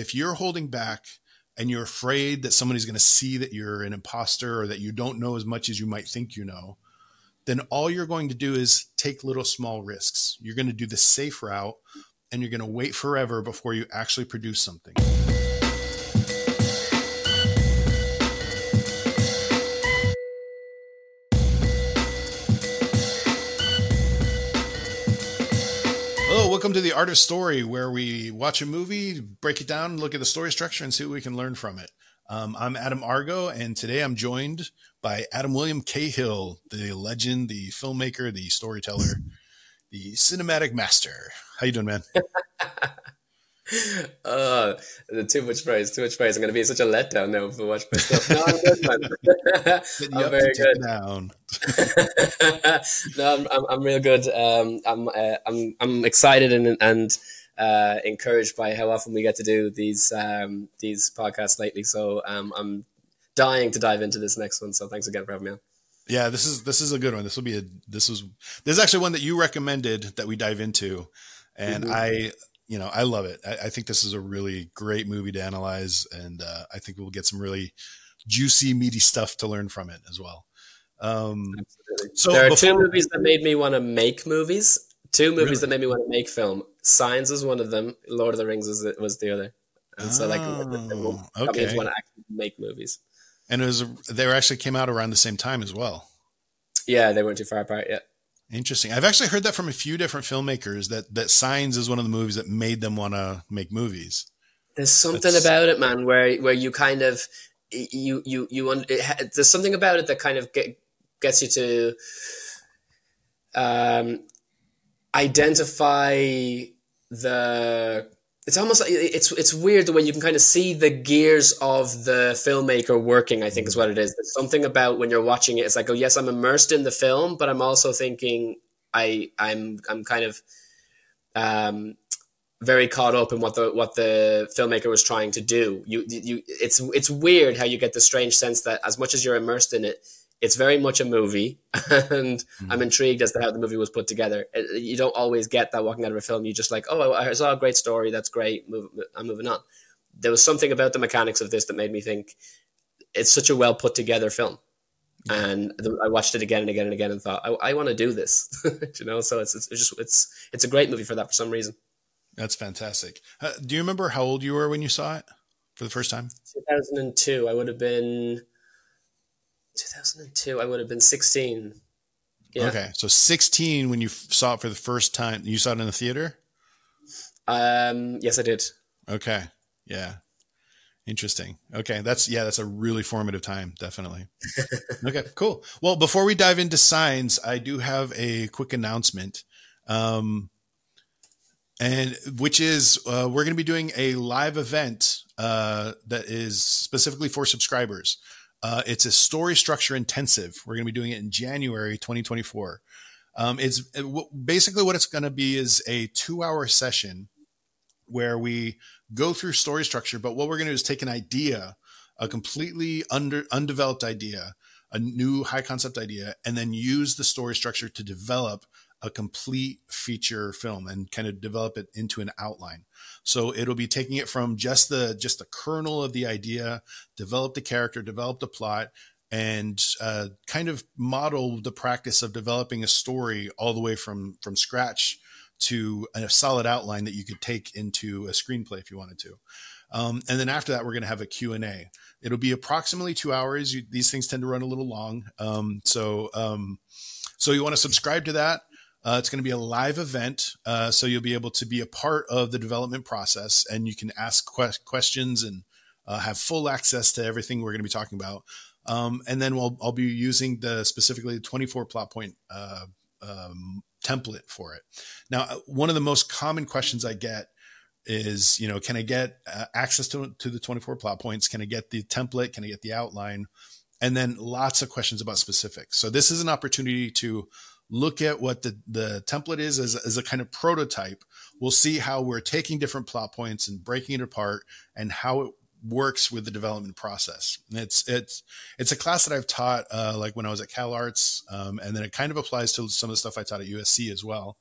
if you're holding back and you're afraid that somebody's going to see that you're an imposter or that you don't know as much as you might think you know, then all you're going to do is take little small risks. You're going to do the safe route and you're going to wait forever before you actually produce something. The Art of Story, where we watch a movie, break it down, look at the story structure, and see what we can learn from it. Um, I'm Adam Argot, and today I'm joined by Adam William Cahill, the legend, the filmmaker, the storyteller, the cinematic master. How you doing, man? Oh, too much praise, too much praise. I'm going to be such a letdown now I watch my stuff. No, I'm good, man. I'm very good. Down. no, I'm, I'm, I'm, real good. Um, I'm, uh, I'm, I'm excited and, and uh, encouraged by how often we get to do these, um, these podcasts lately. So um, I'm dying to dive into this next one. So thanks again for having me on. Yeah, this is this is a good one. This will be a this was this is actually one that you recommended that we dive into, and mm-hmm. I you know, I love it. I, I, think this is a really great movie to analyze, and uh, I think we'll get some really juicy, meaty stuff to learn from it as well. Um, so there are before, two movies that made me want to make movies. Two movies really? that made me want to make film. Signs was one of them. Lord of the Rings was the, was the other. And oh, so like, oh, okay. want to actually make movies. And it was they were actually came out around the same time as well. Yeah, they weren't too far apart yet. Interesting. I've actually heard that from a few different filmmakers that that Signs is one of the movies that made them want to make movies. There's something That's... about it, man, where where you kind of you you you want it, there's something about it that kind of get, gets you to um, identify the it's almost like it's it's weird the way you can kind of see the gears of the filmmaker working. I think is what it is. There's something about when you're watching it. It's like, oh yes, I'm immersed in the film, but I'm also thinking I I'm I'm kind of um, very caught up in what the what the filmmaker was trying to do. You you it's it's weird how you get the strange sense that as much as you're immersed in it, it's very much a movie, and mm-hmm. I'm intrigued as to how the movie was put together. You don't always get that walking out of a film. You're just like, oh, I saw a great story. That's great. Move, I'm moving on. There was something about the mechanics of this that made me think it's such a well put together film. And I watched it again and again and again and thought, I, I want to do this, you know. So it's, it's just it's it's a great movie for that for some reason. That's fantastic. Uh, do you remember how old you were when you saw it for the first time? 2002. I would have been 2002. I would have been 16. Yeah. Okay, so 16 when you saw it for the first time. You saw it in the theater. Um. Yes, I did. Okay. Yeah. Interesting. Okay, that's yeah, that's a really formative time, definitely. okay, cool. Well, before we dive into signs, I do have a quick announcement. Um, and which is uh, we're going to be doing a live event uh, that is specifically for subscribers. Uh, it's a story structure intensive. We're going to be doing it in January 2024. Um, it's it, w- basically what it's going to be is a two hour session where we go through story structure. But what we're going to do is take an idea, a completely under undeveloped idea, a new high concept idea, and then use the story structure to develop a complete feature film and kind of develop it into an outline. So it'll be taking it from just the just the kernel of the idea, develop the character, develop the plot, and uh, kind of model the practice of developing a story all the way from from scratch to a solid outline that you could take into a screenplay if you wanted to. Um, and then after that, we're going to have a Q&A. It'll be approximately two hours. You, these things tend to run a little long. Um, so, um, so you want to subscribe to that. Uh, it's going to be a live event, uh, so you'll be able to be a part of the development process, and you can ask que- questions and uh, have full access to everything we're going to be talking about. Um, and then we'll, I'll be using the specifically the 24 plot point uh, um, template for it. Now, uh, one of the most common questions I get is, you know, can I get uh, access to, to the 24 plot points? Can I get the template? Can I get the outline? And then lots of questions about specifics. So this is an opportunity to look at what the, the template is as, as a kind of prototype. We'll see how we're taking different plot points and breaking it apart and how it works with the development process. it's it's it's a class that I've taught uh, like when I was at Cal Arts, um, and then it kind of applies to some of the stuff I taught at USC as well.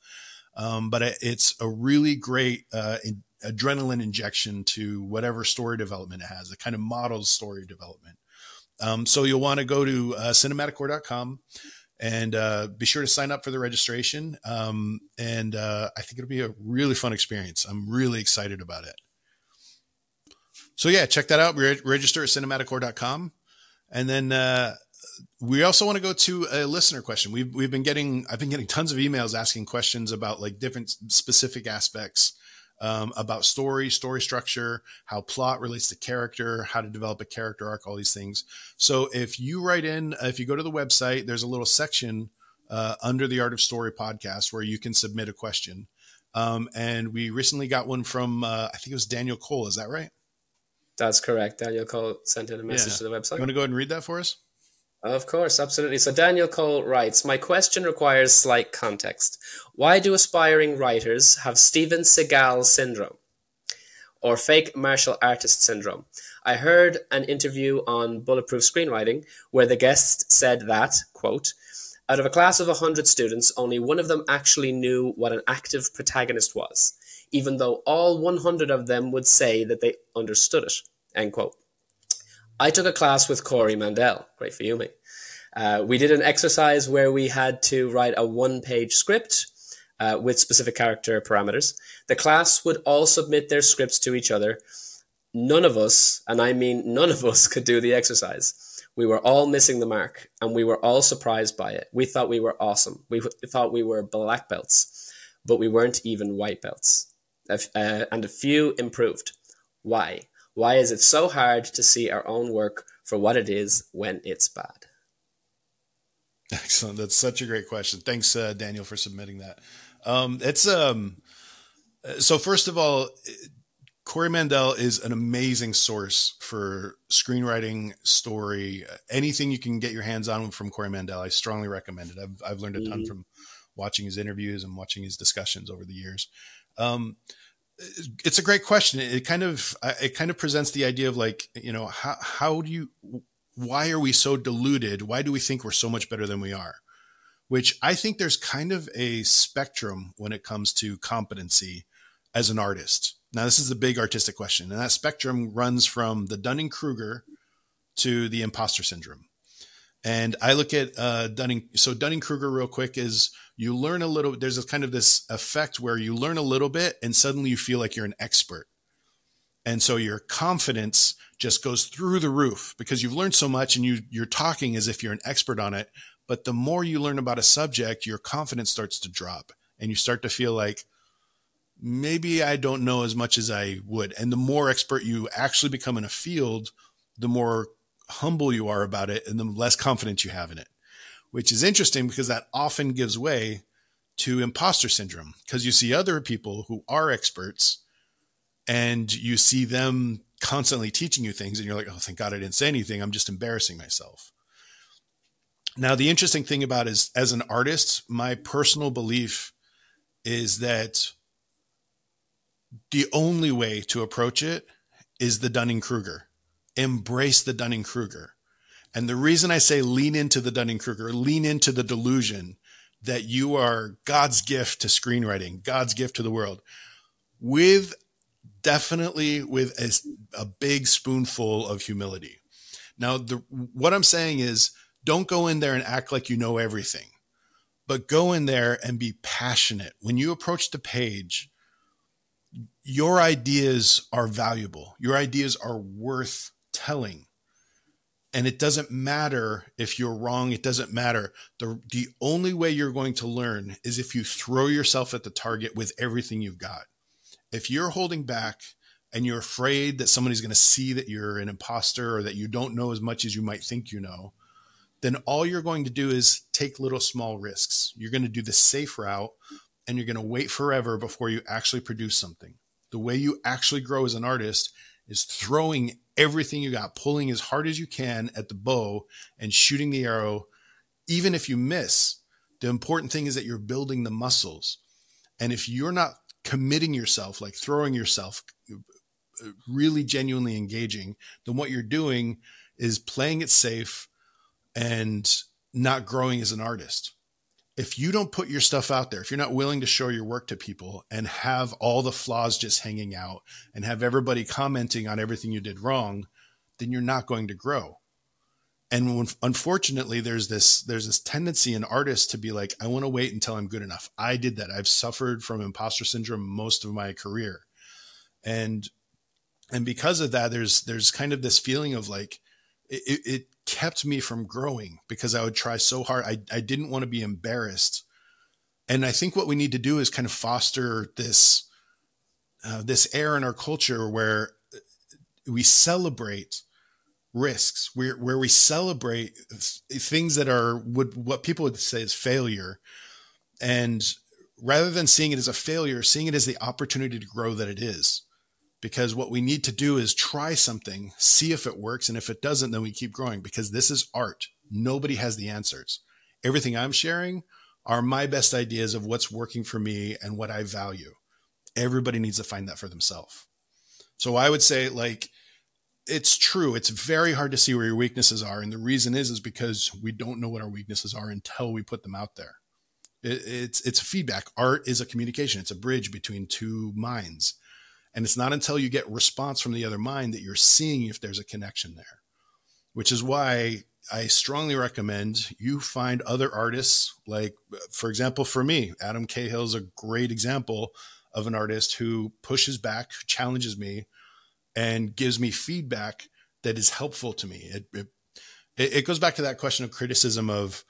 Um, but it, it's a really great uh, in, adrenaline injection to whatever story development it has. It kind of models story development. Um, so you'll want to go to uh, cinematicore.com and uh, be sure to sign up for the registration. Um, and uh, I think it'll be a really fun experience. I'm really excited about it. So yeah, check that out. Re- register at cinematicore.com. And then uh, we also want to go to a listener question. We've we've been getting I've been getting tons of emails asking questions about like different specific aspects um, about story, story structure, how plot relates to character, how to develop a character arc, all these things. So if you write in, if you go to the website, there's a little section uh, under the Art of Story podcast where you can submit a question. Um, and we recently got one from uh, I think it was Daniel Cole. Is that right? That's correct. Daniel Cole sent in a message yeah. to the website. You want to go ahead and read that for us? Of course, absolutely. So Daniel Cole writes, My question requires slight context. Why do aspiring writers have Steven Seagal syndrome or fake martial artist syndrome? I heard an interview on Bulletproof Screenwriting where the guest said that, quote, out of a class of 100 students, only one of them actually knew what an active protagonist was, even though all 100 of them would say that they understood it, end quote. I took a class with Corey Mandell. Great for you, mate. Uh, we did an exercise where we had to write a one page script uh, with specific character parameters. The class would all submit their scripts to each other. None of us, and I mean none of us, could do the exercise. We were all missing the mark and we were all surprised by it. We thought we were awesome. We thought we were black belts, but we weren't even white belts. Uh, and a few improved. Why? Why is it so hard to see our own work for what it is when it's bad? Excellent. That's such a great question. Thanks, uh, Daniel, for submitting that. Um, it's um, so first of all, Corey Mandell is an amazing source for screenwriting, story, anything you can get your hands on from Corey Mandell. I strongly recommend it. I've, I've learned a ton mm-hmm. from watching his interviews and watching his discussions over the years. Um, it's a great question. It kind of uh, it kind of presents the idea of like you know how how do you why are we so deluded? Why do we think we're so much better than we are? Which I think there's kind of a spectrum when it comes to competency as an artist. Now this is a big artistic question, and that spectrum runs from the Dunning Kruger to the imposter syndrome. And I look at uh, Dunning. So Dunning Kruger, real quick, is you learn a little. There's a kind of this effect where you learn a little bit, and suddenly you feel like you're an expert, and so your confidence just goes through the roof because you've learned so much, and you you're talking as if you're an expert on it. But the more you learn about a subject, your confidence starts to drop, and you start to feel like maybe I don't know as much as I would. And the more expert you actually become in a field, the more humble you are about it and the less confidence you have in it, which is interesting because that often gives way to imposter syndrome because you see other people who are experts and you see them constantly teaching you things and you're like, oh, thank God I didn't say anything. I'm just embarrassing myself. Now, the interesting thing about is as an artist, my personal belief is that the only way to approach it is the Dunning Kruger embrace the Dunning Kruger. And the reason I say lean into the Dunning Kruger, lean into the delusion that you are God's gift to screenwriting, God's gift to the world, with definitely with a, a big spoonful of humility. Now, the, what I'm saying is don't go in there and act like you know everything, but go in there and be passionate. When you approach the page, your ideas are valuable. Your ideas are worth telling. And it doesn't matter if you're wrong. It doesn't matter. The, the only way you're going to learn is if you throw yourself at the target with everything you've got. If you're holding back and you're afraid that somebody's going to see that you're an imposter or that you don't know as much as you might think you know, then all you're going to do is take little small risks. You're going to do the safe route and you're going to wait forever before you actually produce something. The way you actually grow as an artist is throwing everything you got, pulling as hard as you can at the bow and shooting the arrow. Even if you miss, the important thing is that you're building the muscles. And if you're not committing yourself, like throwing yourself, really genuinely engaging, then what you're doing is playing it safe and not growing as an artist. If you don't put your stuff out there, if you're not willing to show your work to people and have all the flaws just hanging out and have everybody commenting on everything you did wrong, then you're not going to grow. And when, unfortunately, there's this there's this tendency in artists to be like, I want to wait until I'm good enough. I did that. I've suffered from imposter syndrome most of my career, and and because of that, there's there's kind of this feeling of like it, it kept me from growing because I would try so hard. I, I didn't want to be embarrassed. And I think what we need to do is kind of foster this uh, this air in our culture where we celebrate risks, where where we celebrate things that are would what people would say is failure, and rather than seeing it as a failure, seeing it as the opportunity to grow that it is because what we need to do is try something, see if it works. And if it doesn't, then we keep growing because this is art. Nobody has the answers. Everything I'm sharing are my best ideas of what's working for me and what I value. Everybody needs to find that for themselves. So I would say, like, it's true. It's very hard to see where your weaknesses are. And the reason is, is because we don't know what our weaknesses are until we put them out there. It, it's, it's feedback. Art is a communication. It's a bridge between two minds and it's not until you get response from the other mind that you're seeing if there's a connection there, which is why I strongly recommend you find other artists. Like, for example, for me, Adam Cahill is a great example of an artist who pushes back, challenges me, and gives me feedback that is helpful to me. It, it, it goes back to that question of criticism of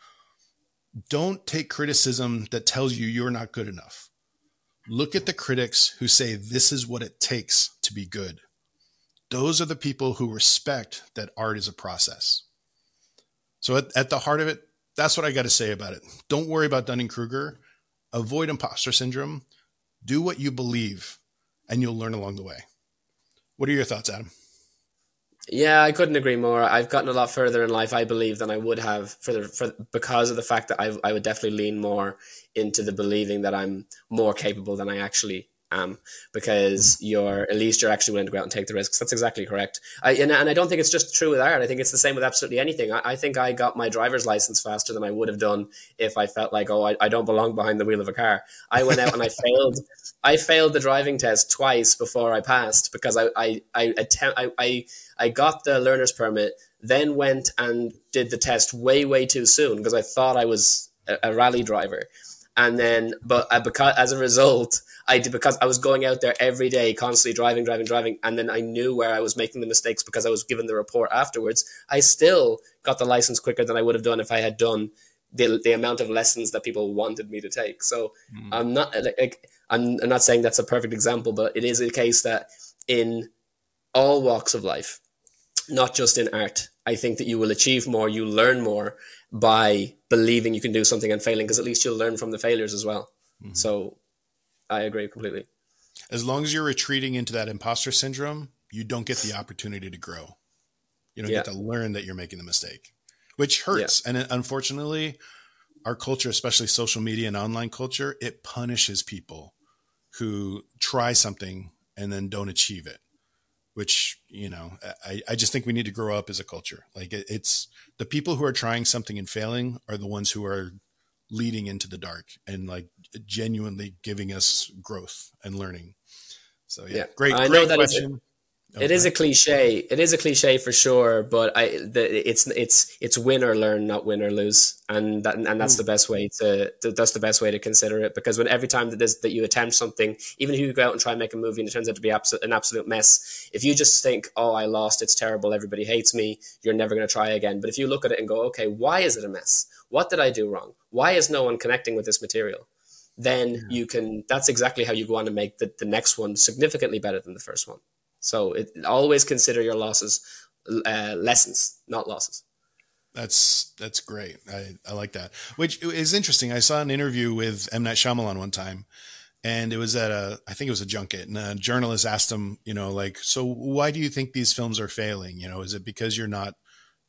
don't take criticism that tells you you're not good enough Look at the critics who say this is what it takes to be good. Those are the people who respect that art is a process. So, at, at the heart of it, that's what I got to say about it. Don't worry about Dunning Kruger. Avoid imposter syndrome. Do what you believe, and you'll learn along the way. What are your thoughts, Adam? Yeah, I couldn't agree more. I've gotten a lot further in life, I believe, than I would have for the for because of the fact that I I would definitely lean more into the believing that I'm more capable than I actually am because you're at least you're actually willing to go out and take the risks. That's exactly correct. I, and, and I don't think it's just true with art. I think it's the same with absolutely anything. I, I think I got my driver's license faster than I would have done if I felt like, oh, I, I don't belong behind the wheel of a car. I went out and I failed. I failed the driving test twice before I passed because I I I, attempt, I, I I got the learner's permit, then went and did the test way way too soon because I thought I was a, a rally driver and then but uh, I, because as a result i did because i was going out there every day constantly driving driving driving and then i knew where i was making the mistakes because i was given the report afterwards i still got the license quicker than i would have done if i had done the, the amount of lessons that people wanted me to take so mm. i'm not like I'm, I'm not saying that's a perfect example but it is a case that in all walks of life not just in art i think that you will achieve more you learn more by believing you can do something and failing because at least you'll learn from the failures as well. Mm-hmm. So I agree completely. As long as you're retreating into that imposter syndrome, you don't get the opportunity to grow. You don't yeah. get to learn that you're making the mistake, which hurts. Yeah. And unfortunately, our culture, especially social media and online culture, it punishes people who try something and then don't achieve it which you know I, I just think we need to grow up as a culture like it, it's the people who are trying something and failing are the ones who are leading into the dark and like genuinely giving us growth and learning so yeah, yeah. great I great question Okay. It is a cliche. It is a cliche for sure, but I the, it's it's it's win or learn, not win or lose, and that and that's Ooh. the hmm. best way to, that's the best way to consider it. Because when every time that that you attempt something, even if you go out and try and make a movie and it turns out to be absolute, an absolute mess, if you just think, "Oh, I lost, it's terrible, everybody hates me," you're never going to try again. But if you look at it and go, "Okay, why is it a mess? What did I do wrong? Why is no one connecting with this material?" Then yeah. you can. That's exactly how you go on to make the, the next one significantly better than the first one. So it, always consider your losses uh, lessons, not losses. That's that's great. I, I like that. Which is interesting. I saw an interview with M Night Shyamalan one time, and it was at a I think it was a junket, and a journalist asked him, you know, like, so why do you think these films are failing? You know, is it because you're not,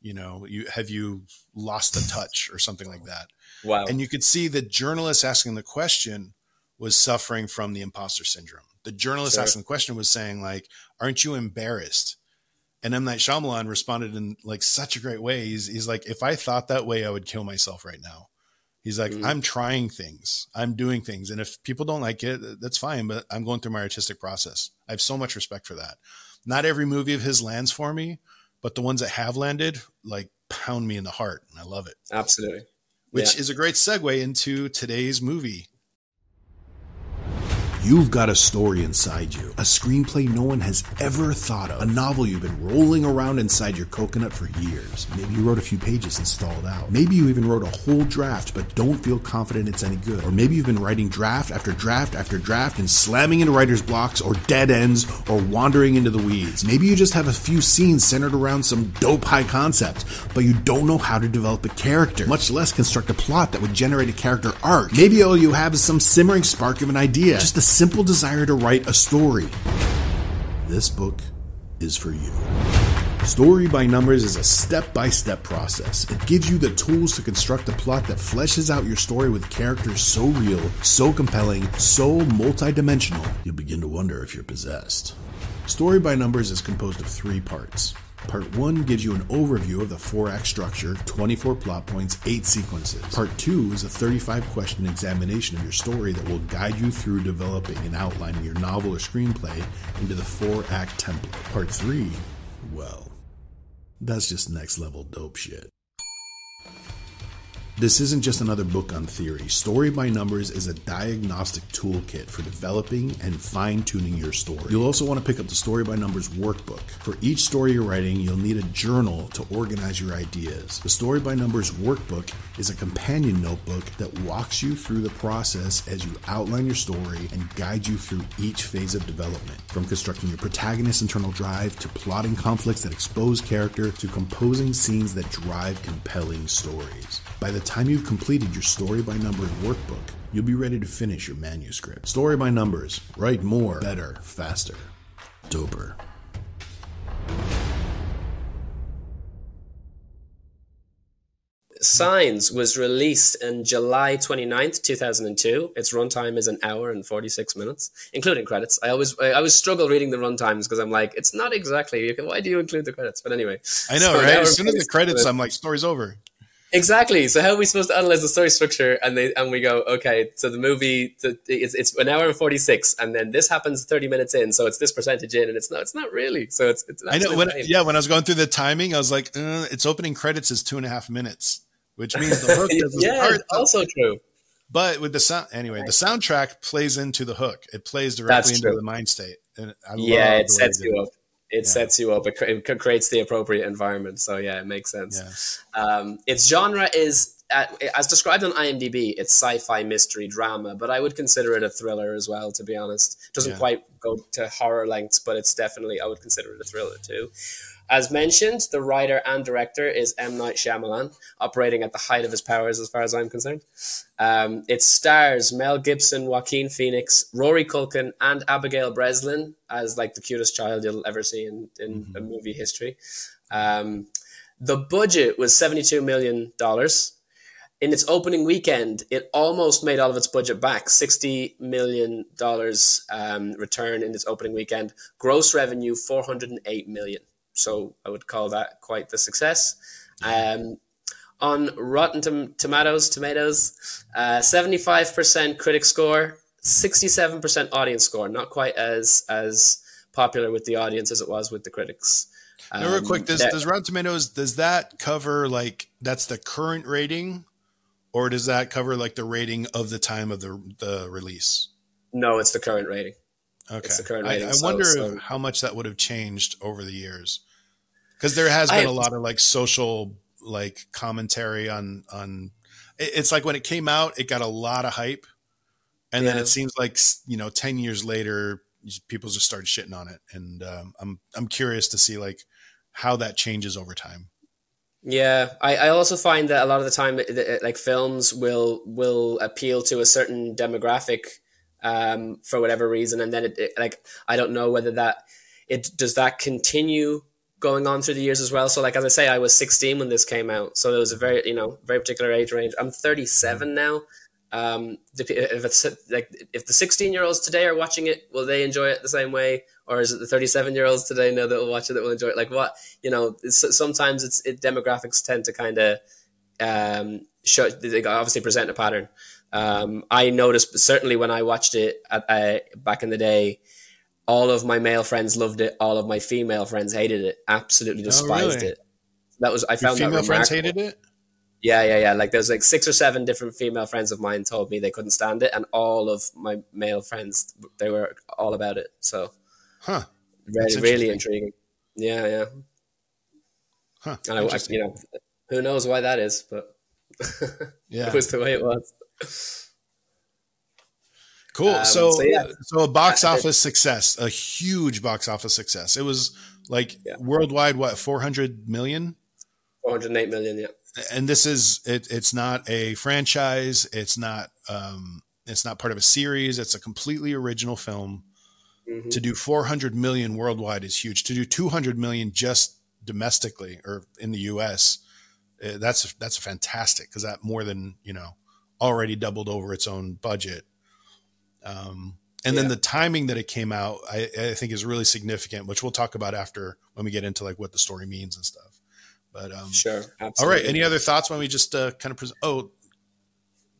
you know, you have you lost the touch or something like that? Wow. And you could see the journalist asking the question was suffering from the imposter syndrome the journalist sure. asking the question was saying like, "Aren't you embarrassed?" And M Night Shyamalan responded in like such a great way. He's he's like, "If I thought that way, I would kill myself right now." He's like, mm-hmm. I'm trying things, I'm doing things. And if people don't like it, that's fine, but I'm going through my artistic process. I have so much respect for that. Not every movie of his lands for me, but the ones that have landed, like, pound me in the heart. And I love it. Absolutely. Which yeah. is a great segue into today's movie. You've got a story inside you, a screenplay no one has ever thought of, a novel you've been rolling around inside your coconut for years. Maybe you wrote a few pages and stalled out. Maybe you even wrote a whole draft but don't feel confident it's any good. Or maybe you've been writing draft after draft after draft and slamming into writer's blocks or dead ends or wandering into the weeds. Maybe you just have a few scenes centered around some dope high concept, but you don't know how to develop a character, much less construct a plot that would generate a character arc. Maybe all you have is some simmering spark of an idea, just a simple desire to write a story. This book is for you. Story by Numbers is a step by step process. It gives you the tools to construct a plot that fleshes out your story with characters so real, so compelling, so multidimensional, you'll begin to wonder if you're possessed. Story by Numbers is composed of three parts Part 1 gives you an overview of the 4 act structure, 24 plot points, 8 sequences. Part 2 is a 35 question examination of your story that will guide you through developing and outlining your novel or screenplay into the 4 act template. Part 3, well, that's just next level dope shit. This isn't just another book on theory. Story by Numbers is a diagnostic toolkit for developing and fine tuning your story. You'll also want to pick up the Story by Numbers workbook. For each story you're writing, you'll need a journal to organize your ideas. The Story by Numbers workbook is a companion notebook that walks you through the process as you outline your story and guide you through each phase of development. From constructing your protagonist's internal drive to plotting conflicts that expose character to composing scenes that drive compelling stories. By the time you've completed your story by numbers workbook, you'll be ready to finish your manuscript. Story by numbers. Write more, better, faster, doper. Signs was released in July 29th, 2002. Its runtime is an hour and 46 minutes, including credits. I always I always struggle reading the runtimes because I'm like, it's not exactly. Why do you include the credits? But anyway. I know, so right? As soon as the credits, I'm like, story's over. Exactly. So how are we supposed to analyze the story structure? And they and we go, okay, so the movie the, it's it's an hour and forty six, and then this happens thirty minutes in, so it's this percentage in, and it's not it's not really. So it's, it's I know when yeah when I was going through the timing, I was like, uh, its opening credits is two and a half minutes, which means the hook doesn't yeah, start. also true. But with the sound anyway, the soundtrack plays into the hook. It plays directly into the mind state, and I yeah, it sets you up it yeah. sets you up. It, it, creates the appropriate environment. So yeah, it makes sense. Yeah. Um, its genre is as described on IMDb, it's sci-fi mystery drama, but I would consider it a thriller as well. To be honest, it doesn't yeah. quite go to horror lengths, but it's definitely I would consider it a thriller too. As mentioned, the writer and director is M. Night Shyamalan, operating at the height of his powers as far as I'm concerned. Um, it stars Mel Gibson, Joaquin Phoenix, Rory Culkin, and Abigail Breslin as like the cutest child you'll ever see in, in mm-hmm. a movie history. Um, the budget was $72 million. In its opening weekend, it almost made all of its budget back. $60 million um, return in its opening weekend. Gross revenue, $408 million. So I would call that quite the success. Um, on Rotten Tom- Tomatoes, tomatoes, uh, seventy-five percent critic score, sixty-seven percent audience score. Not quite as as popular with the audience as it was with the critics. Um, now, real quick, does, does Rotten Tomatoes does that cover like that's the current rating, or does that cover like the rating of the time of the the release? No, it's the current rating. Okay. It's the current rating. I, I wonder so, how much that would have changed over the years. Because there has been I, a lot of like social like commentary on on it's like when it came out, it got a lot of hype. And yeah. then it seems like you know, ten years later, people just started shitting on it. And um, I'm I'm curious to see like how that changes over time. Yeah, I, I also find that a lot of the time, like films will will appeal to a certain demographic um, for whatever reason, and then it, it, like I don't know whether that it does that continue going on through the years as well. So like as I say, I was 16 when this came out, so it was a very you know very particular age range. I'm 37 now. Um, if it's like if the 16 year olds today are watching it, will they enjoy it the same way, or is it the 37 year olds today know that will watch it that will enjoy it? Like what you know, it's, sometimes it's it, demographics tend to kind of um, show, they obviously present a pattern. Um, I noticed certainly when I watched it at, uh, back in the day, all of my male friends loved it. All of my female friends hated it. Absolutely despised oh, really? it. That was I found Your female friends hated it. Yeah, yeah, yeah. Like there's like six or seven different female friends of mine told me they couldn't stand it, and all of my male friends they were all about it. So, huh? Really, really intriguing. Yeah, yeah. Huh. And I, I, you know, who knows why that is, but yeah, it was the way it was. Cool. Um, so, so, yeah. so a box office success, a huge box office success. It was like yeah. worldwide, what, 400 million? 408 million, yeah. And this is, it, it's not a franchise. It's not, um, it's not part of a series. It's a completely original film. Mm-hmm. To do 400 million worldwide is huge. To do 200 million just domestically or in the US, uh, that's, that's fantastic because that more than, you know, already doubled over its own budget um, and yeah. then the timing that it came out, I, I, think is really significant, which we'll talk about after when we get into like what the story means and stuff. But um, sure. Absolutely. All right. Any other thoughts when we just uh, kind of present? Oh,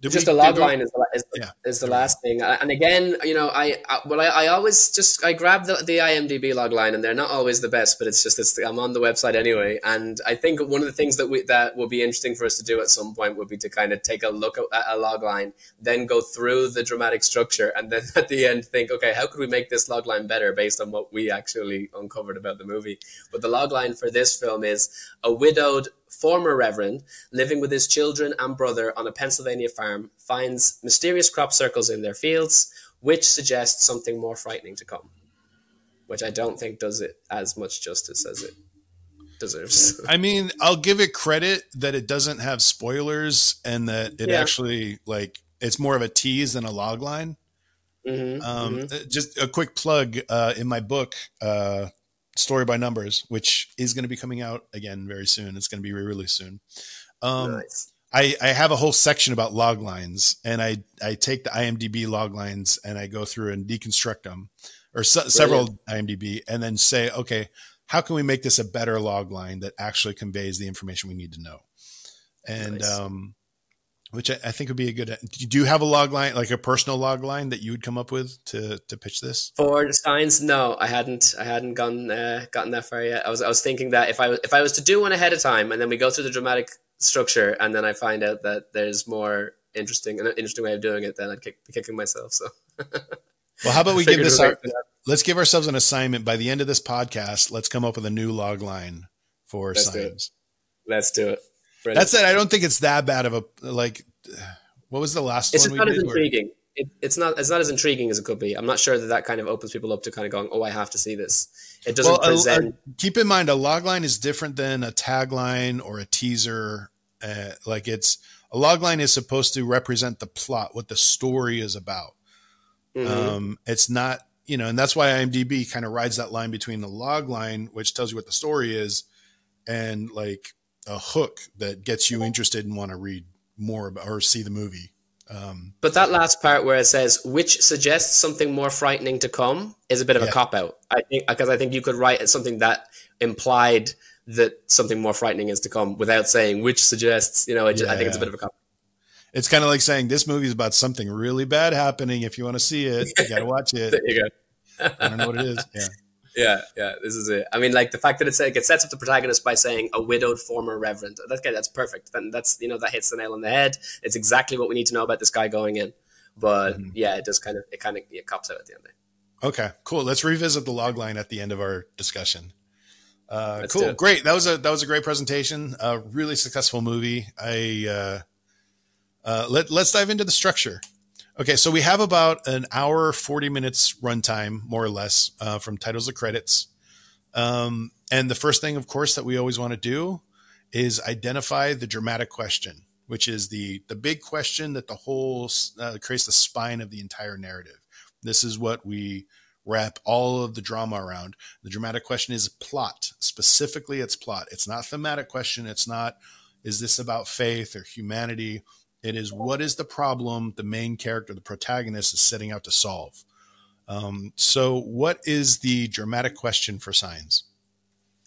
did just we, the log line is the, is, yeah. is the last thing. And again, you know, I, I well, I, I always just I grab the, the IMDb log line, and they're not always the best, but it's just it's, I'm on the website anyway. And I think one of the things that we that will be interesting for us to do at some point would be to kind of take a look at a log line, then go through the dramatic structure, and then at the end think, okay, how could we make this log line better based on what we actually uncovered about the movie? But the log line for this film is a widowed former reverend, living with his children and brother on a Pennsylvania farm, finds mysterious crop circles in their fields, which suggests something more frightening to come. Which I don't think does it as much justice as it deserves. I mean, I'll give it credit that it doesn't have spoilers and that it yeah. actually like it's more of a tease than a log line. Mm-hmm, um, mm-hmm. Just a quick plug uh, in my book, uh, Story by Numbers, which is going to be coming out again very soon. It's going to be re-released soon. Um, nice. I, I have a whole section about log lines, and I I take the IMDb log lines and I go through and deconstruct them, or several IMDb, and then say, okay, how can we make this a better log line that actually conveys the information we need to know? And nice. um, which I, I, think would be a good. Do you have a log line, like a personal log line that you would come up with to to pitch this for the signs? No, I hadn't. I hadn't gone uh, gotten that far yet. I was I was thinking that if I if I was to do one ahead of time, and then we go through the dramatic structure, and then I find out that there's more interesting an interesting way of doing it, then I'd kick, be kicking myself. So. well, how about we give this our, let's give ourselves an assignment by the end of this podcast. Let's come up with a new log line for let's signs. Let's do it. Brilliant. That's it. I don't think it's that bad of a like. What was the last? It's not as intriguing. It, it's not. It's not as intriguing as it could be. I'm not sure that that kind of opens people up to kind of going, "Oh, I have to see this." It doesn't well, present. A, a, keep in mind, a logline is different than a tagline or a teaser. Uh, like it's a logline is supposed to represent the plot, what the story is about. Mm-hmm. Um, it's not, you know, and that's why IMDb kind of rides that line between the log line, which tells you what the story is, and like a hook that gets you interested and want to read more about or see the movie. Um, but that last part where it says which suggests something more frightening to come is a bit of yeah. a cop out. I think because I think you could write something that implied that something more frightening is to come without saying which suggests. You know, yeah. I think it's a bit of a cop. It's kind of like saying this movie is about something really bad happening. If you want to see it, you got to watch it. there you go. I don't know what it is. Yeah yeah, yeah, this is it. I mean, like the fact that it's like it sets up the protagonist by saying a widowed former reverend. That's that's perfect. Then that's you know that hits the nail on the head. It's exactly what we need to know about this guy going in. But mm-hmm. yeah, it does kind of it kind of it cops out at the end. Okay, cool. Let's revisit the log line at the end of our discussion. Uh, cool, great. That was a that was a great presentation. A really successful movie. I uh, uh, let let's dive into the structure. Okay, so we have about an hour, 40 minutes runtime, more or less, uh, from titles to credits. Um, and the first thing, of course, that we always want to do is identify the dramatic question, which is the, the big question that the whole uh, creates the spine of the entire narrative. This is what we wrap all of the drama around. The dramatic question is plot, specifically, it's plot. It's not thematic question. It's not, is this about faith or humanity? It is what is the problem the main character, the protagonist, is setting out to solve. Um, so, what is the dramatic question for Signs?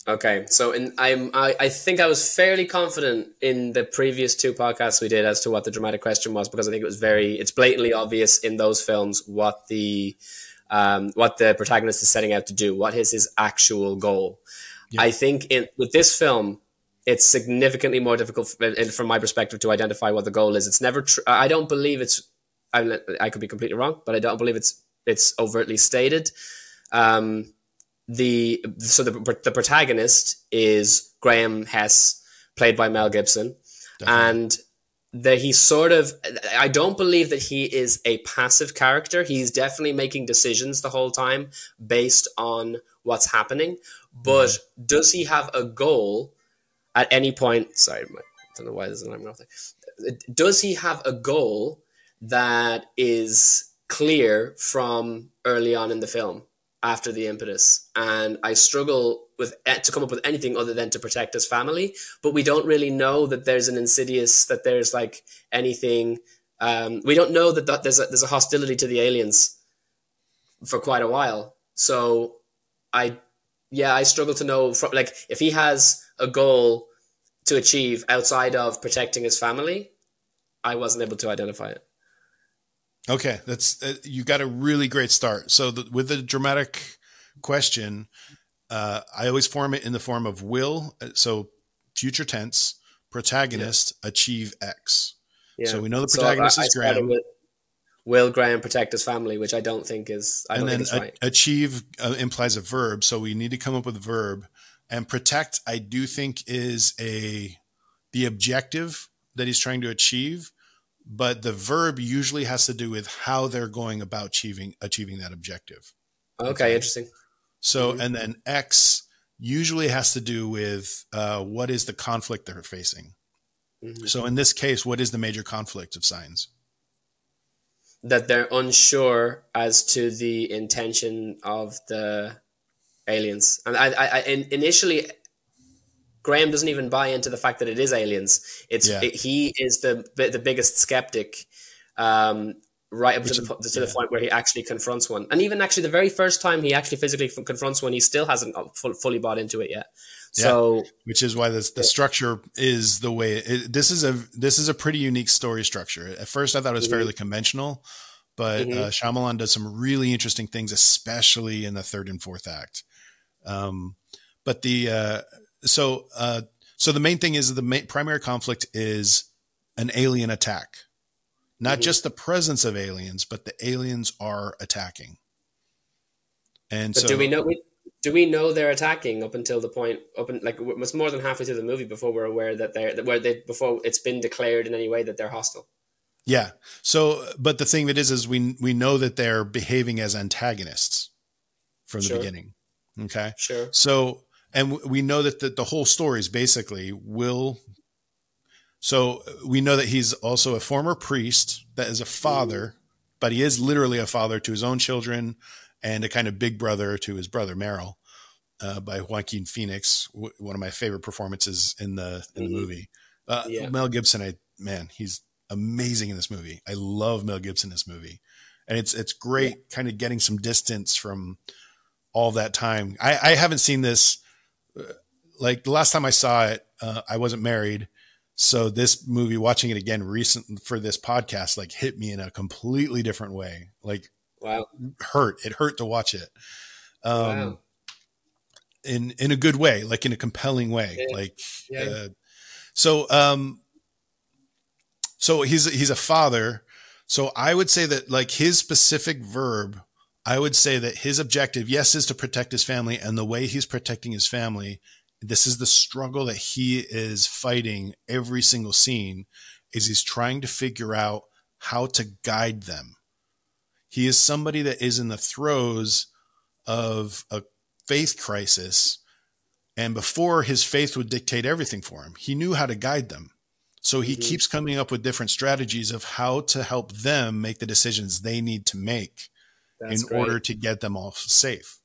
Okay, so in, I'm I, I think I was fairly confident in the previous two podcasts we did as to what the dramatic question was because I think it was very it's blatantly obvious in those films what the um, what the protagonist is setting out to do, what is his actual goal. Yeah. I think in with this film, it's significantly more difficult from my perspective to identify what the goal is. It's never. Tr- I don't believe it's. I, I could be completely wrong, but I don't believe it's it's overtly stated. Um, the so the the protagonist is Graham Hess, played by Mel Gibson, Definitely. and that he sort of I don't believe that he is a passive character. He's definitely making decisions the whole time based on what's happening. But mm-hmm. does he have a goal at any point? Sorry, I don't know why there's an there. Does he have a goal that is clear from early on in the film? after the impetus, and I struggle with eh, to come up with anything other than to protect his family. But we don't really know that there's an insidious that there's like anything. Um, we don't know that, that there's a, there's a hostility to the aliens for quite a while. So I, yeah, I struggle to know from like if he has a goal to achieve outside of protecting his family. I wasn't able to identify it. Okay, that's uh, you got a really great start. So the, with the dramatic question, uh, I always form it in the form of will. Uh, so future tense, protagonist yeah. achieve X. Yeah. So we know the protagonist so I, is Graham. Will Graham protect his family, which I don't think is. I and then a, right. achieve uh, implies a verb, so we need to come up with a verb. And protect, I do think is a the objective that he's trying to achieve but the verb usually has to do with how they're going about achieving achieving that objective. Okay, okay. interesting. So, mm-hmm. and then X usually has to do with uh, what is the conflict they're facing. Mm-hmm. So, in this case, what is the major conflict of signs? That they're unsure as to the intention of the aliens, and I, I, I initially Graham doesn't even buy into the fact that it is aliens. It's yeah. it, he is the the biggest skeptic, um, right up to, the, to yeah. the point where he actually confronts one. And even actually, the very first time he actually physically confronts one, he still hasn't fully bought into it yet. So, yeah. which is why this, the structure is the way it, this is a this is a pretty unique story structure. At first, I thought it was mm-hmm. fairly conventional, but mm-hmm. uh, Shyamalan does some really interesting things, especially in the third and fourth act. Um, but the uh, so uh, so the main thing is the main, primary conflict is an alien attack, not mm-hmm. just the presence of aliens, but the aliens are attacking. And but so, do we know? Do we know they're attacking up until the point? Up in, like it's more than halfway through the movie before we're aware that they're where they before it's been declared in any way that they're hostile. Yeah. So, but the thing that is, is we we know that they're behaving as antagonists from the sure. beginning. Okay. Sure. So and we know that the, the whole story is basically will so we know that he's also a former priest that is a father but he is literally a father to his own children and a kind of big brother to his brother Merrill uh, by Joaquin Phoenix w- one of my favorite performances in the in the mm-hmm. movie uh, yeah. Mel Gibson I man he's amazing in this movie I love Mel Gibson in this movie and it's it's great yeah. kind of getting some distance from all that time I, I haven't seen this like the last time I saw it, uh, I wasn't married. So this movie, watching it again recent for this podcast, like hit me in a completely different way. Like, wow, hurt. It hurt to watch it. Um, wow. in, in a good way, like in a compelling way. Yeah. Like, yeah. Uh, so, um, so he's, he's a father. So I would say that like his specific verb I would say that his objective, yes, is to protect his family. And the way he's protecting his family, this is the struggle that he is fighting every single scene, is he's trying to figure out how to guide them. He is somebody that is in the throes of a faith crisis. And before his faith would dictate everything for him, he knew how to guide them. So he mm-hmm. keeps coming up with different strategies of how to help them make the decisions they need to make that's in great. order to get them all safe.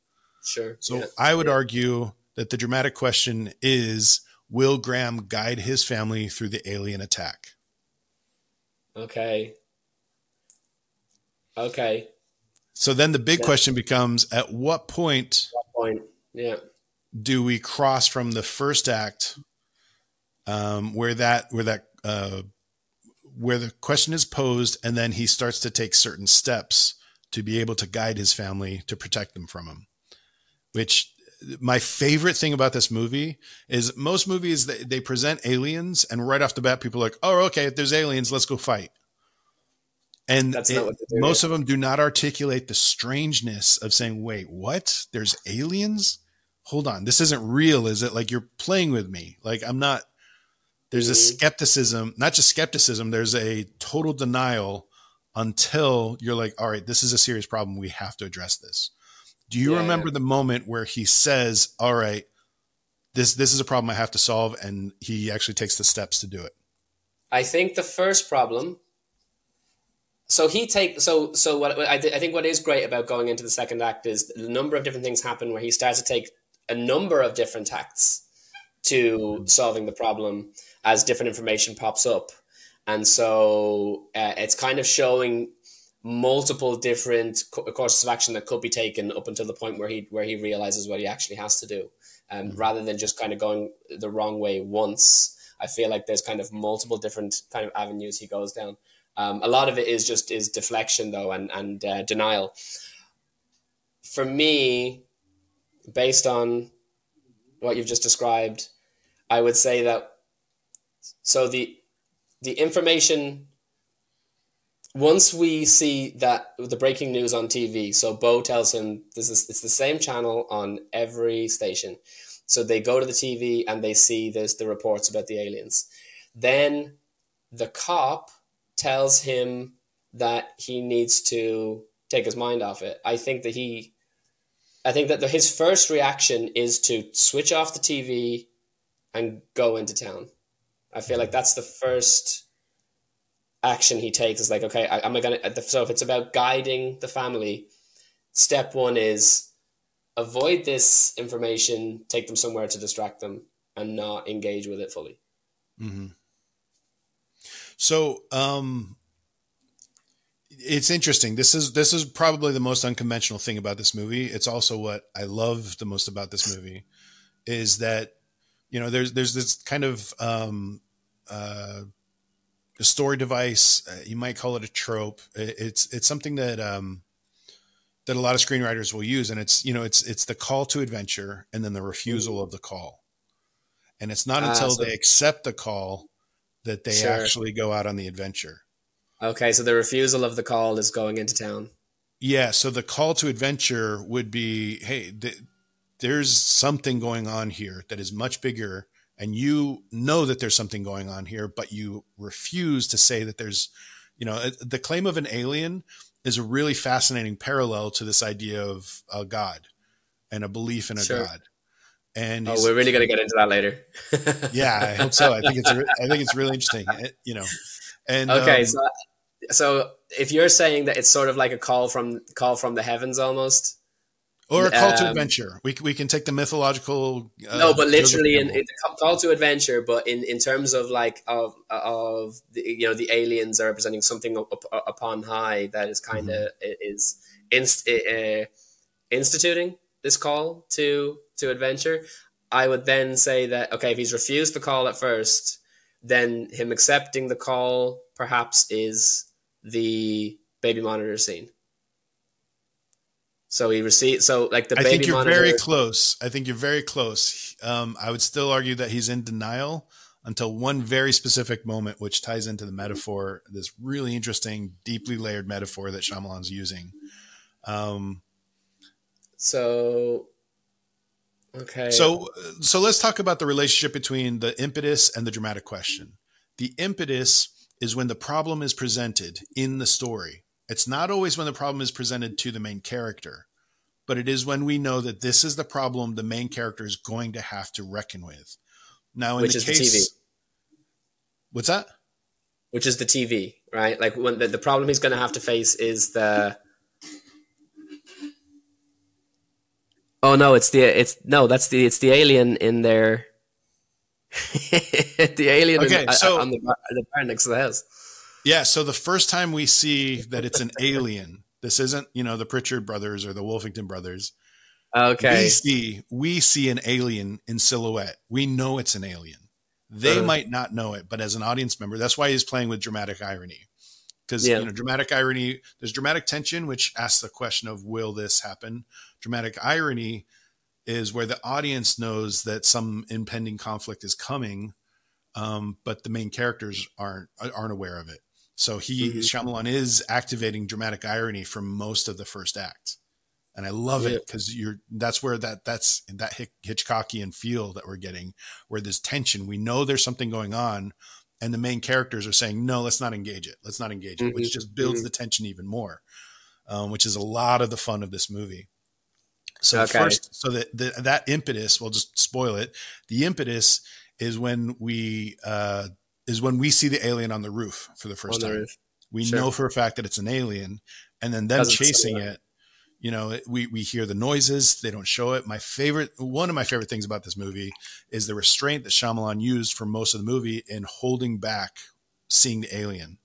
Sure. So yeah. I would yeah. argue that the dramatic question is Will Graham guide his family through the alien attack? Okay. Okay. So then the big yeah. question becomes at what point what point? Yeah. do we cross from the first act um, where that where that uh, where the question is posed and then he starts to take certain steps to be able to guide his family to protect them from him which my favorite thing about this movie is most movies they, they present aliens and right off the bat people are like oh okay if there's aliens let's go fight. And That's it- not what they do, most of them do not articulate the strangeness of saying wait what? There's aliens? Hold on this isn't real is it? Like you're playing with me. Like i'm not there's a Mhm. skepticism not just skepticism there's a total denial until you're like all right this is a serious problem. We have to address this. Do you Yeah, remember the moment where he says all right this this is a problem i have to solve and he actually takes the steps to do it? I think the first problem. So he take so so what what I, thi- I think what is great about going into the second act is the number of different things happen where he starts to take a number of different tacts to mm-hmm. solving the problem as different information pops up, and so uh, it's kind of showing multiple different co- courses of action that could be taken up until the point where he where he realizes what he actually has to do, um, rather than just kind of going the wrong way once. I feel like there's kind of multiple different kind of avenues he goes down. Um, a lot of it is just is deflection though and and uh, denial. For me, based on what you've just described, I would say that so the the information once we see that the breaking news on TV, so Bo tells him this is it's the same channel on every station. So they go to the TV and they see this the reports about the aliens. Then the cop tells him that he needs to take his mind off it. I think that he I think that the, his first reaction is to switch off the TV and go into town. I feel like that's the first action he takes is like, okay, I, am I gonna? So if it's about guiding the family, step one is avoid this information, take them somewhere to distract them, and not engage with it fully. hmm So, um, it's interesting. This is this is probably the most unconventional thing about this movie. It's also what I love the most about this movie is that you know there's there's this kind of um, uh, a story device. Uh, you might call it a trope. It- It's it's something that um, that a lot of screenwriters will use, and it's you know it's it's the call to adventure and then the refusal of the call, and it's not Ah, until so- they accept the call that they Sure. actually go out on the adventure. Okay, so the refusal of the call is going into town. Yeah, so the call to adventure would be, hey, th- there's something going on here that is much bigger, and you know that there's something going on here, but you refuse to say that there's, you know, uh, the claim of an alien is a really fascinating parallel to this idea of a god and a belief in a Sure. god. And Oh, we're really going to get into that later. yeah, I hope so. I think it's, I think it's really interesting, eh, you know. And okay, um, so so if you're saying that it's sort of like a call from call from the heavens almost. Or a call to um, adventure. We we can take the mythological. Uh, no, but literally in, in the call to adventure, but in, in terms of like of of the, you know the aliens are representing something up, up, upon high that is kind of is inst, uh, instituting this call to to adventure. I would then say that okay, if he's refused the call at first, then him accepting the call perhaps is the baby monitor scene. So he received so like the I think you're monitor. very close. I think you're very close. Um, I would still argue that he's in denial until one very specific moment, which ties into the metaphor, this really interesting, deeply layered metaphor that Shyamalan's using. Um, So, okay. so, so let's talk about the relationship between the impetus and the dramatic question. The impetus is when the problem is presented in the story. It's not always when the problem is presented to the main character, but it is when we know that this is the problem the main character is going to have to reckon with. Now, in Which the is the case, TV. what's that? which is the TV, right? Like when the, the problem he's going to have to face is the. Oh no! It's the it's no. That's the it's the alien in there. the alien Okay, in, so- on the bar, the bar next to the house. Yeah. So the first time we see that it's an alien, this isn't, you know, the Pritchard brothers or the Wolfington brothers. Okay. We see we see an alien in silhouette. We know it's an alien. They Uh-huh. might not know it, but as an audience member, that's why he's playing with dramatic irony. Because Yeah. you know, dramatic irony, there's dramatic tension, which asks the question of will this happen? Dramatic irony is where the audience knows that some impending conflict is coming, um, but the main characters aren't aren't aware of it. So he Mhm. Shyamalan is activating dramatic irony for most of the first act, and I love it because you're that's where that that's that Hitchcockian feel that we're getting, where there's tension. We know there's something going on, and the main characters are saying, "No, let's not engage it. Let's not engage it," which Mhm. just builds Mhm. the tension even more, um, which is a lot of the fun of this movie. So Okay. first, so that that impetus, we'll just spoil it. The impetus is when we uh, is when we see the alien on the roof for the first time. roof. We Sure. know for a fact that it's an alien, and then them Doesn't chasing it. You know, it- we we hear the noises. They don't show it. My favorite, one of my favorite things about this movie is the restraint that Shyamalan used for most of the movie in holding back seeing the alien.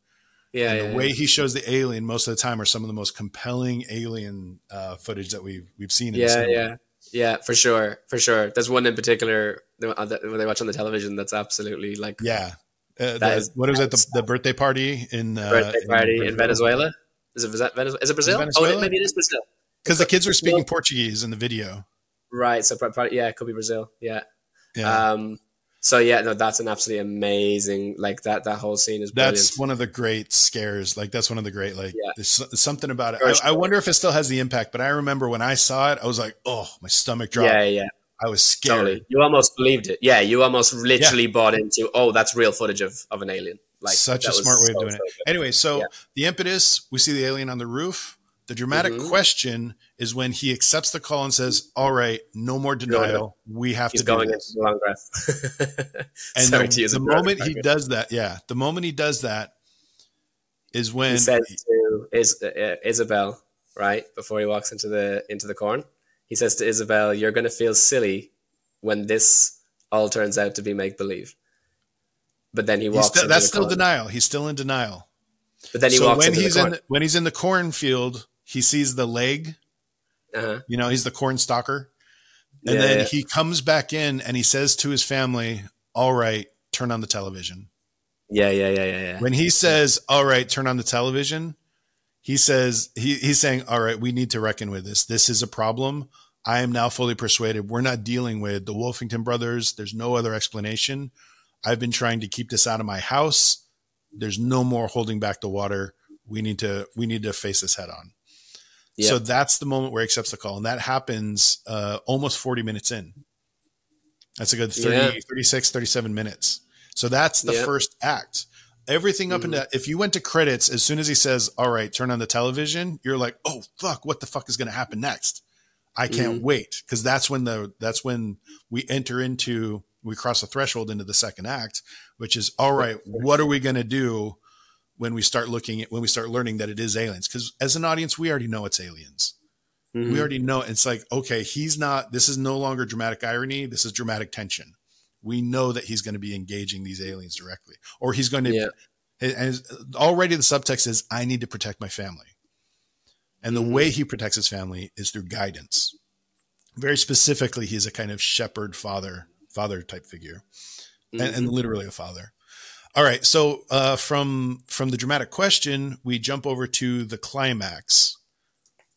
Yeah. and yeah, the way yeah. he shows the alien most of the time are some of the most compelling alien uh, footage that we've we've seen. In yeah, yeah, yeah, for sure, for sure. There's one in particular that- when they watch on the television that's absolutely like yeah. Uh, the- is- what was it? The, the birthday party in uh, birthday party in Venezuela. Is it Venezuela? Is it Brazil? Venezuela? Oh, maybe it is Brazil. Because the kids were speaking Portuguese in the video. Right. So pro- pro- yeah, it could be Brazil. Yeah. Yeah, Um. So yeah, no, that's an absolutely amazing. Like that. That whole scene is brilliant. that's one of the great scares. Like that's one of the great. Like Yeah. there's something about it. I, I wonder if it still has the impact. But I remember when I saw it, I was like, oh, my stomach dropped. yeah, yeah, I was scared. totally. You almost believed it. Yeah, you almost literally bought into. Oh, that's real footage of, of an alien. Like Such a smart way of so, doing so it. good. Anyway, so Yeah. the impetus, we see the alien on the roof. The dramatic Mhm. question is when he accepts the call and says, "All right, no more denial. We have He's to do going into this." the long breath. And Sorry the, the moment he does that, yeah, the moment he does that is when he says to Is, uh, Isabel, right before he walks into the into the corn, he says to Isabel, "You're going to feel silly when this all turns out to be make believe." But then he walks. still, that's still denial. He's still in denial. But then he so walks when he's in the, when he's in the cornfield, he sees the leg. uh-huh. You know, he's the corn stalker, and Yeah, then yeah. he comes back in and he says to his family, "All right, turn on the television." yeah, yeah, yeah, yeah, yeah. When he says, "All right, turn on the television," he says he, he's saying, "All right, we need to reckon with this. This is a problem. I am now fully persuaded. We're not dealing with the Wolfington brothers. There's no other explanation. I've been trying to keep this out of my house. There's no more holding back the water. We need to we need to face this head on." Yeah. So that's the moment where he accepts the call, and that happens uh, almost 40 minutes in. That's a good 30, Yeah. 36, 37 minutes. So that's the Yep. first act. Everything up Mhm. into if you went to credits, as soon as he says, "All right, turn on the television," you're like, "Oh fuck, what the fuck is going to happen next?" I can't Mhm. wait because that's when the that's when we enter into we cross the threshold into the second act, which is all right. What are we going to do when we start looking at when we start learning that it is aliens? Because as an audience, we already know it's aliens Mhm. we already know it's like okay he's not this is no longer dramatic irony this is dramatic tension we know that he's going to be engaging these aliens directly or he's going to Yeah. and already the subtext is i need to protect my family. And the way he protects his family is through guidance. Very specifically he's a kind of shepherd father father type figure and, and literally a father. All right so uh, from from the dramatic question we jump over to the climax.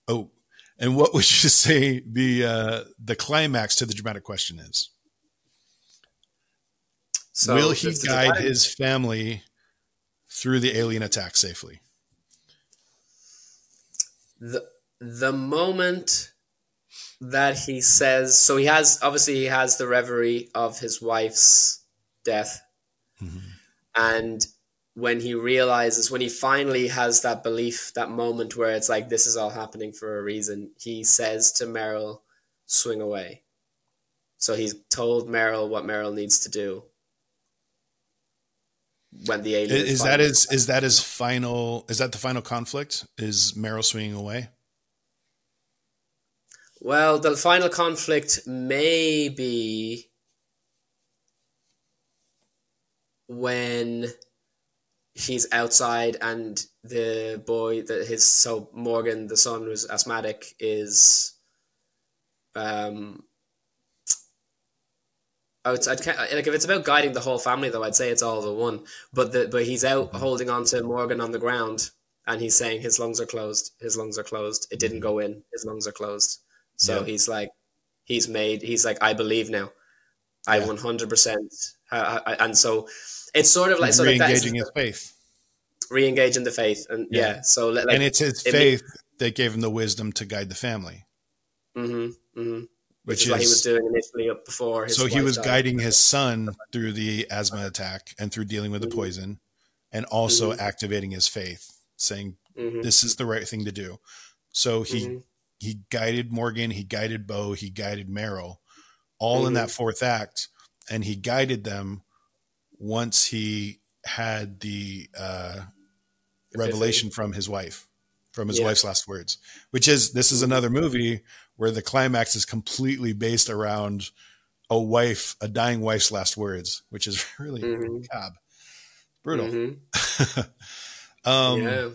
Oh and what would you say the uh, the climax to the dramatic question is So will he guide his family through the alien attack safely? The the moment that he says so he has obviously he has the reverie of his wife's death. Mm-hmm. And when he realizes when he finally has that belief that moment where it's like this is all happening for a reason he says to Merrill swing away. So he's told Merrill what Merrill needs to do when the alien is, is that his is that his final is that the final conflict? Is merrill swinging away? Well, the final conflict may be when he's outside and the boy that his so Morgan, the son who's asthmatic, is um, Would, I'd, like if it's about guiding the whole family, though, I'd say it's all the one. But the but he's out mm-hmm. holding on to Morgan on the ground, and he's saying his lungs are closed. His lungs are closed. It didn't mm-hmm. go in. His lungs are closed. So yeah. he's like, he's made. He's like, I believe now. I one hundred percent. And so it's sort of like so re-engaging like his faith, re-engaging the faith, and yeah. yeah so like, and it's his it faith that gave him the wisdom to guide the family. Mm-hmm. Mm-hmm which, which is, what he was doing initially up before. so he was died. guiding his son through the asthma attack and through dealing with the mm-hmm. poison, and also mm-hmm. activating his faith, saying mm-hmm. this is the right thing to do. So he mm-hmm. he guided Morgan, he guided Bo, he guided Merrill, all in that mm-hmm. fourth act, and he guided them once he had the uh, revelation from his wife, from his yeah. wife's last words, which is this is mm-hmm. another movie where the climax is completely based around a wife, a dying wife's last words, which is really mm-hmm. Brutal. Mm-hmm. um, yeah.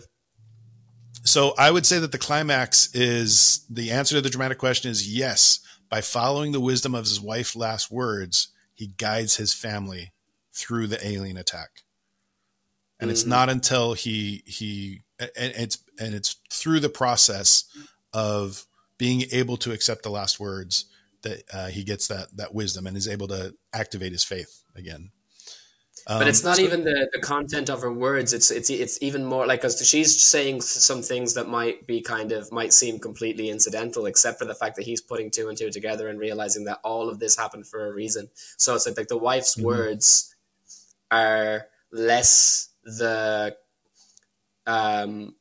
So I would say that the climax is the answer to the dramatic question is yes. By following the wisdom of his wife's last words, he guides his family through the alien attack. And mm-hmm. it's not until he he and it's and it's through the process of being able to accept the last words that uh, he gets that that wisdom and is able to activate his faith again. Um, but it's not so, even the, the content of her words. It's it's it's even more like because she's saying some things that might be kind of might seem completely incidental, except for the fact that he's putting two and two together and realizing that all of this happened for a reason. So it's like, like the wife's mm-hmm. words are less the um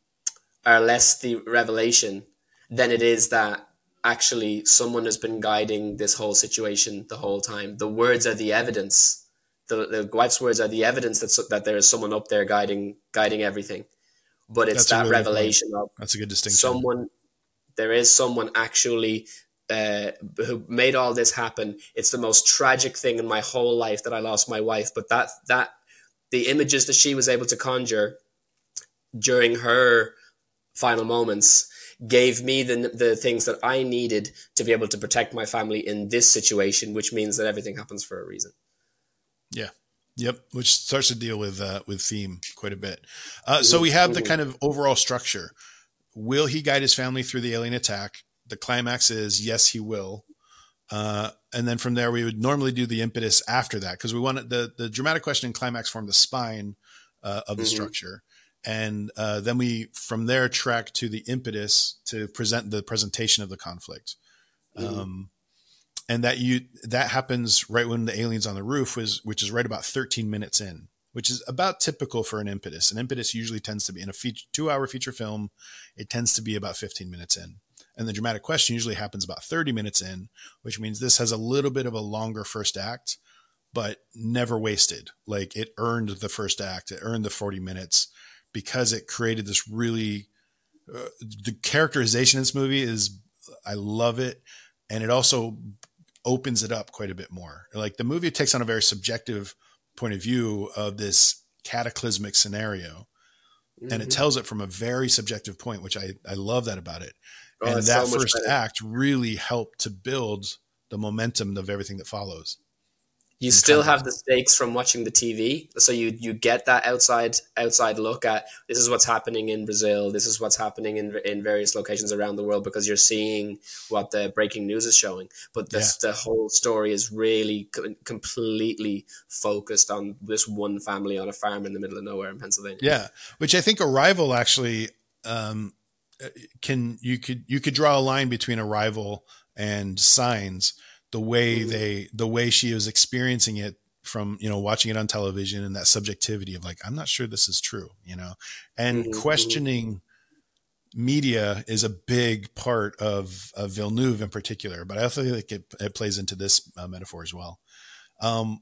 are less the revelation than it is that actually someone has been guiding this whole situation the whole time. The words are the evidence. The, the wife's words are the evidence that that there is someone up there guiding guiding everything. But it's That's that really revelation of That's a good distinction. Someone there is someone actually uh, who made all this happen. It's the most tragic thing in my whole life that I lost my wife. But that that the images that she was able to conjure during her final moments gave me the the things that I needed to be able to protect my family in this situation, which means that everything happens for a reason. Yeah. Yep, which starts to deal with uh, with theme quite a bit. Uh, so we have the mm-hmm. kind of overall structure. Will he guide his family through the alien attack? The climax is yes, he will. Uh, and then from there, we would normally do the impetus after that because we want the the dramatic question and climax form the spine uh, of the mm-hmm. structure and uh, then we from there track to the impetus to present the presentation of the conflict. Mm-hmm. um, and that you that happens right when the aliens on the roof was which is right about 13 minutes in which is about typical for an impetus. An impetus usually tends to be in a feature, two hour feature film it tends to be about 15 minutes in. And the dramatic question usually happens about 30 minutes in which means this has a little bit of a longer first act but never wasted. Like it earned the first act it earned the 40 minutes because it created this really uh, the characterization in this movie is I love it, and it also opens it up quite a bit more. Like the movie takes on a very subjective point of view of this cataclysmic scenario, mm-hmm. and it mm-hmm. tells it from a very subjective point, which I I love that about it. Oh, and that so first act really helped to build the momentum of everything that follows you still have the stakes from watching the TV. So you you get that outside outside look at this is what's happening in Brazil. This is what's happening in in various locations around the world because you're seeing what the breaking news is showing. But this, yeah. the whole story is really co- completely focused on this one family on a farm in the middle of nowhere in Pennsylvania. Yeah, which I think Arrival actually um, can you could you could draw a line between Arrival and Signs the way mm-hmm. they the way she was experiencing it from you know watching it on television and that subjectivity of like i'm not sure this is true you know and mm-hmm. questioning media is a big part of, of villeneuve in particular but i also think it, it plays into this uh, metaphor as well um,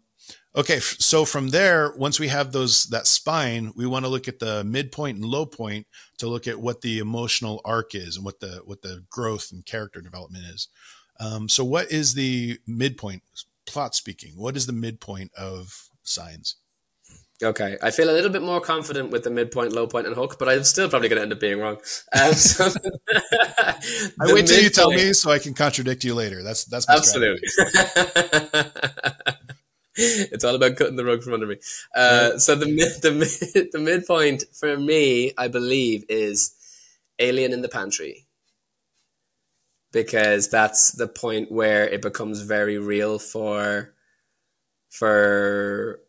okay so from there once we have those that spine we want to look at the midpoint and low point to look at what the emotional arc is and what the what the growth and character development is um, so, what is the midpoint, plot speaking? What is the midpoint of signs? Okay, I feel a little bit more confident with the midpoint, low point, and hook, but I'm still probably going to end up being wrong. Um, so I wait till you tell me so I can contradict you later. That's that's my absolutely. it's all about cutting the rug from under me. Uh. So the mid, the mid, the midpoint for me, I believe, is Alien in the Pantry, because that's the point where it becomes very real for for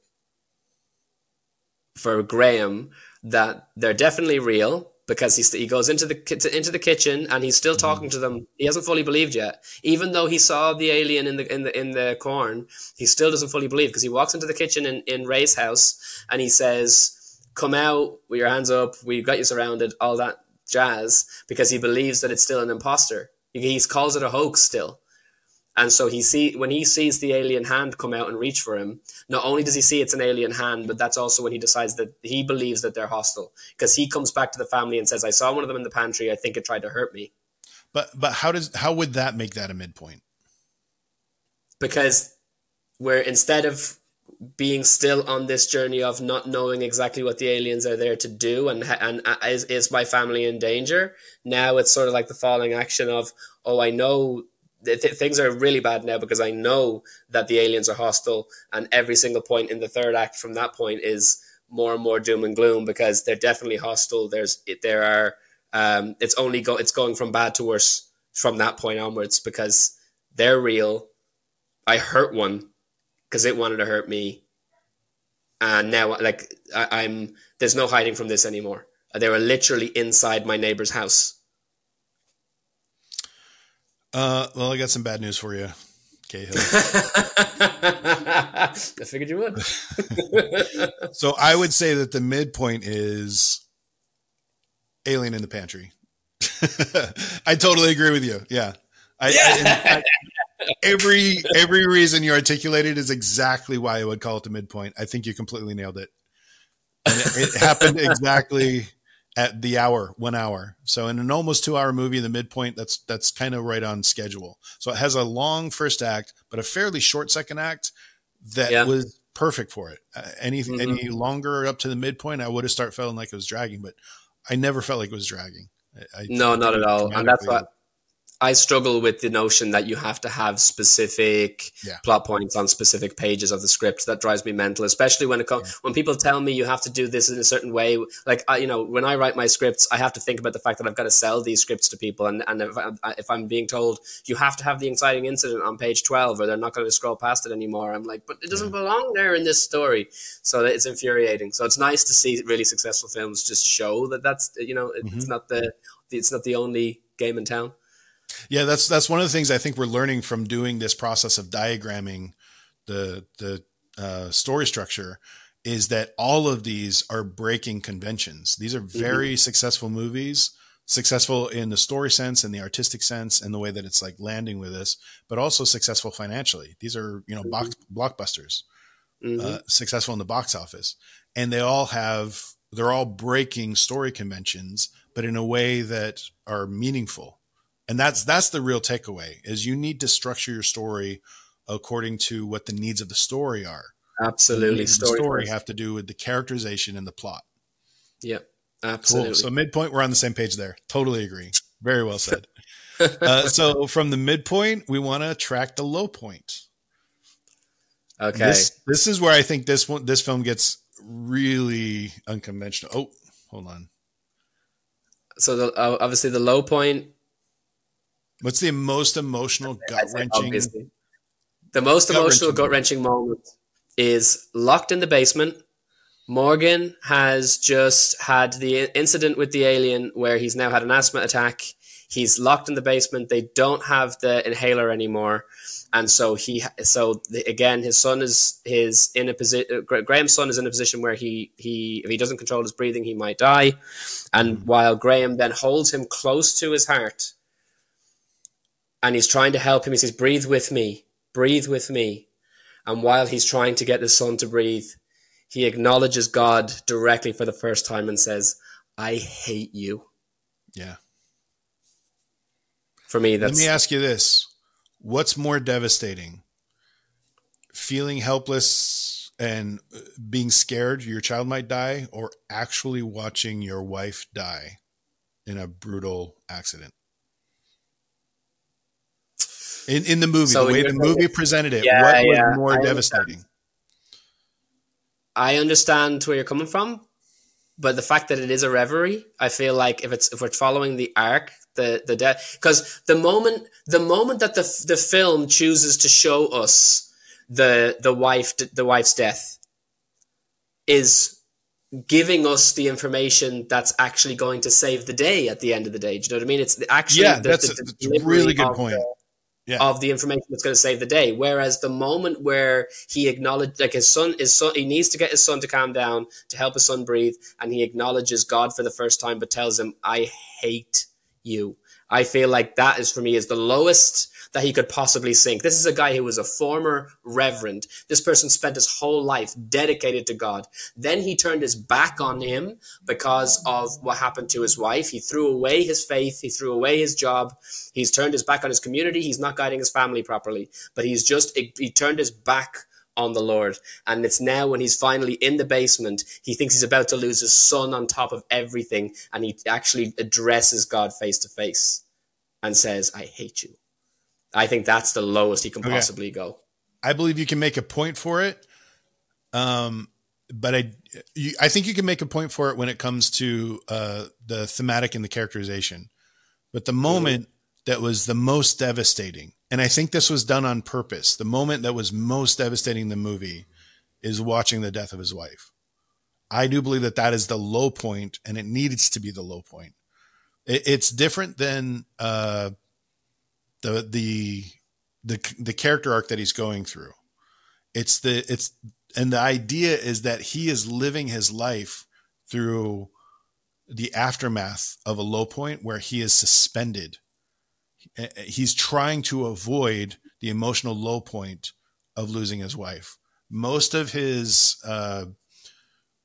for Graham that they're definitely real because he, he goes into the into the kitchen and he's still talking mm. to them. He hasn't fully believed yet, even though he saw the alien in the in the in the corn. He still doesn't fully believe because he walks into the kitchen in in Ray's house and he says, "Come out with your hands up. We've got you surrounded." All that jazz because he believes that it's still an imposter. He calls it a hoax still. And so he see when he sees the alien hand come out and reach for him, not only does he see it's an alien hand, but that's also when he decides that he believes that they're hostile because he comes back to the family and says, "I saw one of them in the pantry. I think it tried to hurt me." But but how does how would that make that a midpoint? Because where instead of being still on this journey of not knowing exactly what the aliens are there to do and and uh, is, is my family in danger now it's sort of like the falling action of oh i know th- things are really bad now because I know that the aliens are hostile, and every single point in the third act from that point is more and more doom and gloom because they're definitely hostile. There's there are um, it's only go it's going from bad to worse from that point onwards because they're real. I hurt one because it wanted to hurt me, and now like I, I'm there's no hiding from this anymore. They were literally inside my neighbor's house uh, well, I got some bad news for you, Cahill. I figured you would. so I would say that the midpoint is Alien in the Pantry. I totally agree with you. Yeah. I, yeah. I, every every reason you articulated is exactly why I would call it the midpoint. I think you completely nailed it. And it, it happened exactly at the hour, one hour. So in an almost two hour movie, the midpoint that's that's kind of right on schedule. So it has a long first act, but a fairly short second act that yeah. was perfect for it. Uh, any mm-hmm. any longer up to the midpoint, I would have start feeling like it was dragging, but I never felt like it was dragging. I, no, not at all. And that's what I struggle with the notion that you have to have specific yeah. plot points on specific pages of the script. That drives me mental, especially when it comes yeah. when people tell me you have to do this in a certain way. Like I, you know, when I write my scripts, I have to think about the fact that I've got to sell these scripts to people, and and if, I, if I'm being told you have to have the exciting incident on page twelve, or they're not going to scroll past it anymore, I'm like, but it doesn't yeah. belong there in this story. So it's infuriating. So it's nice to see really successful films just show that that's you know it's mm-hmm. not the it's not the only game in town. Yeah, that's that's one of the things I think we're learning from doing this process of diagramming the the uh, story structure is that all of these are breaking conventions. These are very mm-hmm. successful movies, successful in the story sense and the artistic sense and the way that it's like landing with us, but also successful financially. These are you know mm-hmm. box blockbusters, mm-hmm. uh, successful in the box office, and they all have they're all breaking story conventions, but in a way that are meaningful and that's that's the real takeaway is you need to structure your story according to what the needs of the story are. Absolutely. the story, story have to do with the characterization and the plot. Yep. Absolutely. Cool. so midpoint we're on the same page there. Totally agree. Very well said. Uh, so from the midpoint we want to track the low point. Okay. This, this is where i think this one this film gets really unconventional. Oh hold on. So the, uh, obviously the low point What's the most emotional, gut wrenching? The most emotional, gut wrenching moment is locked in the basement. Morgan has just had the incident with the alien where he's now had an asthma attack. He's locked in the basement. They don't have the inhaler anymore, and so he so the, again his son is his in a position. Graham's son is in a position where he he if he doesn't control his breathing, he might die. And mm. while Graham then holds him close to his heart and he's trying to help him. He says, Breathe with me, breathe with me. And while he's trying to get the son to breathe, he acknowledges God directly for the first time and says, I hate you. Yeah. For me, that's. Let me ask you this What's more devastating? Feeling helpless and being scared your child might die or actually watching your wife die in a brutal accident in in the movie So the way the movie presented it Yeah, what was yeah, more I understand. devastating I understand where you're coming from, but the fact that it is a reverie, I feel like if it's if we're following the arc, the the death, because the moment the moment that the the film chooses to show us the the wife the wife's death is giving us the information that's actually going to save the day at the end of the day. Do you know what I mean? It's actually Yeah, the, that's the- a- the a really good point. the- Yeah. of the information that's going to save the day. Whereas the moment where he acknowledged, like his son, his son, he needs to get his son to calm down to help his son breathe, and he acknowledges God for the first time, but tells him, "I hate you." I feel like that is for me is the lowest that he could possibly sink. This is a guy who was a former reverend. This person spent his whole life dedicated to God. Then he turned his back on him because of what happened to his wife. He threw away his faith. He threw away his job. He's turned his back on his community. He's not guiding his family properly. But he's just, he turned his back on the Lord. And it's now when he's finally in the basement, he thinks he's about to lose his son on top of everything. And he actually addresses God face to face and says, I hate you. I think that's the lowest he can Okay. possibly go. I believe you can make a point for it. Um, but I, you, I think you can make a point for it when it comes to uh, the thematic and the characterization. But the moment that was the most devastating, and I think this was done on purpose, the moment that was most devastating in the movie is watching the death of his wife. I do believe that that is the low point, and it needs to be the low point. It, it's different than uh, the the the the character arc that he's going through. It's the it's and the idea is that he is living his life through the aftermath of a low point where he is suspended. He's trying to avoid the emotional low point of losing his wife. Most of his uh,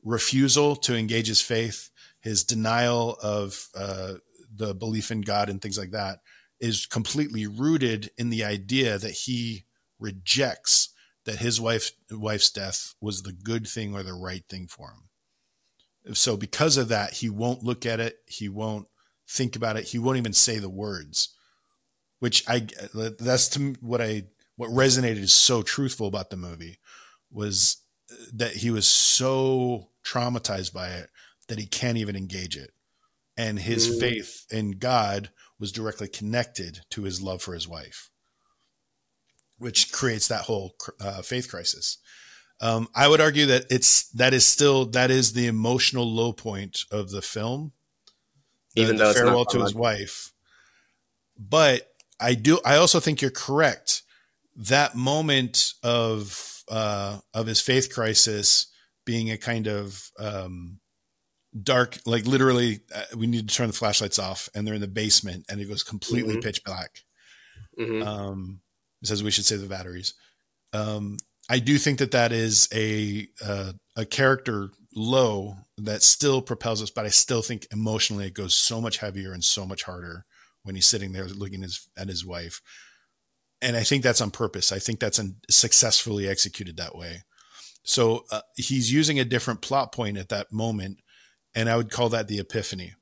refusal to engage his faith, his denial of uh, the belief in God and things like that, is completely rooted in the idea that he rejects that his wife wife's death was the good thing or the right thing for him. So because of that, he won't look at it, he won't think about it, he won't even say the words. Which I that's to what I what resonated is so truthful about the movie was that he was so traumatized by it that he can't even engage it. And his Mm. faith in God was directly connected to his love for his wife, which creates that whole uh, faith crisis. Um, I would argue that it's that is still that is the emotional low point of the film, the, Even the though it's not farewell to his wife. But I do. I also think you're correct. That moment of uh, of his faith crisis being a kind of um, dark, like literally, uh, we need to turn the flashlights off, and they're in the basement, and it goes completely Mhm. pitch black. Mhm. Um, it says we should save the batteries. Um, I do think that that is a uh, a character low that still propels us, but I still think emotionally it goes so much heavier and so much harder when he's sitting there looking at his, at his wife. And I think that's on purpose. I think that's un- successfully executed that way. So uh, he's using a different plot point at that moment, and I would call that the epiphany.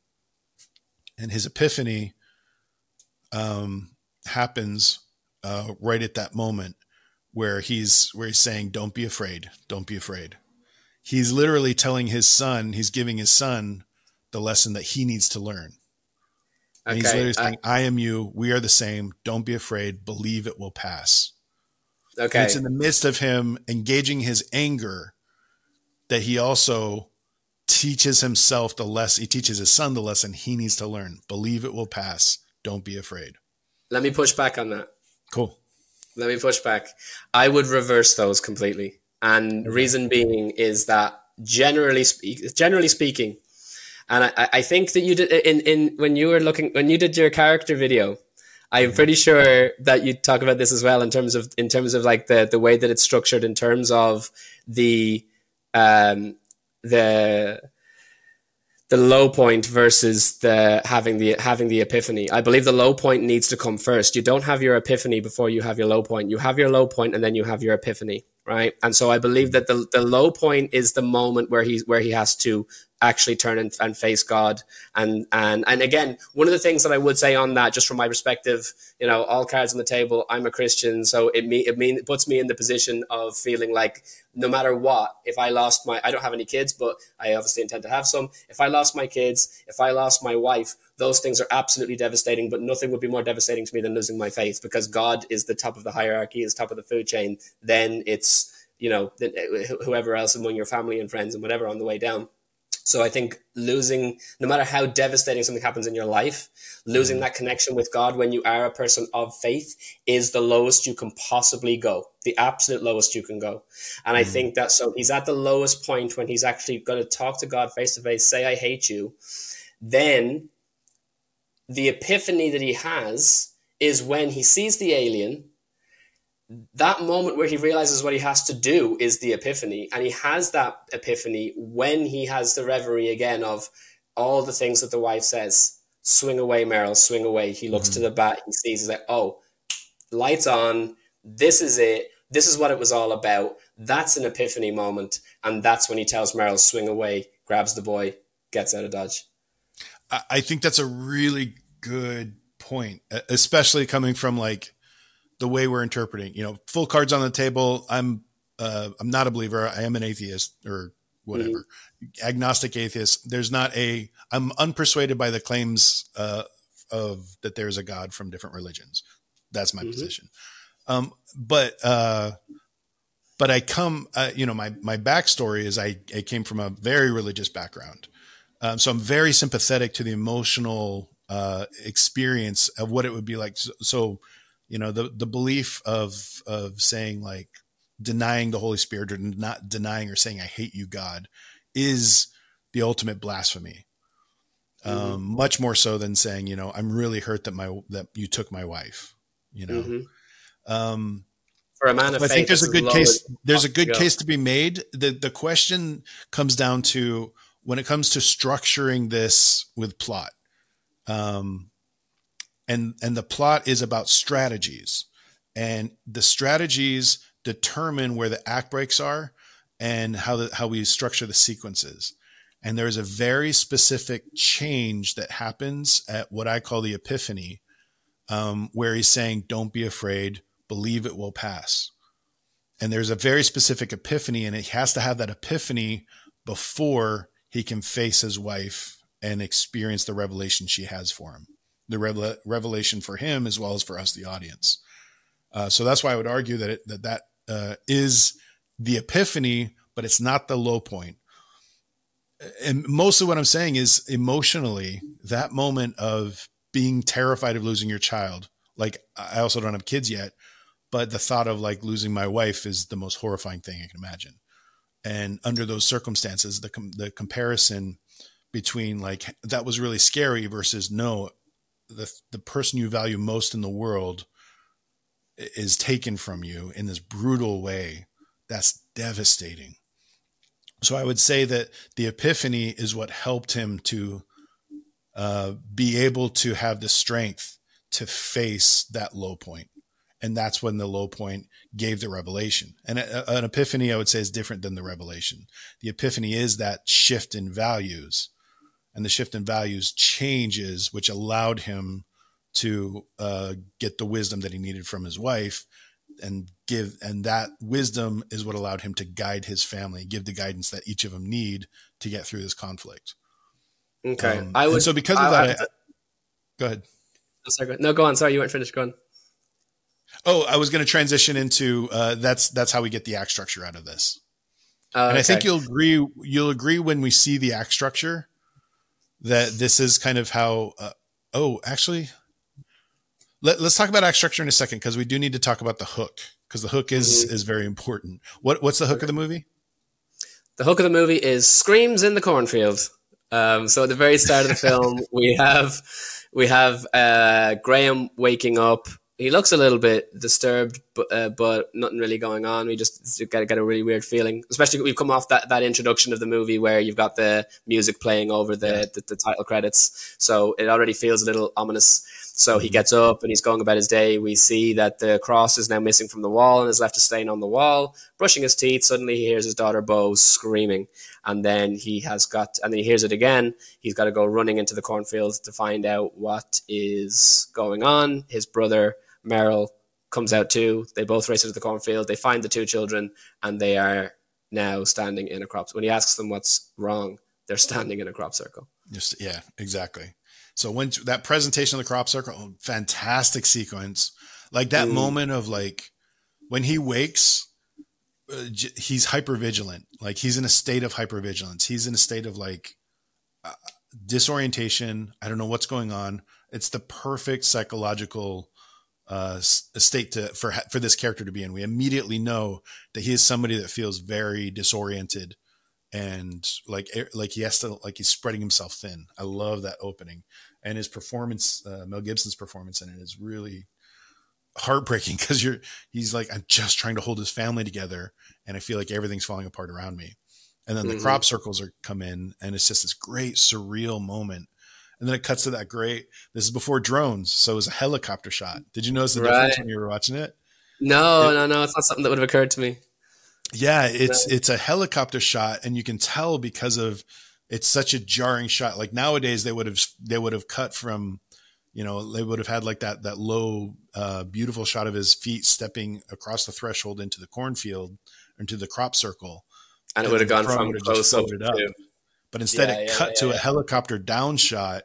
And his epiphany um, happens uh, right at that moment where he's where he's saying, "Don't be afraid. Don't be afraid." He's literally telling his son. He's giving his son the lesson that he needs to learn. And he's literally saying, "I am you. We are the same. Don't be afraid. Believe it will pass." And Okay. it's in the midst of him engaging his anger that he also teaches himself the lesson. He teaches his son the lesson he needs to learn. Believe it will pass. Don't be afraid. Let me push back on that. Cool. Let me push back. I would reverse those completely. And reason being is that generally speak, generally speaking, and I, I think that you did in, in when you were looking when you did your character video, I'm pretty sure that you talk about this as well in terms of in terms of like the the way that it's structured in terms of the um the the low point versus the having the having the epiphany. I believe the low point needs to come first. You don't have your epiphany before you have your low point. You have your low point and then you have your epiphany. right? And so I believe that the the low point is the moment where he's where he has to actually turn and, and, face God. And and and again, one of the things that I would say on that, just from my perspective, you know, all cards on the table. I'm a Christian, so it me it mean it puts me in the position of feeling like no matter what, if I lost my, I don't have any kids, but I obviously intend to have some. If I lost my kids, if I lost my wife, those things are absolutely devastating. But nothing would be more devastating to me than losing my faith, because God is the top of the hierarchy, is top of the food chain. Then it's you know eh, whoever else among your family and friends and whatever on the way down. So I think losing, no matter how devastating something happens in your life, losing mm. that connection with God when you are a person of faith is the lowest you can possibly go, the absolute lowest you can go. And. I think that so he's at the lowest point when he's actually going to talk to God face to face, say, I hate you. Then the epiphany that he has is when he sees the alien that moment where he realizes what he has to do is the epiphany. And he has that epiphany when he has the reverie again of all the things that the wife says swing away merrill swing away. He looks mm-hmm. to the bat he sees he's like oh lights on this is it this is what it was all about. That's an epiphany moment and that's when he tells merrill swing away grabs the boy gets out of dodge. I think that's a really good point especially coming from like the way we're interpreting. You know, full cards on the table. I'm uh, I'm not a believer. I am an atheist or whatever, mm-hmm. agnostic atheist. There's not a. I'm unpersuaded by the claims uh, of that there's a God from different religions. That's my mm-hmm. position. Um, but uh, but I come, uh, you know, my my backstory is I, I came from a very religious background, um, so I'm very sympathetic to the emotional uh, experience of what it would be like. So, so you know the the belief of of saying like denying the holy spirit or not denying or saying i hate you god is the ultimate blasphemy mm-hmm. um, much more so than saying you know i'm really hurt that my that you took my wife you know mm-hmm. um, for a man of I think there's a good case. There's a good case to be made. the The question comes down to when it comes to structuring this with plot. Um, and and the plot is about strategies. And the strategies determine where the act breaks are and how the, how we structure the sequences. And there's a very specific change that happens at what i call the epiphany um, where he's saying don't be afraid. Believe it will pass. And there's a very specific epiphany and he has to have that epiphany before he can face his wife and experience the revelation she has for him the revel- revelation for him as well as for us, the audience. Uh, so that's why I would argue that it, that that uh, is the epiphany, but it's not the low point. And mostly what I'm saying is emotionally that moment of being terrified of losing your child. Like I also don't have kids yet, but the thought of like losing my wife is the most horrifying thing I can imagine. And under those circumstances, the com- the comparison between like that was really scary versus no, the the person you value most in the world is taken from you in this brutal way that's devastating. So i would say that the epiphany is what helped him to uh, be able to have the strength to face that low point. And that's when the low point gave the revelation. And a, an epiphany i would say is different than the revelation. The epiphany is that shift in values and the shift in values changes, which allowed him to uh, get the wisdom that he needed from his wife and give and that wisdom is what allowed him to guide his family give the guidance that each of them need to get through this conflict. Okay. Um, i would so because of I, that I, I, go ahead. Oh, sorry, no go on. Sorry you weren't finished. Go on. Oh i was going to transition into uh, that's that's how we get the act structure out of this. Uh, and okay. i think you'll agree you'll agree when we see the act structure that this is kind of how. Uh, oh, actually, let, us talk about act structure in a second because we do need to talk about the hook because the hook is mm-hmm. is very important. What what's the hook of the movie? The hook of the movie is screams in the cornfield. Um, so at the very start of the film, we have we have uh, Graham waking up he looks a little bit disturbed, but uh, but nothing really going on. We just get get a really weird feeling, especially we've come off that, that introduction of the movie where you've got the music playing over the, yeah. the, the title credits, so it already feels a little ominous. So he gets up and he's going about his day. We see that the cross is now missing from the wall and is left a stain on the wall. Brushing his teeth, suddenly he hears his daughter Bo screaming, and then he has got, and then he hears it again. He's got to go running into the cornfield to find out what is going on. His brother Merrill comes out too. They both race into the cornfield. They find the two children, and they are now standing in a crop. When he asks them what's wrong, they're standing in a crop circle. Just yeah, exactly. So when that presentation of the crop circle, oh, fantastic sequence. Like that mm. moment of like when he wakes, uh, j- he's hyper vigilant. Like he's in a state of hyper vigilance. He's in a state of like uh, disorientation. I don't know what's going on. It's the perfect psychological uh, state to for for this character to be in. We immediately know that he is somebody that feels very disoriented and like like he has to like he's spreading himself thin. I love that opening and his performance, uh, Mel Gibson's performance in it is really heartbreaking because you're he's like I'm just trying to hold his family together and I feel like everything's falling apart around me. And then mm-hmm. the crop circles are come in and it's just this great surreal moment. And then it cuts to that great. This is before drones, so it was a helicopter shot. Did you notice the right. difference when you were watching it? No, it, no, no. It's not something that would have occurred to me. Yeah, it's it's a helicopter shot, and you can tell because of it's such a jarring shot. Like nowadays, they would have they would have cut from, you know, they would have had like that that low, uh, beautiful shot of his feet stepping across the threshold into the cornfield, into the crop circle, and it would have gone from close up. up. But instead, yeah, it yeah, cut yeah, to a helicopter down shot,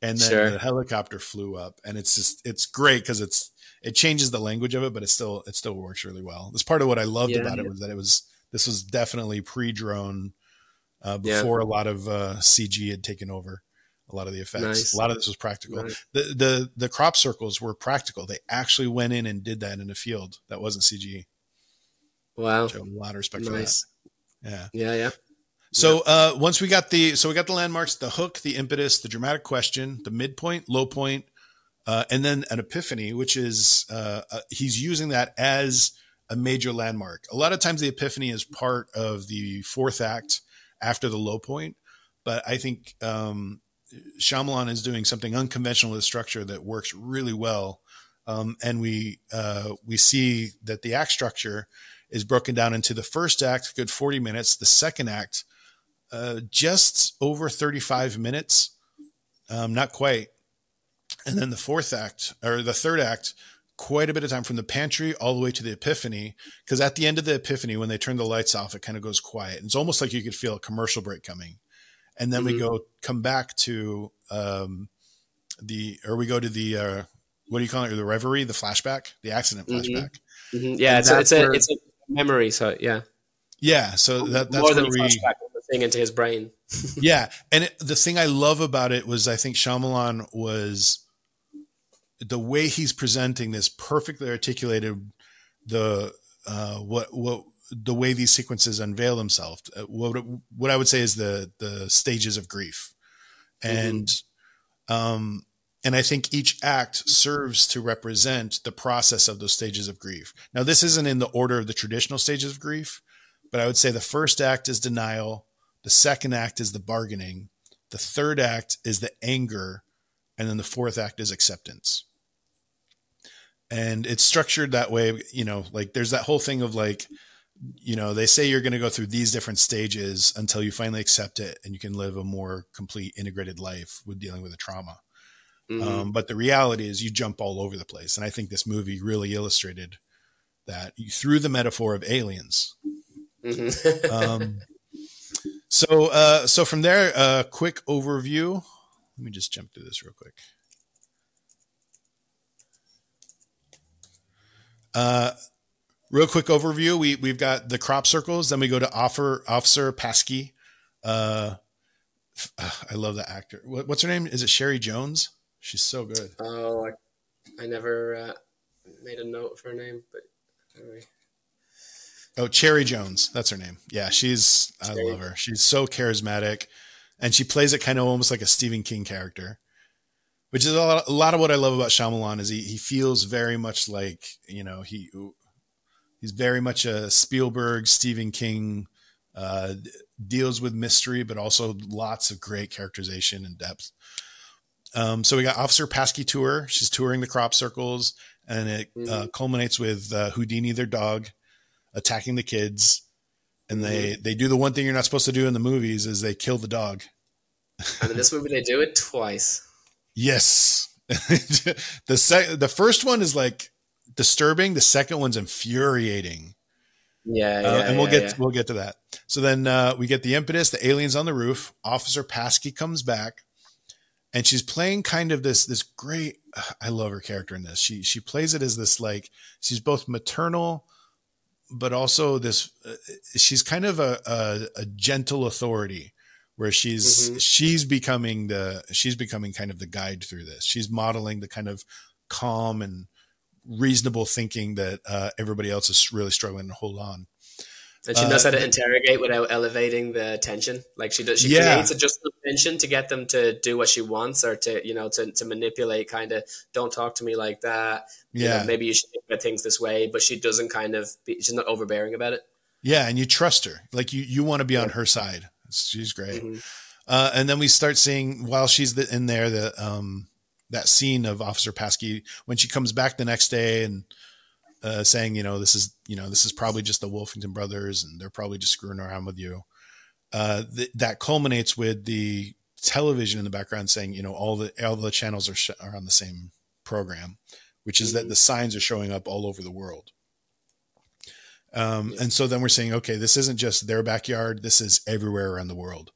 and then sure. the helicopter flew up, and it's just it's great because it's it changes the language of it, but it still it still works really well. That's part of what I loved about it was that it was this was definitely pre-drone uh, before a lot of uh, CG had taken over a lot of the effects. Nice. A lot of this was practical. Nice. The the the crop circles were practical. They actually went in and did that in a field that wasn't CG. Wow, a lot of respect nice. for that. Yeah, yeah, yeah. So uh, once we got the so we got the landmarks, the hook, the impetus, the dramatic question, the midpoint, low point, uh, and then an epiphany, which is uh, uh, he's using that as a major landmark. A lot of times, the epiphany is part of the fourth act after the low point, but I think um, Shyamalan is doing something unconventional with the structure that works really well. Um, and we uh, we see that the act structure is broken down into the first act, good forty minutes. The second act, uh, just over thirty five minutes, um, not quite and then the fourth act or the third act, quite a bit of time from the pantry all the way to the epiphany. Because at the end of the epiphany, when they turn the lights off, it kind of goes quiet. And It's almost like you could feel a commercial break coming. And then mm-hmm. we go come back to um, the or we go to the uh, what do you call it? The reverie, the flashback, the accident mm-hmm. flashback. Mm-hmm. Yeah, it's a, it's, where, a, it's a memory. So yeah, yeah. So that, that's more than we, flashback thing into his brain. yeah, and it, the thing I love about it was I think Shyamalan was the way he's presenting this perfectly articulated the uh, what what the way these sequences unveil themselves. Uh, what what I would say is the the stages of grief, and mm-hmm. um, and I think each act serves to represent the process of those stages of grief. Now, this isn't in the order of the traditional stages of grief, but I would say the first act is denial, the second act is the bargaining, the third act is the anger, and then the fourth act is acceptance. And it's structured that way you know like there's that whole thing of like you know they say you're going to go through these different stages until you finally accept it and you can live a more complete integrated life with dealing with a trauma. Mm-hmm. um, but the reality is you jump all over the place. And i think this movie really illustrated that through the metaphor of aliens. Mm-hmm. um, so uh, so from there a uh, quick overview let me just jump through this real quick Uh, real quick overview: we we've got the crop circles, then we go to offer Officer Paski. Uh, I love that actor. What, what's her name? Is it Sherry Jones? She's so good. Oh, I, I never uh, made a note of her name, but anyway. Oh, Cherry Jones. That's her name. Yeah, she's. Cherry. I love her. She's so charismatic, and she plays it kind of almost like a Stephen King character which is a lot, a lot of what I love about Shyamalan is he he feels very much like you know he he's very much a Spielberg, Stephen King, uh, deals with mystery, but also lots of great characterization and depth. Um, so we got Officer Paski tour. She's touring the crop circles, and it uh, Mhm. culminates with uh, Houdini, their dog, attacking the kids. And they Mm-hmm. they do the one thing you're not supposed to do in the movies is they kill the dog. And in this movie, they do it twice. Yes. the sec- the first one is like disturbing. The second one's infuriating. Yeah, Uh, yeah, and we'll yeah, get yeah. we'll get to that. So then uh, we get the impetus. The aliens on the roof. Officer Paski comes back, and she's playing kind of this this great. I love her character in this. She she plays it as this like she's both maternal, but also this. Uh, she's kind of a, a a gentle authority, where she's Mhm. she's becoming the she's becoming kind of the guide through this. She's modeling the kind of calm and reasonable thinking that uh, everybody else is really struggling to hold on. And she knows Uh, how to interrogate without elevating the tension. Like she does, she Yeah. creates a just tension to get them to do what she wants, or to you know to, to manipulate. Kind of, don't talk to me like that. You know, Yeah, maybe you should think about things this way. But she doesn't kind of. Be, she's not overbearing about it. yeah, and you trust her. Like you you want to be on her side. She's great. Mhm. Uh, and then we start seeing while she's the, in there the um that scene of Officer Paski when she comes back the next day and uh, saying, you know, this is you know this is probably just the Wolfington brothers and they're probably just screwing around with you. Uh, th- that culminates with the television in the background saying, you know, all the all the channels are sh- are on the same program, which is that Mhm. the signs are showing up all over the world. Um, And so then we're saying, okay, this isn't just their backyard. This is everywhere around the world.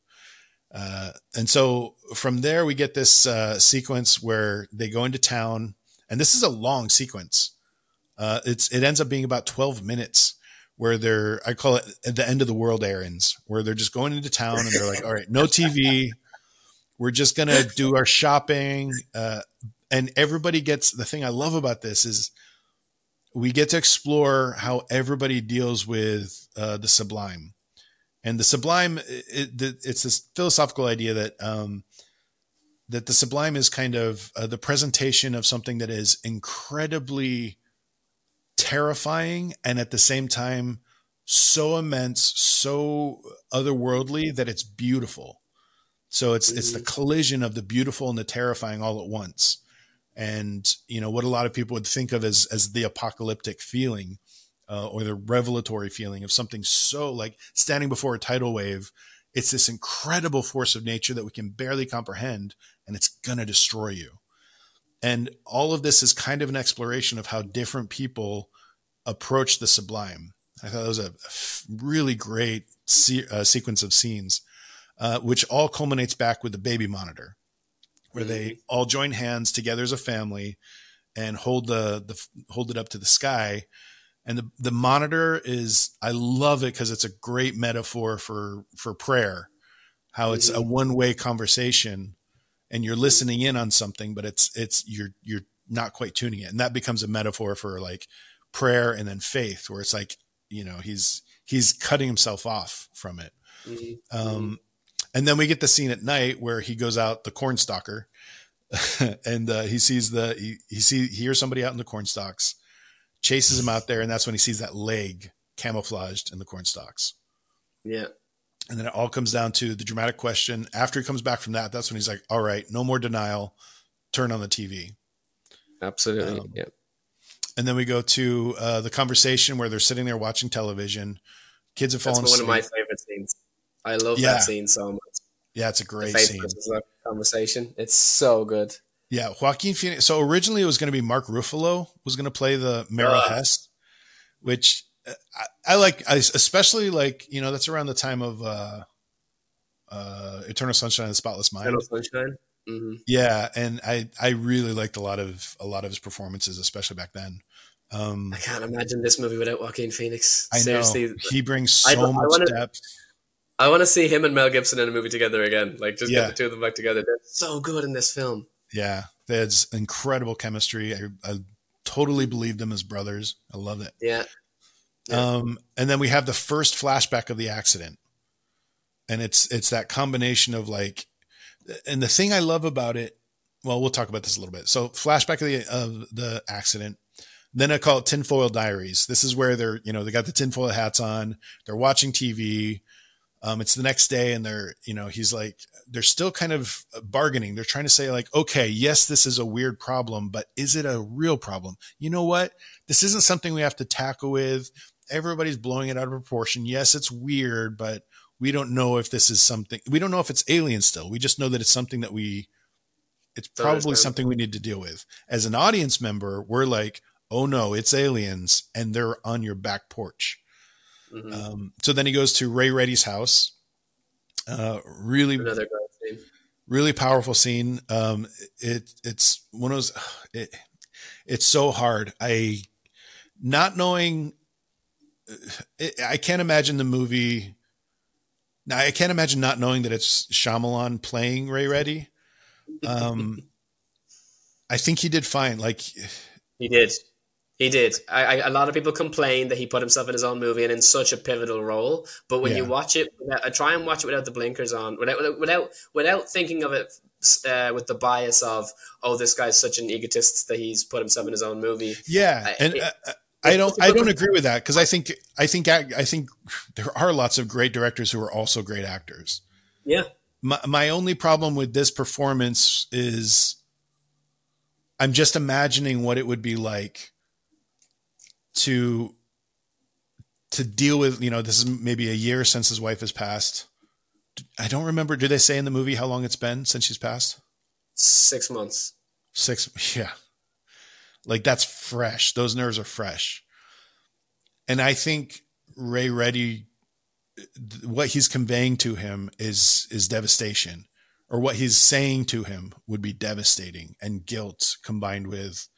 Uh, and so from there, we get this uh, sequence where they go into town, and this is a long sequence. Uh, it's it ends up being about twelve minutes, where they're I call it the end of the world errands, where they're just going into town and they're like, all right, no TV, we're just gonna do our shopping, uh, and everybody gets the thing I love about this is we get to explore how everybody deals with uh, the sublime. And the sublime it, it, it's this philosophical idea that um, that the sublime is kind of uh, the presentation of something that is incredibly terrifying and at the same time so immense so otherworldly that it's beautiful so it's it's the collision of the beautiful and the terrifying all at once and you know what a lot of people would think of as as the apocalyptic feeling uh, or the revelatory feeling of something so like standing before a tidal wave. It's this incredible force of nature that we can barely comprehend, and it's to destroy you. And all of this is kind of an exploration of how different people approach the sublime. I thought that was a really great se- uh, sequence of scenes, uh, which all culminates back with the baby monitor, where they all join hands together as a family and hold the, the hold it up to the sky. And the, the monitor is i love it because it's a great metaphor for for prayer how it's a one-way conversation and you're listening in on something but it's it's you're you're not quite tuning it and that becomes a metaphor for like prayer and then faith where it's like you know he's he's cutting himself off from it Mhm. um and then we get the scene at night where he goes out the corn stalker and uh, he sees the he, he see he hears somebody out in the corn stalks chases him out there, and that's when he sees that leg camouflaged in the corn stalks. Yeah. And then it all comes down to the dramatic question. After he comes back from that, that's when he's like, "All right, no more denial. Turn on the TV." Absolutely. Um, yeah. And then we go to uh, the conversation where they're sitting there watching television. Kids have fallen That's fallen one of my favorite scenes. I love Yeah. that scene so much. yeah, it's a great scene. conversation. It's so good. Yeah, Joaquin Phoenix. So originally it was going to be Mark Ruffalo was going to play the Merrill Ugh. Hess, which uh, I, I like. I especially like. You know, that's around the time of uh, uh, Eternal Sunshine of the Spotless Mind. Eternal Sunshine. hmm Yeah, and I I really liked a lot of a lot of his performances, especially back then. Um, I can't imagine this movie without Joaquin Phoenix. I know Seriously, he brings so I much wanna- depth. I want to see him and Mel Gibson in a movie together again. Like, just Yeah. get the two of them back together. They're so good in this film. Yeah, there's incredible chemistry. I, I totally believe them as brothers. I love it. Yeah. Um, and then we have the first flashback of the accident, and it's it's that combination of like, and the thing I love about it. Well, we'll talk about this a little bit. So, flashback of the of the accident. Then I call it tinfoil diaries. This is where they're you know they got the tinfoil hats on. They're watching TV. Um, it's the next day, and they're you know he's like they're still kind of bargaining. They're trying to say like, okay, yes, this is a weird problem, but is it a real problem? You know what? This isn't something we have to tackle with. Everybody's blowing it out of proportion. Yes, it's weird, but we don't know if this is something. We don't know if it's alien still. We just know that it's something that we. It's probably something we need to deal with. As an audience member, we're like, oh no, it's aliens, and they're on your back porch Mm-hmm. Um, so then he goes to Ray Reddy's house. Uh, really, another scene. really powerful scene. Um, it it's one of those. It, it's so hard. I not knowing. It, I can't imagine the movie. Now I can't imagine not knowing that it's Shyamalan playing Ray Reddy. Um, I think he did fine. Like he did. He did. I, I, a lot of people complain that he put himself in his own movie and in such a pivotal role. But when yeah. you watch it, I try and watch it without the blinkers on, without without without thinking of it uh, with the bias of, oh, this guy's such an egotist that he's put himself in his own movie. Yeah, and it, uh, I don't I don't agree with that because I think I think I think there are lots of great directors who are also great actors. Yeah. My my only problem with this performance is I'm just imagining what it would be like to to deal with you know this is maybe a year since his wife has passed. I don't remember do they say in the movie how long it's been since she's passed? Six months. Six yeah like that's fresh those nerves are fresh and i think ray reddy what he's conveying to him is is devastation or what he's saying to him would be devastating and guilt combined with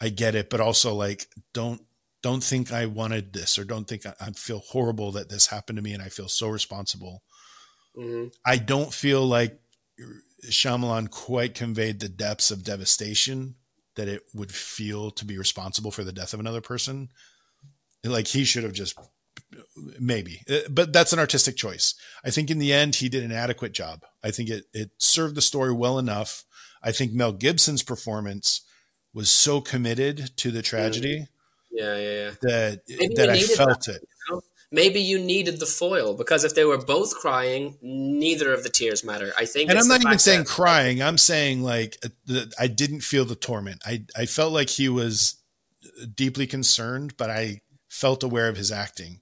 i get it but also like don't don't think I wanted this or don't think I, I feel horrible that this happened to me and I feel so responsible. Mm-hmm. I don't feel like Shyamalan quite conveyed the depths of devastation that it would feel to be responsible for the death of another person. Like he should have just maybe, uh, but that's an artistic choice. I think in the end he did an adequate job. I think it it served the story well enough. I think Mel Gibson's performance was so committed to the tragedy. Mm-hmm yeah, yeah, yeah. That that I felt that, it. Maybe you needed the foil because if they were both crying, neither of the tears matter. I think. And I'm not even saying crying. I'm saying like uh, I didn't feel the torment. I I felt like he was deeply concerned, but I felt aware of his acting.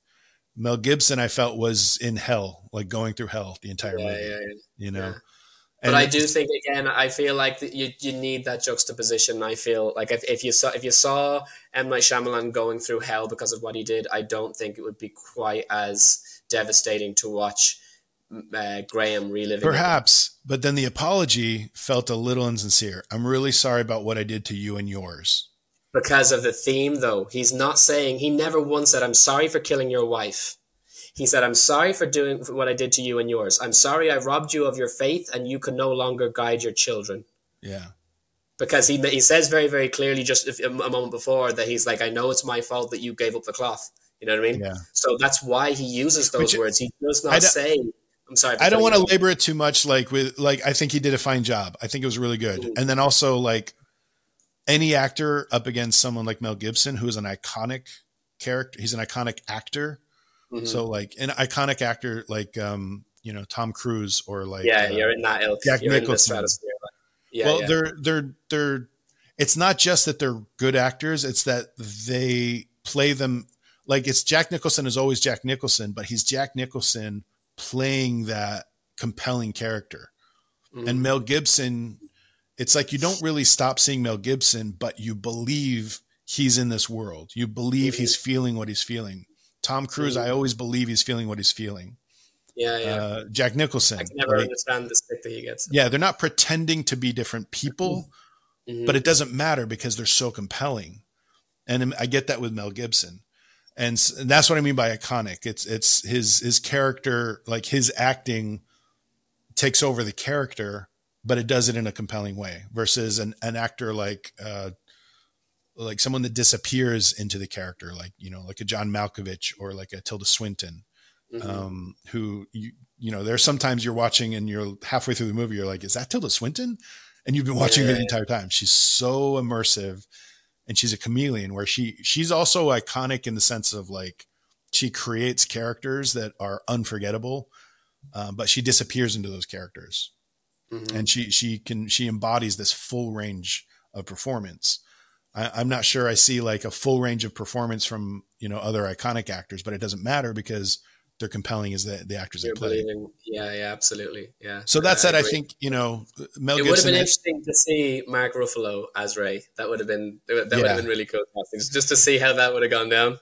Mel Gibson, I felt was in hell, like going through hell the entire yeah, movie. Yeah, yeah. You know, but I do think again, I feel like you you need that juxtaposition. I feel like if, if you saw if you saw M Night Shyamalan going through hell because of what he did, I don't think it would be quite as devastating to watch uh, Graham reliving. Perhaps, it. but then the apology felt a little insincere. I'm really sorry about what I did to you and yours. Because of the theme, though, he's not saying he never once said, "I'm sorry for killing your wife." He said, I'm sorry for doing what I did to you and yours. I'm sorry I robbed you of your faith and you can no longer guide your children. Yeah. Because he, he says very, very clearly just a moment before that he's like, I know it's my fault that you gave up the cloth. You know what I mean? Yeah. So that's why he uses those Which, words. He does not say, I'm sorry. I don't want to labor it too much. Like with, like, I think he did a fine job. I think it was really good. Mm-hmm. And then also like any actor up against someone like Mel Gibson, who is an iconic character. He's an iconic actor Mm-hmm. So like an iconic actor like um, you know Tom Cruise or like yeah, uh, you're in that ilk. Jack you're Nicholson. Yeah, well, yeah. they're they're they're. It's not just that they're good actors; it's that they play them like it's Jack Nicholson is always Jack Nicholson, but he's Jack Nicholson playing that compelling character. Mm-hmm. And Mel Gibson, it's like you don't really stop seeing Mel Gibson, but you believe he's in this world. You believe mm-hmm. he's feeling what he's feeling. Tom Cruise, mm-hmm. I always believe he's feeling what he's feeling. Yeah, yeah. Uh, Jack Nicholson. I can never right? understand the stick that he gets. Yeah, they're not pretending to be different people, mm-hmm. but it doesn't matter because they're so compelling. And I get that with Mel Gibson. And, and that's what I mean by iconic. It's it's his his character, like his acting takes over the character, but it does it in a compelling way versus an, an actor like uh, like someone that disappears into the character, like you know, like a John Malkovich or like a Tilda Swinton, mm-hmm. um, who you you know, there's sometimes you're watching and you're halfway through the movie, you're like, is that Tilda Swinton? And you've been watching yeah. her the entire time. She's so immersive, and she's a chameleon. Where she she's also iconic in the sense of like she creates characters that are unforgettable. um, but she disappears into those characters, Mhm. and she she can she embodies this full range of performance. I, I'm not sure I see like a full range of performance from you know other iconic actors, but it doesn't matter because they're compelling as the the actors You're they play. believing, yeah, yeah, absolutely, yeah. So that said, I agree. think you know Mel Gibson. it would have Gibson. been interesting to see Mark Ruffalo as Ray. That would have been that would Yeah. have been really cool, just to see how that would have gone down.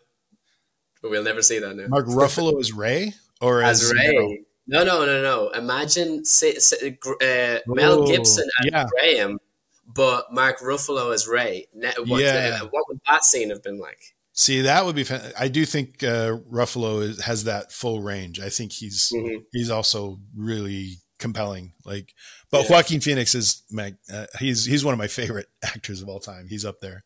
But we'll never see that now. Mark Ruffalo as Ray or as, as Ray. No, no, no, no. Imagine say, say, uh, Mel Oh, Gibson as yeah. Graham, but Mark Ruffalo as Ray. What, Yeah. what would that scene have been like? See, that would be. fan- I do think uh, Ruffalo is, has that full range. I think he's Mhm. he's also really compelling. Like, but Yeah. Joaquin Phoenix is mag- uh, he's he's one of my favorite actors of all time. He's up there.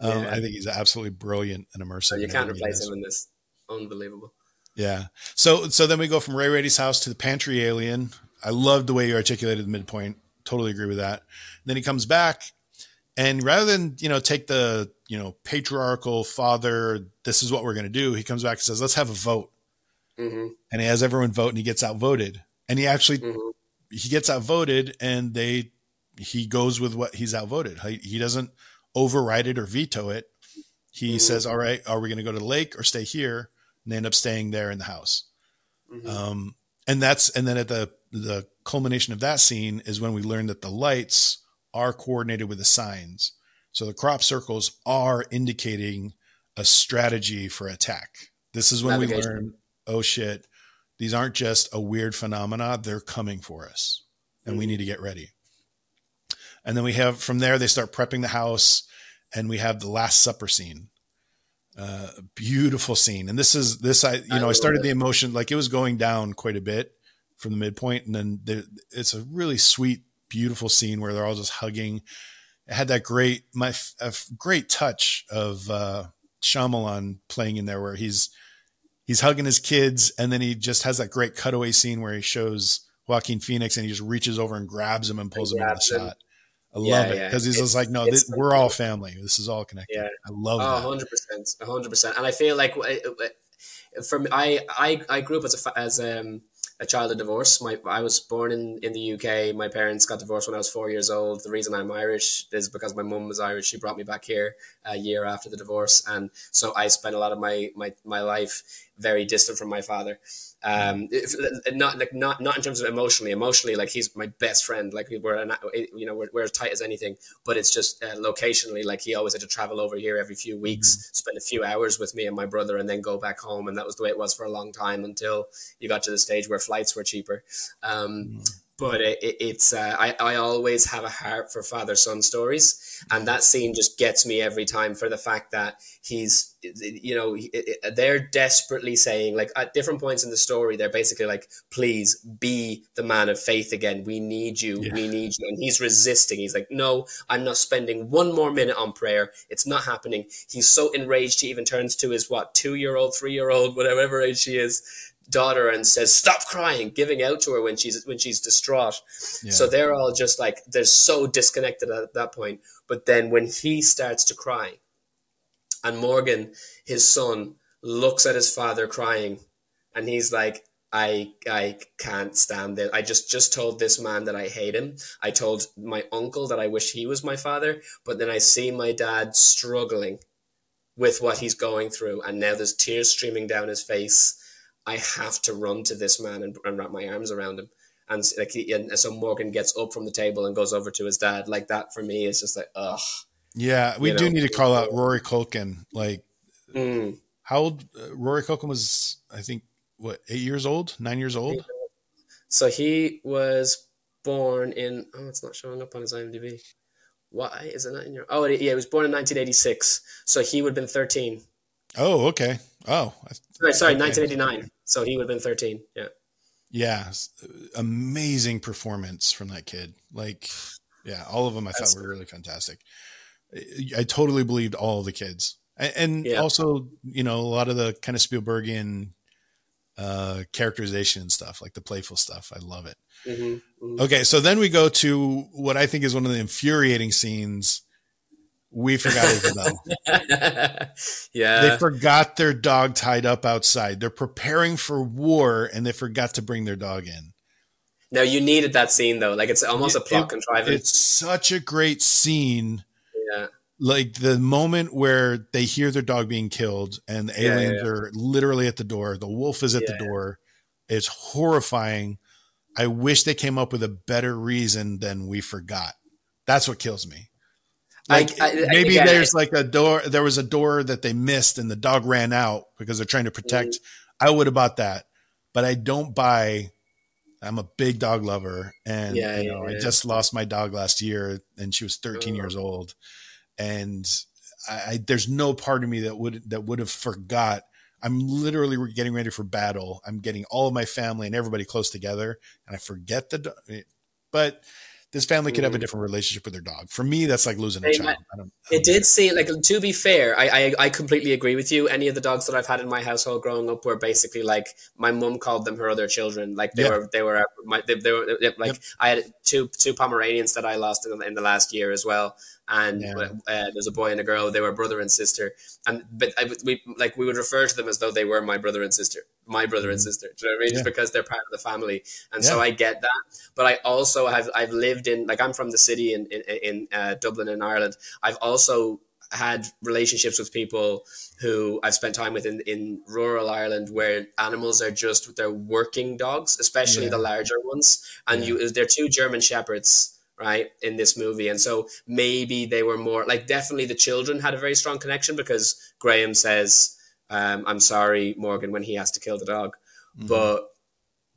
Um, Yeah. I think he's absolutely brilliant and immersive. So you can't replace him in this. Unbelievable. Yeah. So so then we go from Ray Reddy's house to the pantry alien. I love the way you articulated the midpoint. Totally agree with that. then he comes back, and rather than you know take the you know patriarchal father, this is what we're going to do. He comes back and says, "Let's have a vote," hmm and he has everyone vote, and he gets outvoted, and he actually hmm he gets outvoted, and they he goes with what he's outvoted. He, he doesn't override it or veto it. He Mhm. says, "All right, are we going to go to the lake or stay here?" And they end up staying there in the house. hmm Um, and that's and then at the the culmination of that scene is when we learn that the lights are coordinated with the signs. So the crop circles are indicating a strategy for attack. This is when we learn, oh shit, these aren't just a weird phenomena, they're coming for us. And we Mhm. need to get ready. And then we have from there they start prepping the house and we have the last supper scene. Uh, beautiful scene. And this is this I you I know I started it. the emotion like it was going down quite a bit from the midpoint and then there, it's a really sweet beautiful scene where they're all just hugging. It had that great my a great touch of uh Shyamalan playing in there where he's he's hugging his kids and then he just has that great cutaway scene where he shows Joaquin Phoenix and he just reaches over and grabs him and pulls him into the him. shot. I Yeah, love it yeah. because he's just like, no, this, we're all family. This is all connected. Yeah. I love Oh, that. 100%. 100%. And I feel like uh, uh, for me, I, I, I grew up as a, as um, a child of divorce. My, I was born in, in the UK. My parents got divorced when I was four years old. The reason I'm Irish is because my mum was Irish. She brought me back here a year after the divorce. And so I spent a lot of my, my, my life very distant from my father. Um, if, not like not not in terms of emotionally. Emotionally, like he's my best friend. Like we're an, you know we're, we're as tight as anything. But it's just uh, locationally, like he always had to travel over here every few weeks, spend a few hours with me and my brother, and then go back home. And that was the way it was for a long time until you got to the stage where flights were cheaper. Um, but it, it, it's uh, I, I always have a heart for father son stories and that scene just gets me every time for the fact that he's you know they're desperately saying like at different points in the story they're basically like please be the man of faith again. We need you. Yeah. we need you. And he's resisting. He's like no i'm not spending one more minute on prayer. It's not happening. He's so enraged he even turns to his what two year old three year old whatever age she is daughter and says stop crying giving out to her when she's when she's distraught Yeah. so they're all just like they're so disconnected at that point but then when he starts to cry and morgan his son looks at his father crying and he's like I I can't stand it. I just just told this man that I hate him. I told my uncle that I wish he was my father, but then I see my dad struggling with what he's going through and now there's tears streaming down his face. I have to run to this man and, and wrap my arms around him. And like he, and so Morgan gets up from the table and goes over to his dad. Like that for me is just like ugh. yeah, we you do know, need to call out Rory Culkin. Like, Mm. how old? Uh, Rory Culkin was, I think, what, eight years old, nine years old? So he was born in. Oh, it's not showing up on his IMDb. Why is it not in your? Oh, yeah, he was born in 1986. So he would have been 13. Oh, okay. Oh, I- Sorry, sorry, Okay. 1989. So he would have been 13. Yeah. yeah. Amazing performance from that kid. Like, yeah, all of them I That's- thought were really fantastic. I- totally believed all the kids. And Yeah. also, you know, a lot of the kind of Spielbergian uh, characterization and stuff, like the playful stuff. I love it. hmm Okay, so then we go to what I think is one of the infuriating scenes we forgot Isabel. yeah. They forgot their dog tied up outside. They're preparing for war and they forgot to bring their dog in. No, you needed that scene though. Like it's almost a plot it, contrivance. It's such a great scene. Yeah. Like the moment where they hear their dog being killed and the aliens yeah, yeah. are literally at the door. The wolf is at the door. It's horrifying. I wish they came up with a better reason than we forgot. That's what kills me. Like I, I, maybe there's like a door. There was a door that they missed, and the dog ran out because they're trying to protect. Mm-hmm. I would have bought that, but I don't buy. I'm a big dog lover, and yeah, you know, yeah, I just lost my dog last year, and she was 13 oh. years old, and I, there's no part of me that would that would have forgot. I'm literally getting ready for battle. I'm getting all of my family and everybody close together, and I forget the. But this family could have a mm. different relationship with their dog. For me, that's like losing a child. I don't, I don't it did seem like to be fair, I, I, I completely agree with you. Any of the dogs that I've had in my household growing up were basically like my mum called them her other children. Like they yeah. were they were my they, they were like yep. I had two two Pomeranians that I lost in, in the last year as well and yeah. uh, there's a boy and a girl. They were brother and sister, and but I, we like we would refer to them as though they were my brother and sister, my brother and mm-hmm. sister. Do you know what I mean? Yeah. Just because they're part of the family, and yeah. so I get that. But I also have I've lived in like I'm from the city in in, in uh, Dublin in Ireland. I've also had relationships with people who I've spent time with in, in rural Ireland where animals are just they're working dogs, especially the larger ones. And you they're two German shepherds right in this movie and so maybe they were more like definitely the children had a very strong connection because graham says um, i'm sorry morgan when he has to kill the dog. Mm-hmm. but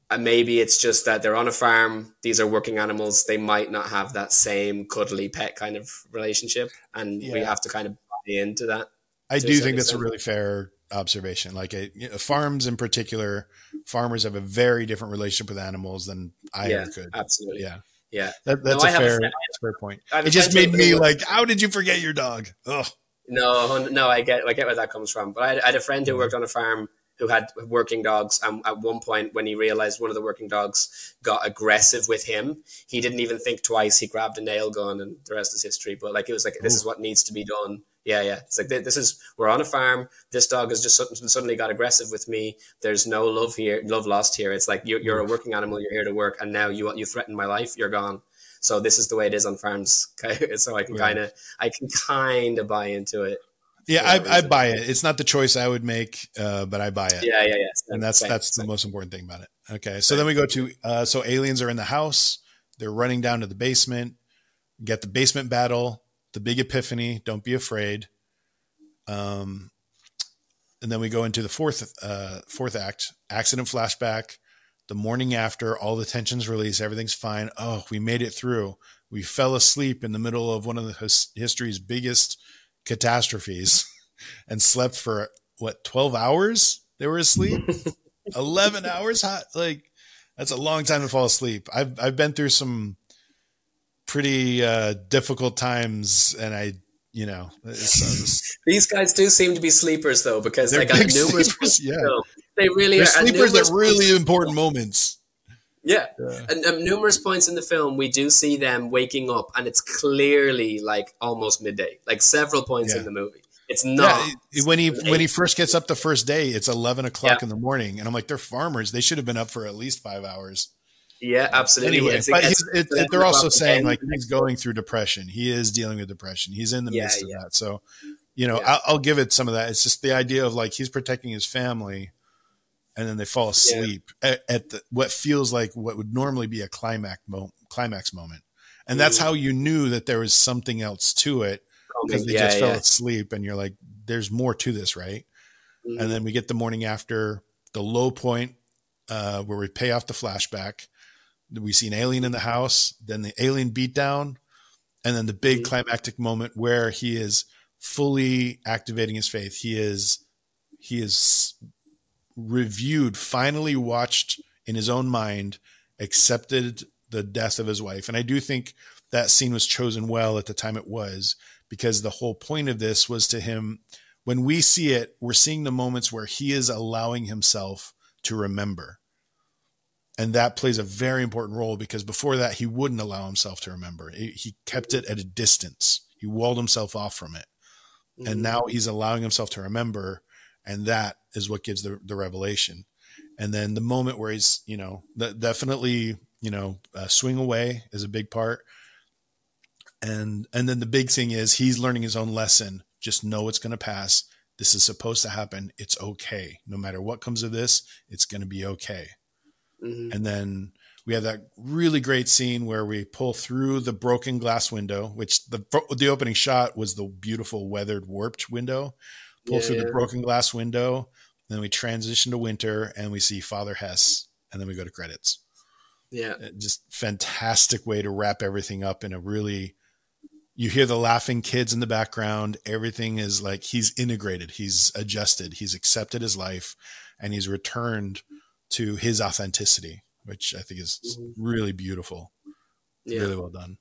uh, maybe it's just that they're on a farm these are working animals they might not have that same cuddly pet kind of relationship and yeah. we have to kind of buy into that i do think that's a really fair observation. Like a, you know, farms in particular farmers have a very different relationship with animals than i yeah, could. absolutely. Yeah. Yeah, that, that's no, a fair, a fair point. It just made me like, how did you forget your dog? Oh, no, no, I get, I get where that comes from. But I had, I had a friend who mm. worked on a farm who had working dogs. And at one point, when he realized one of the working dogs got aggressive with him, he didn't even think twice. He grabbed a nail gun, and the rest is history. But like, it was like, this is mm. what needs to be done. Yeah, yeah. It's like this is we're on a farm. This dog has just suddenly got aggressive with me. There's no love here, love lost here. It's like you're, you're mm. a working animal. You're here to work, and now you you threaten my life. You're gone. So this is the way it is on farms. so I can kind of I can kind of buy into it. Yeah, I, I, buy it. It's not the choice I would make, uh, but I buy it. Yeah, yeah, yeah. And that's that's the most important thing about it. Okay, so then we go to uh, so aliens are in the house. They're running down to the basement. Get the basement battle the big epiphany. Don't be afraid. Um, and then we go into the fourth uh, fourth act, accident flashback. The morning after, all the tensions release, everything's fine. Oh, we made it through. We fell asleep in the middle of one of the history's biggest catastrophes, and slept for what twelve hours. They were asleep. Eleven hours hot. Like that's a long time to fall asleep. I've I've been through some pretty uh, difficult times, and I, you know, these guys do seem to be sleepers though, because they got numerous. Sleepers, yeah, they really They're are sleepers at really points. important moments. Yeah, yeah. and um, numerous points in the film we do see them waking up, and it's clearly like almost midday. Like several points yeah. in the movie. It's not yeah, when he when he first gets up the first day. It's eleven o'clock yeah. in the morning, and I'm like, they're farmers. They should have been up for at least five hours. Yeah, absolutely. Anyway, it's, but it's, it, it, they're also saying like he's going through depression. He is dealing with depression. He's in the yeah, midst of yeah. that. So, you know, yeah. I'll, I'll, give it some of that. It's just the idea of like he's protecting his family, and then they fall asleep at, at the, what feels like what would normally be a climax mo- climax moment, and that's mm. how you knew that there was something else to it because they just fell asleep, and you're like, "There's more to this, right?" Mm. And then we get the morning after the low point uh, where we pay off the flashback we see an alien in the house, then the alien beatdown, and then the big mm-hmm. climactic moment where he is fully activating his faith. He is he is reviewed, finally watched in his own mind, accepted the death of his wife. And I do think that scene was chosen well at the time it was, because the whole point of this was to him when we see it, we're seeing the moments where he is allowing himself to remember and that plays a very important role because before that he wouldn't allow himself to remember he kept it at a distance He walled himself off from it. Mm-hmm. And now he's allowing himself to remember. And that is what gives the, the revelation. And then the moment where he's, you know, definitely, you know, uh, swing away is a big part. And, and then the big thing is he's learning his own lesson. Just know it's going to pass. This is supposed to happen. It's okay. No matter what comes of this, it's going to be okay. Mm-hmm. And then we have that really great scene where we pull through the broken glass window, which the the opening shot was the beautiful weathered warped window. Pull yeah, through yeah. the broken glass window, then we transition to winter and we see Father Hess, and then we go to credits. Yeah, uh, just fantastic way to wrap everything up in a really. You hear the laughing kids in the background. Everything is like he's integrated, he's adjusted, he's accepted his life, and he's returned to his authenticity which I think is mm-hmm. really beautiful. Yeah. Really well done.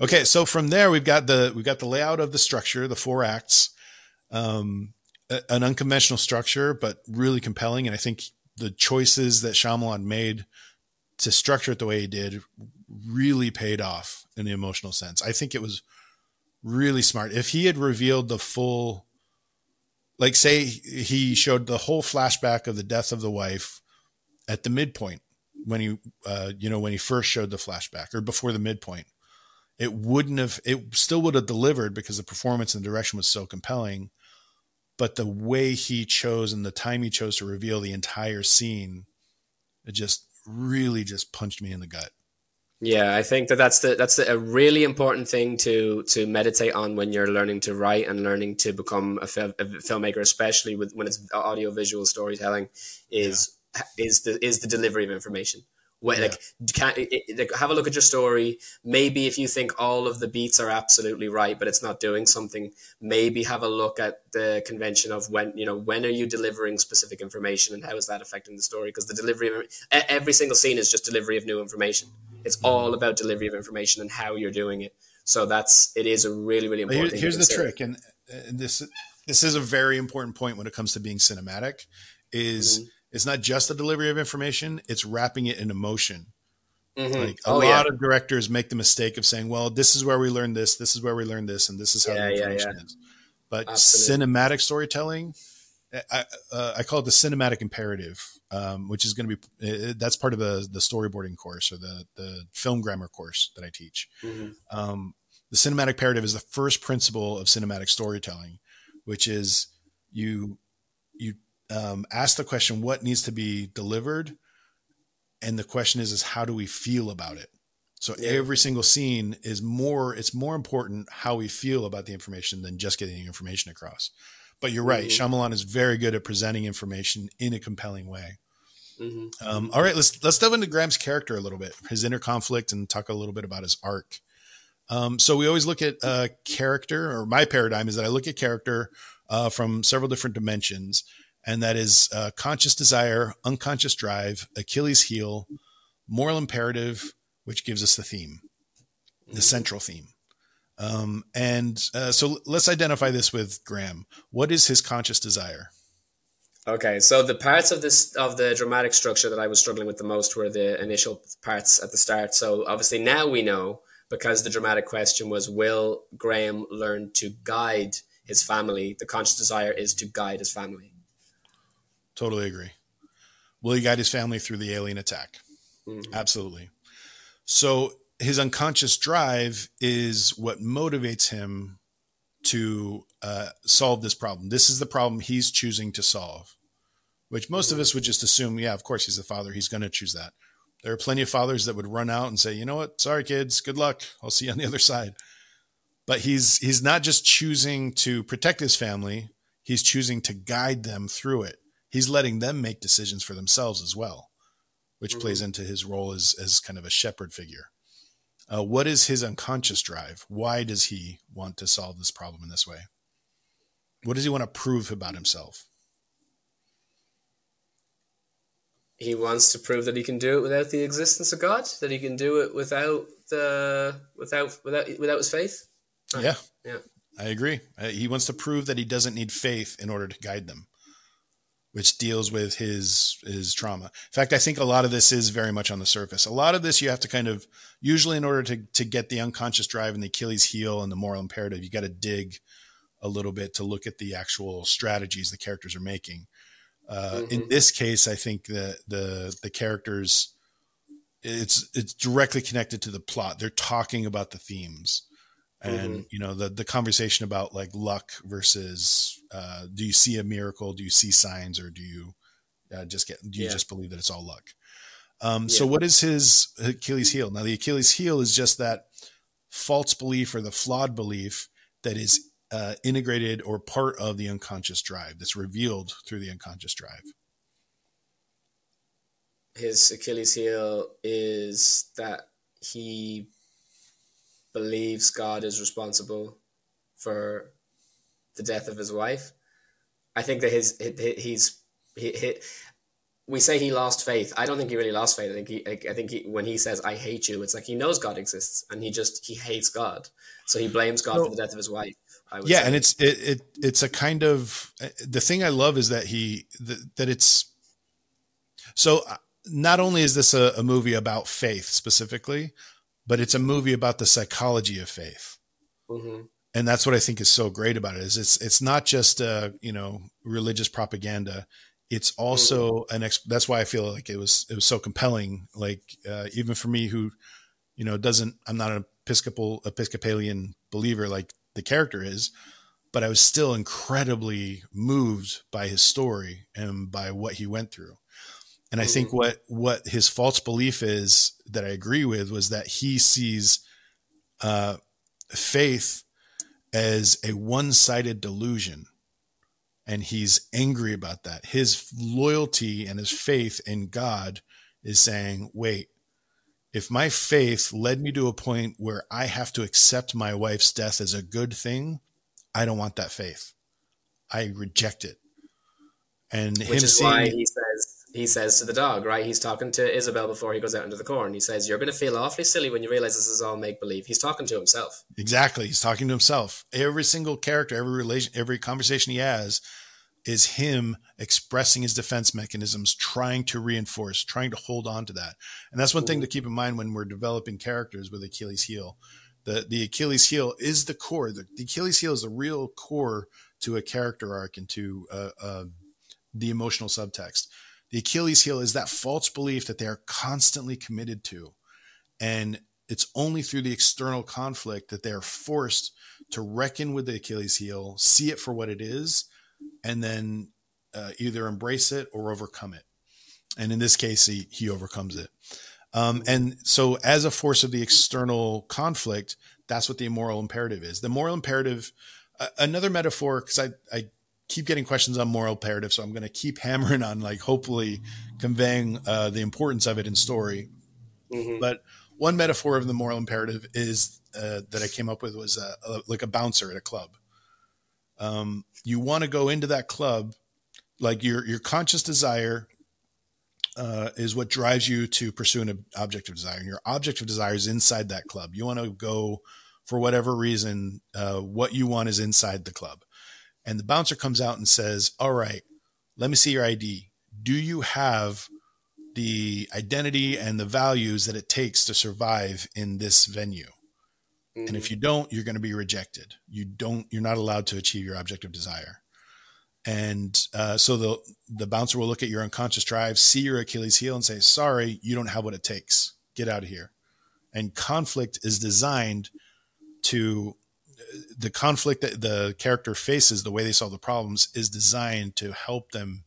Okay, so from there we've got the we've got the layout of the structure, the four acts, um, an unconventional structure, but really compelling. And I think the choices that Shyamalan made to structure it the way he did really paid off in the emotional sense. I think it was really smart. If he had revealed the full, like say he showed the whole flashback of the death of the wife at the midpoint, when he uh, you know when he first showed the flashback or before the midpoint it wouldn't have it still would have delivered because the performance and the direction was so compelling but the way he chose and the time he chose to reveal the entire scene it just really just punched me in the gut yeah i think that that's the that's the, a really important thing to to meditate on when you're learning to write and learning to become a, fil- a filmmaker especially with when it's audio visual storytelling is is the is the delivery of information. Where, yeah. like, can, it, like, have a look at your story. Maybe if you think all of the beats are absolutely right, but it's not doing something, maybe have a look at the convention of when you know when are you delivering specific information and how is that affecting the story? Because the delivery of every single scene is just delivery of new information. It's all about delivery of information and how you're doing it. So that's it is a really really important. Here, here's the trick, and, and this this is a very important point when it comes to being cinematic. Is mm-hmm it's not just the delivery of information; it's wrapping it in emotion. Mm-hmm. Like a oh, lot yeah. of directors make the mistake of saying, "Well, this is where we learned this, this is where we learned this, and this is how yeah, the information yeah, is." But Absolutely. cinematic storytelling, I, uh, I, call it the cinematic imperative, um, which is going to be that's part of the the storyboarding course or the the film grammar course that I teach. Mm-hmm. Um, the cinematic imperative is the first principle of cinematic storytelling, which is you um, ask the question, what needs to be delivered? And the question is, is how do we feel about it? So yeah. every single scene is more, it's more important how we feel about the information than just getting the information across. But you're right. Mm-hmm. Shyamalan is very good at presenting information in a compelling way. Mm-hmm. Um, all right, let's let's delve into Graham's character a little bit, his inner conflict, and talk a little bit about his arc. Um, so we always look at uh, character, or my paradigm is that I look at character uh, from several different dimensions, and that is uh, conscious desire, unconscious drive, Achilles heel, moral imperative, which gives us the theme, the mm-hmm. central theme. Um, and uh, so let's identify this with Graham. What is his conscious desire? Okay, so the parts of this of the dramatic structure that I was struggling with the most were the initial parts at the start. So obviously now we know because the dramatic question was will Graham learn to guide his family? The conscious desire is to guide his family. Totally agree. Will he guide his family through the alien attack? Mm-hmm. Absolutely. So his unconscious drive is what motivates him to uh, solve this problem. This is the problem he's choosing to solve, which most mm-hmm. of us would just assume, yeah, of course he's the father. He's going to choose that. There are plenty of fathers that would run out and say, you know what? Sorry, kids. Good luck. I'll see you on the other side. But he's he's not just choosing to protect his family. He's choosing to guide them through it he's letting them make decisions for themselves as well, which mm-hmm. plays into his role as, as kind of a shepherd figure. Uh, what is his unconscious drive? Why does he want to solve this problem in this way? What does he want to prove about himself? He wants to prove that he can do it without the existence of God. That he can do it without the without without without his faith. Yeah, yeah, I agree. Uh, he wants to prove that he doesn't need faith in order to guide them which deals with his his trauma. In fact, I think a lot of this is very much on the surface. A lot of this you have to kind of usually in order to to get the unconscious drive and the Achilles heel and the moral imperative, you got to dig a little bit to look at the actual strategies the characters are making. Uh, mm-hmm. In this case, I think that the the characters it's it's directly connected to the plot. They're talking about the themes, and mm-hmm. you know the the conversation about like luck versus uh, do you see a miracle? Do you see signs, or do you uh, just get do you yeah. just believe that it's all luck? Um, yeah. So, what is his Achilles heel? Now, the Achilles heel is just that false belief or the flawed belief that is uh, integrated or part of the unconscious drive that's revealed through the unconscious drive. His Achilles heel is that he believes God is responsible for the death of his wife. I think that his, he's he, he, we say he lost faith. I don't think he really lost faith. I think he, I think he, when he says "I hate you," it's like he knows God exists and he just he hates God, so he blames God for the death of his wife yeah, say. and it's it, it it's a kind of the thing I love is that he that it's so uh, not only is this a, a movie about faith specifically, but it's a movie about the psychology of faith. Mm-hmm. And that's what I think is so great about it is it's it's not just uh you know religious propaganda. It's also mm-hmm. an ex- that's why I feel like it was it was so compelling. Like uh, even for me who you know doesn't I'm not an Episcopal Episcopalian believer like the character is, but I was still incredibly moved by his story and by what he went through. And I think mm-hmm. what what his false belief is that I agree with was that he sees uh, faith as a one sided delusion, and he's angry about that. His loyalty and his faith in God is saying, "Wait, if my faith led me to a point where I have to accept my wife's death as a good thing, I don't want that faith. I reject it. And which is seeing, why he says he says to the dog, right? He's talking to Isabel before he goes out into the corn. He says, "You're going to feel awfully silly when you realize this is all make believe." He's talking to himself. Exactly, he's talking to himself. Every single character, every relation, every conversation he has is him expressing his defense mechanisms, trying to reinforce, trying to hold on to that. And that's one thing to keep in mind when we're developing characters with Achilles heel. The, the Achilles heel is the core. The, the Achilles heel is the real core to a character arc and to uh, uh, the emotional subtext. The Achilles heel is that false belief that they are constantly committed to. And it's only through the external conflict that they are forced to reckon with the Achilles heel, see it for what it is, and then uh, either embrace it or overcome it. And in this case, he, he overcomes it. Um, and so, as a force of the external conflict, that's what the moral imperative is. The moral imperative, uh, another metaphor, because I, I keep getting questions on moral imperative, so I'm going to keep hammering on, like, hopefully conveying uh, the importance of it in story. Mm-hmm. But one metaphor of the moral imperative is uh, that I came up with was uh, a, like a bouncer at a club um, you want to go into that club like your your conscious desire uh, is what drives you to pursue an object of desire and your object of desire is inside that club you want to go for whatever reason uh, what you want is inside the club and the bouncer comes out and says all right let me see your id do you have the identity and the values that it takes to survive in this venue Mm-hmm. And if mm-hmm. you don't, you're going to be rejected. You don't, you're not allowed to achieve your object of desire. And uh, so the the bouncer will look at your unconscious drive, see your Achilles heel, and say, "Sorry, you don't have what it takes. Get out of here." And conflict is designed to the conflict that the character faces, the way they solve the problems, is designed to help them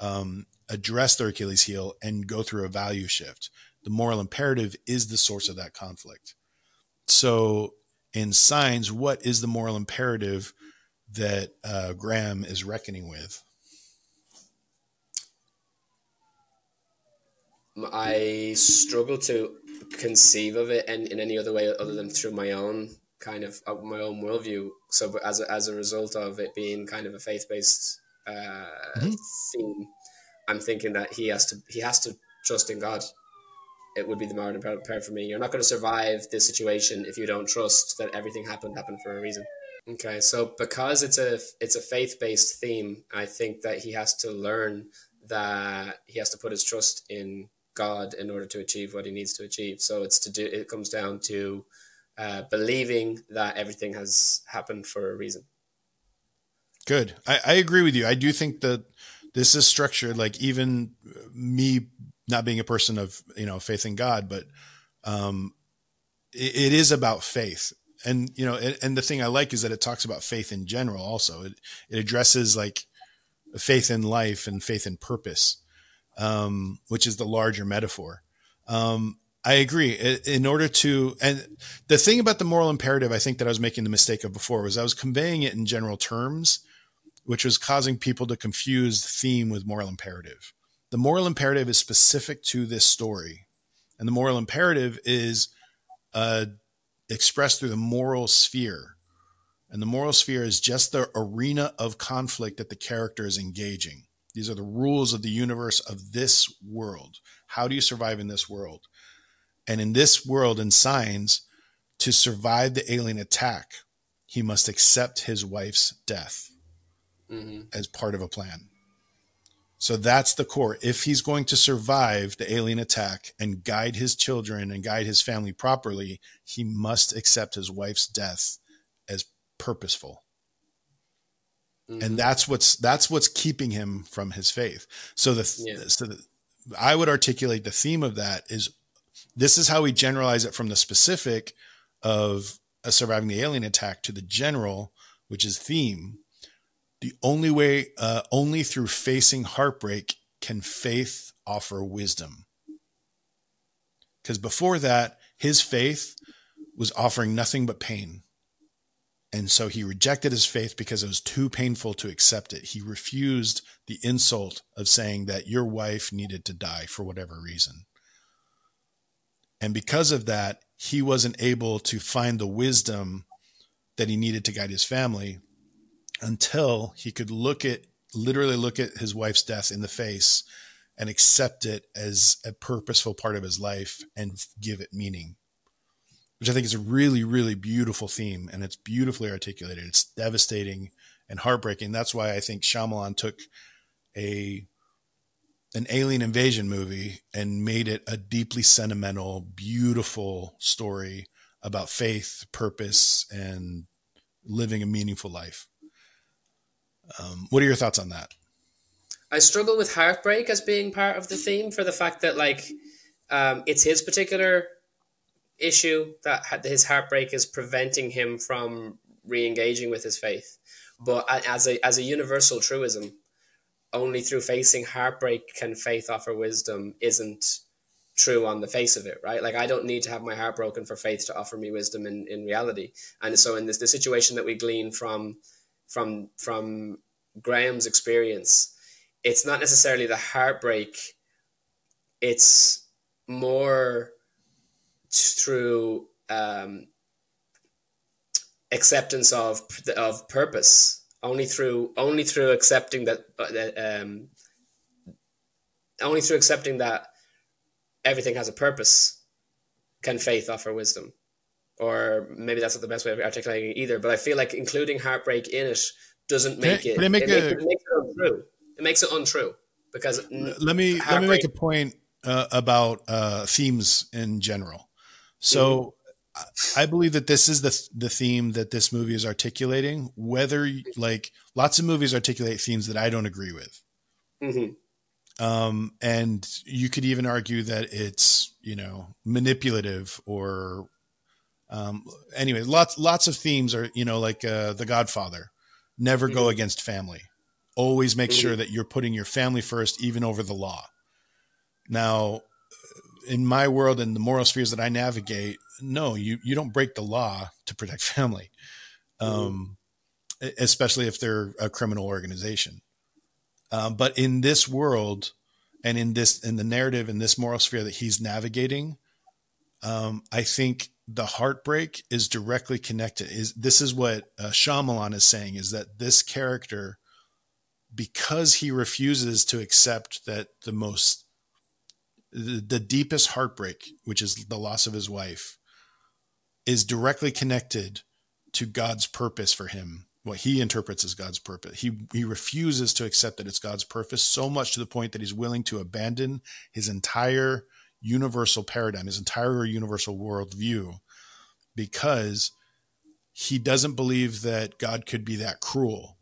um, address their Achilles heel and go through a value shift. The moral imperative is the source of that conflict. So, in signs, what is the moral imperative that uh, Graham is reckoning with? I struggle to conceive of it in, in any other way other than through my own kind of uh, my own worldview. So, as a, as a result of it being kind of a faith based uh, mm-hmm. theme, I'm thinking that he has to he has to trust in God it would be the moral imperative for me. You're not going to survive this situation if you don't trust that everything happened happened for a reason. Okay, so because it's a it's a faith based theme, I think that he has to learn that he has to put his trust in God in order to achieve what he needs to achieve. So it's to do. It comes down to uh, believing that everything has happened for a reason. Good. I, I agree with you. I do think that this is structured like even me not being a person of you know faith in God, but um, it, it is about faith. And you know, and, and the thing I like is that it talks about faith in general. Also, it it addresses like faith in life and faith in purpose, um, which is the larger metaphor. Um, I agree. In order to, and the thing about the moral imperative, I think that I was making the mistake of before was I was conveying it in general terms, which was causing people to confuse theme with moral imperative. The moral imperative is specific to this story, and the moral imperative is uh, expressed through the moral sphere. And the moral sphere is just the arena of conflict that the character is engaging. These are the rules of the universe of this world. How do you survive in this world? And in this world, in signs, to survive the alien attack, he must accept his wife's death mm-hmm. as part of a plan. So that's the core. If he's going to survive the alien attack and guide his children and guide his family properly, he must accept his wife's death as purposeful. Mm-hmm. And that's what's that's what's keeping him from his faith. So the yeah. so the, I would articulate the theme of that is this is how we generalize it from the specific of surviving the alien attack to the general, which is theme the only way, uh, only through facing heartbreak can faith offer wisdom. Because before that, his faith was offering nothing but pain. And so he rejected his faith because it was too painful to accept it. He refused the insult of saying that your wife needed to die for whatever reason. And because of that, he wasn't able to find the wisdom that he needed to guide his family until he could look at literally look at his wife's death in the face and accept it as a purposeful part of his life and give it meaning which i think is a really really beautiful theme. And it's beautifully articulated. It's devastating and heartbreaking. That's why i think Shyamalan took a an alien invasion movie and made it a deeply sentimental beautiful story about faith purpose and living a meaningful life um, what are your thoughts on that? I struggle with heartbreak as being part of the theme for the fact that like um, it's his particular issue that his heartbreak is preventing him from re-engaging with his faith. But as a as a universal truism, only through facing heartbreak can faith offer wisdom. Isn't true on the face of it, right? Like I don't need to have my heart broken for faith to offer me wisdom in, in reality. And so in this the situation that we glean from from from Graham's experience, it's not necessarily the heartbreak. It's more through um, acceptance of of purpose. Only through only through accepting that um, only through accepting that everything has a purpose can faith offer wisdom or maybe that's not the best way of articulating it either. But I feel like including heartbreak in it doesn't make it. Make it, a, it, makes it untrue. It makes it untrue because let me let me make a point uh, about uh, themes in general. So. I believe that this is the the theme that this movie is articulating. Whether like lots of movies articulate themes that I don't agree with, mm-hmm. um, and you could even argue that it's you know manipulative or um, anyway, lots lots of themes are you know like uh, the Godfather, never mm-hmm. go against family. Always make mm-hmm. sure that you're putting your family first, even over the law. Now, in my world and the moral spheres that I navigate, no, you you don't break the law to protect family, mm-hmm. um, especially if they're a criminal organization. Um, but in this world, and in this in the narrative in this moral sphere that he's navigating, um, I think the heartbreak is directly connected. Is this is what uh, Shyamalan is saying? Is that this character, because he refuses to accept that the most, the, deepest heartbreak, which is the loss of his wife, is directly connected to God's purpose for him, what he interprets as God's purpose. He he refuses to accept that it's God's purpose so much to the point that he's willing to abandon his entire universal paradigm, his entire universal worldview, because he doesn't believe that God could be that cruel.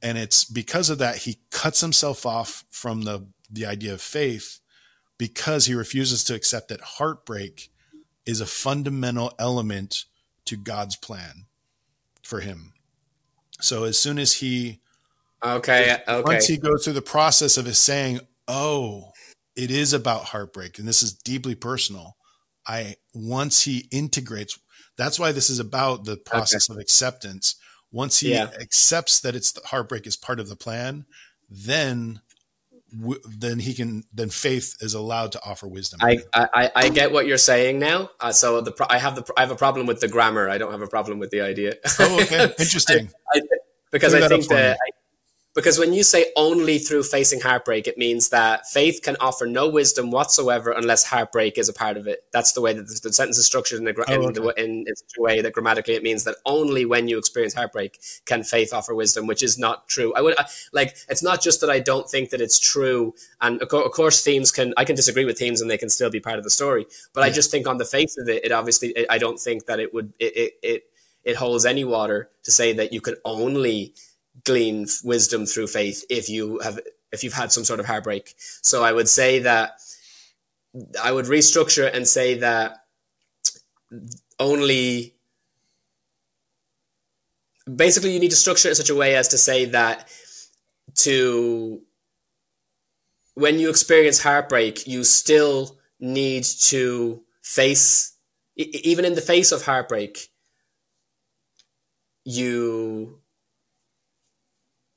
And it's because of that he cuts himself off from the the idea of faith because he refuses to accept that heartbreak is a fundamental element to God's plan for him. So as soon as he okay, okay. once he goes through the process of his saying, "Oh, it is about heartbreak and this is deeply personal." I once he integrates that's why this is about the process okay. of acceptance. Once he yeah. accepts that it's the heartbreak is part of the plan, then then he can then faith is allowed to offer wisdom. I I, I get what you're saying now. Uh, so the I have the I have a problem with the grammar. I don't have a problem with the idea. Oh, okay, interesting. I, I, because Clear I think that because when you say only through facing heartbreak, it means that faith can offer no wisdom whatsoever unless heartbreak is a part of it. That's the way that the, the sentence is structured in, a, oh, in, the, in, in a way that grammatically it means that only when you experience heartbreak can faith offer wisdom, which is not true. I would I, like it's not just that I don't think that it's true, and of, co- of, course themes can I can disagree with themes and they can still be part of the story, but yeah. I just think on the face of it, it obviously it, I don't think that it would it, it it it holds any water to say that you could only glean wisdom through faith if you have if you've had some sort of heartbreak. So I would say that I would restructure and say that only basically you need to structure it in such a way as to say that to when you experience heartbreak you still need to face even in the face of heartbreak you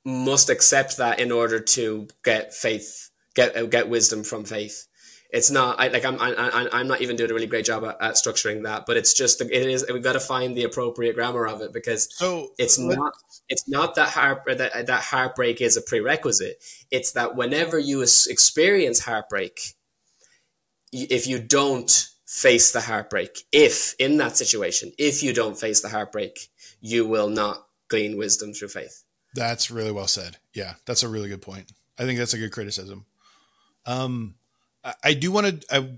must accept that in order to get faith, get uh, get wisdom from faith. It's not I, like I'm I, I'm not even doing a really great job at, at structuring that, but it's just it is we've got to find the appropriate grammar of it because so, it's not it's not that heart that that heartbreak is a prerequisite. It's that whenever you experience heartbreak, if you don't face the heartbreak, if in that situation, if you don't face the heartbreak, you will not glean wisdom through faith. That's really well said. Yeah, that's a really good point. I think that's a good criticism. Um, I, I do want to. I,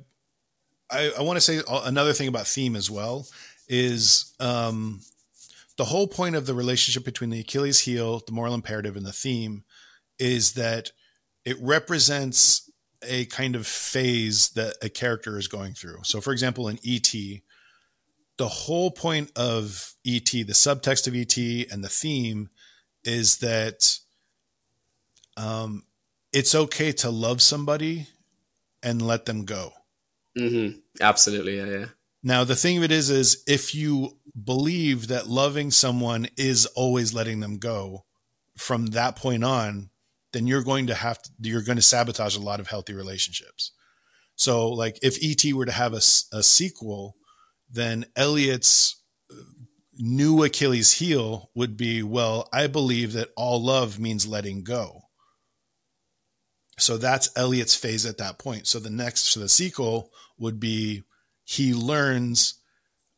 I, I want to say another thing about theme as well is um, the whole point of the relationship between the Achilles heel, the moral imperative, and the theme is that it represents a kind of phase that a character is going through. So, for example, in ET, the whole point of ET, the subtext of ET, and the theme is that um, it's okay to love somebody and let them go. Mm-hmm. Absolutely, yeah, yeah. Now the thing of it is, is if you believe that loving someone is always letting them go, from that point on, then you're going to have to, you're going to sabotage a lot of healthy relationships. So, like if ET were to have a, a sequel, then Elliot's new Achilles heel would be well, I believe that all love means letting go. So that's Elliot's phase at that point. So the next, so the sequel would be he learns,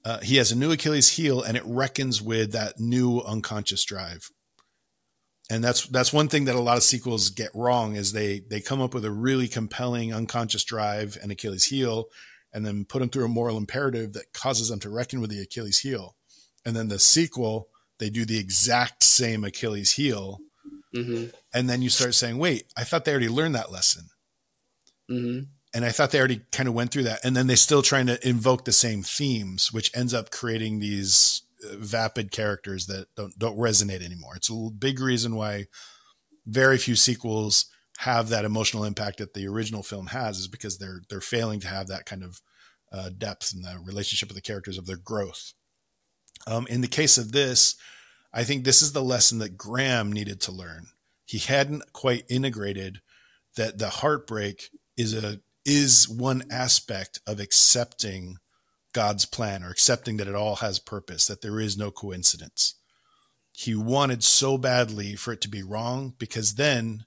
uh, he has a new Achilles heel and it reckons with that new unconscious drive. And that's that's one thing that a lot of sequels get wrong is they they come up with a really compelling unconscious drive and Achilles heel, and then put them through a moral imperative that causes them to reckon with the Achilles heel and then the sequel they do the exact same Achilles heel, mm-hmm. and then you start saying, "Wait, I thought they already learned that lesson." Mm-hmm. And I thought they already kind of went through that, and then they're still trying to invoke the same themes, which ends up creating these uh, vapid characters that don't don't resonate anymore. It's a big reason why very few sequels have that emotional impact that the original film has, is because they're they're failing to have that kind of uh, depth in the relationship of the characters of their growth. Um, in the case of this, I think this is the lesson that Graham needed to learn. He hadn't quite integrated that the heartbreak is a is one aspect of accepting God's plan or accepting that it all has purpose, that there is no coincidence. He wanted so badly for it to be wrong because then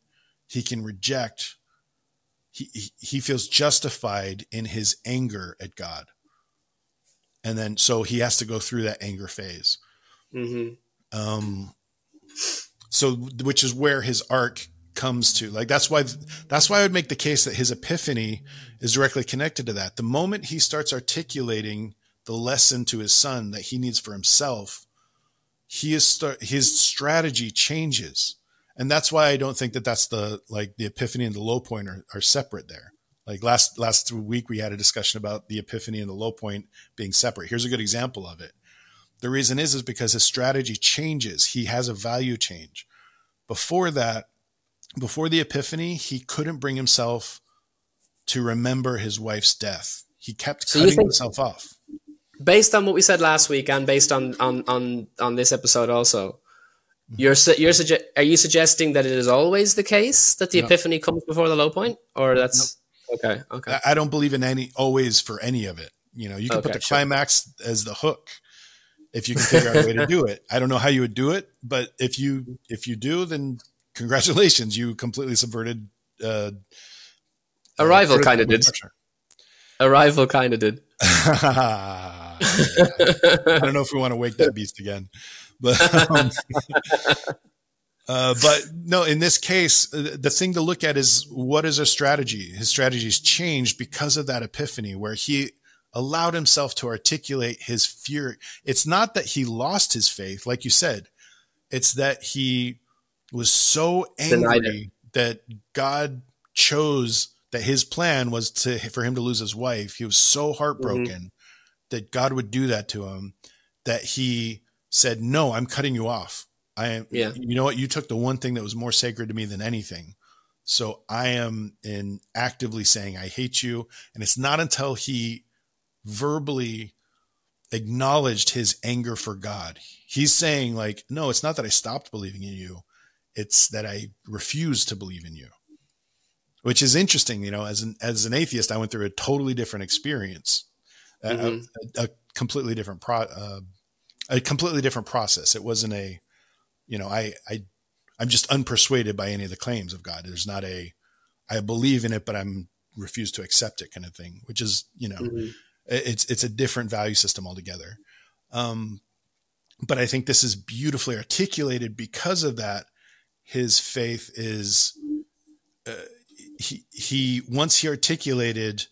he can reject he, he feels justified in his anger at God and then so he has to go through that anger phase Mm-hmm. Um, so which is where his arc comes to. Like that's why that's why I would make the case that his epiphany is directly connected to that. The moment he starts articulating the lesson to his son that he needs for himself, he is start, his strategy changes. And that's why I don't think that that's the like the epiphany and the low point are, are separate there. Like last last week we had a discussion about the epiphany and the low point being separate. Here's a good example of it. The reason is is because his strategy changes. He has a value change. Before that, before the epiphany, he couldn't bring himself to remember his wife's death. He kept so cutting think, himself off. Based on what we said last week and based on on on on this episode also, you're you're suge- are you suggesting that it is always the case that the no. epiphany comes before the low point or that's Okay. Okay. I don't believe in any always for any of it. You know, you can okay, put the sure. climax as the hook if you can figure out a way to do it. I don't know how you would do it, but if you if you do, then congratulations, you completely subverted. Uh, Arrival uh, kind of did. Arrival kind of did. I don't know if we want to wake that beast again, but um, uh, but no, in this case, uh, the thing to look at is what is a strategy? His strategies changed because of that epiphany where he allowed himself to articulate his fear. It's not that he lost his faith, like you said, it's that he was so angry that God chose that his plan was to for him to lose his wife. He was so heartbroken mm-hmm. that God would do that to him that he said, "No, I'm cutting you off. I am, yeah. you know what? You took the one thing that was more sacred to me than anything. So I am in actively saying, I hate you. And it's not until he verbally acknowledged his anger for God. He's saying, like, no, it's not that I stopped believing in you. It's that I refuse to believe in you. Which is interesting, you know, as an as an atheist, I went through a totally different experience, mm-hmm. a, a, completely different pro, uh, a completely different process. It wasn't a you know, I, I, I'm just unpersuaded by any of the claims of God. There's not a, I believe in it, but I'm refuse to accept it kind of thing, which is, you know, mm-hmm. it's, it's a different value system altogether. Um, but I think this is beautifully articulated because of that. His faith is, uh, he, he, once he articulated,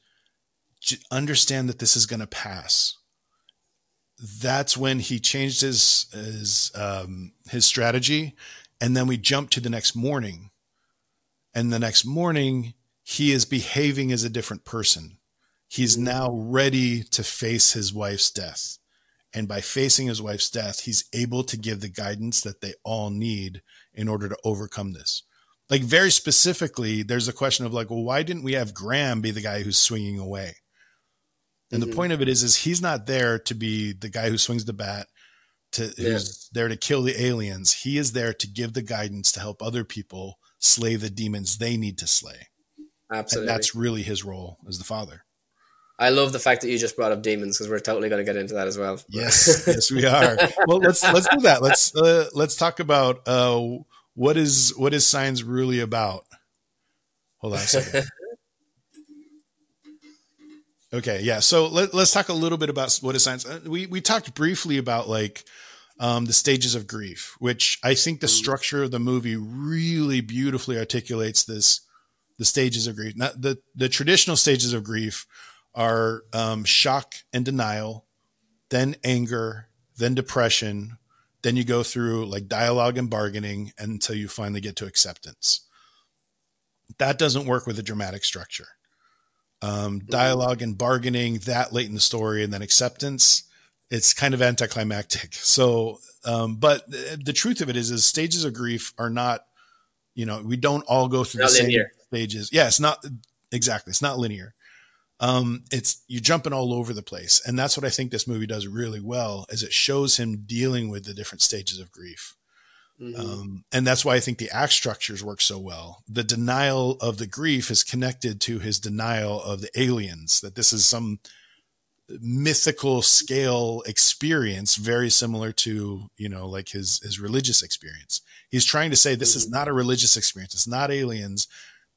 understand that this is going to pass that's when he changed his his um, his strategy, and then we jump to the next morning, and the next morning he is behaving as a different person. He's now ready to face his wife's death, and by facing his wife's death, he's able to give the guidance that they all need in order to overcome this. Like very specifically, there's a question of like, well, why didn't we have Graham be the guy who's swinging away? And mm-hmm. the point of it is, is he's not there to be the guy who swings the bat, to yeah. who's there to kill the aliens. He is there to give the guidance to help other people slay the demons they need to slay. Absolutely, and that's really his role as the father. I love the fact that you just brought up demons because we're totally going to get into that as well. Yes, yes, we are. Well, let's let's do that. Let's uh, let's talk about uh, what is what is signs really about. Hold on a second. Okay, yeah. So let, us talk a little bit about what is Signs. Uh, we we talked briefly about like um, the stages of grief, which I think the structure of the movie really beautifully articulates this. The stages of grief, not the the traditional stages of grief, are um, shock and denial, then anger, then depression, then you go through like dialogue and bargaining until you finally get to acceptance. That doesn't work with a dramatic structure um, dialogue and bargaining that late in the story and then acceptance it's kind of anticlimactic. So um, but the, the, truth of it is is stages of grief are not you know we don't all go through not the linear. same stages. Yeah it's not exactly it's not linear. Um, it's you're jumping all over the place. And that's what i think this movie does really well is it shows him dealing with the different stages of grief Mm-hmm. Um, and that's why I think the act structures work so well. The denial of the grief is connected to his denial of the aliens, that this is some mythical scale experience, very similar to, you know, like his, his religious experience. He's trying to say this mm-hmm. is not a religious experience. It's not aliens.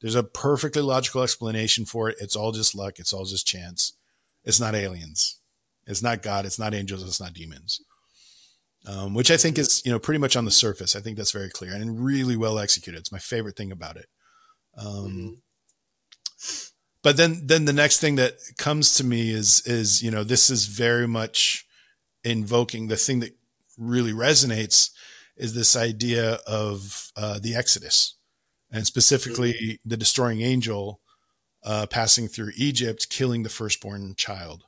There's a perfectly logical explanation for it. It's all just luck. It's all just chance. It's not aliens. It's not God. It's not angels. It's not demons. Um, which I think is you know pretty much on the surface. I think that's very clear and really well executed. It's my favorite thing about it. Um, mm-hmm. But then then the next thing that comes to me is is you know this is very much invoking the thing that really resonates is this idea of uh, the Exodus and specifically mm-hmm. the destroying angel uh, passing through Egypt, killing the firstborn child.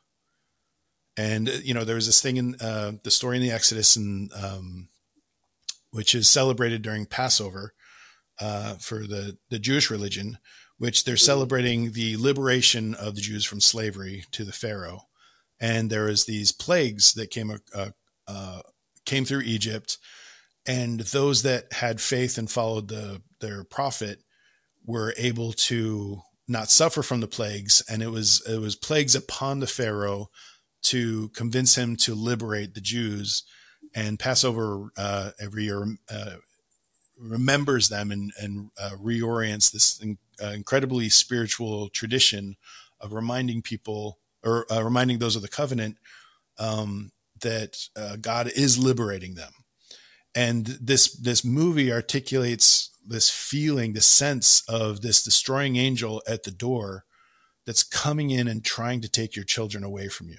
And uh, you know, there was this thing in uh, the story in the Exodus, and um, which is celebrated during Passover uh, for the the Jewish religion, which they're celebrating the liberation of the Jews from slavery to the Pharaoh. And there is these plagues that came uh, uh, came through Egypt, and those that had faith and followed the their prophet were able to not suffer from the plagues, and it was it was plagues upon the Pharaoh to convince him to liberate the Jews. And Passover uh, every year uh, remembers them and, and uh, reorients this in, uh, incredibly spiritual tradition of reminding people or uh, reminding those of the covenant um, that uh, God is liberating them. And this this movie articulates this feeling, this sense of this destroying angel at the door that's coming in and trying to take your children away from you.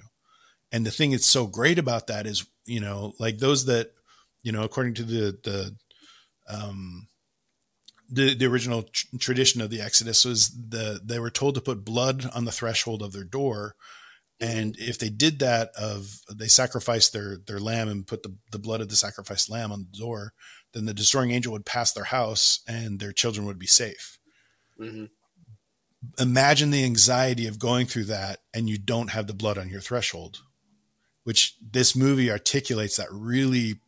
And the thing that's so great about that is, you know, like those that, you know, according to the the um, the the original tr- tradition of the Exodus was the they were told to put blood on the threshold of their door, and if they did that, of they sacrificed their their lamb and put the, the blood of the sacrificed lamb on the door, then the destroying angel would pass their house and their children would be safe. Mm-hmm. Imagine the anxiety of going through that and you don't have the blood on your threshold, which this movie articulates that really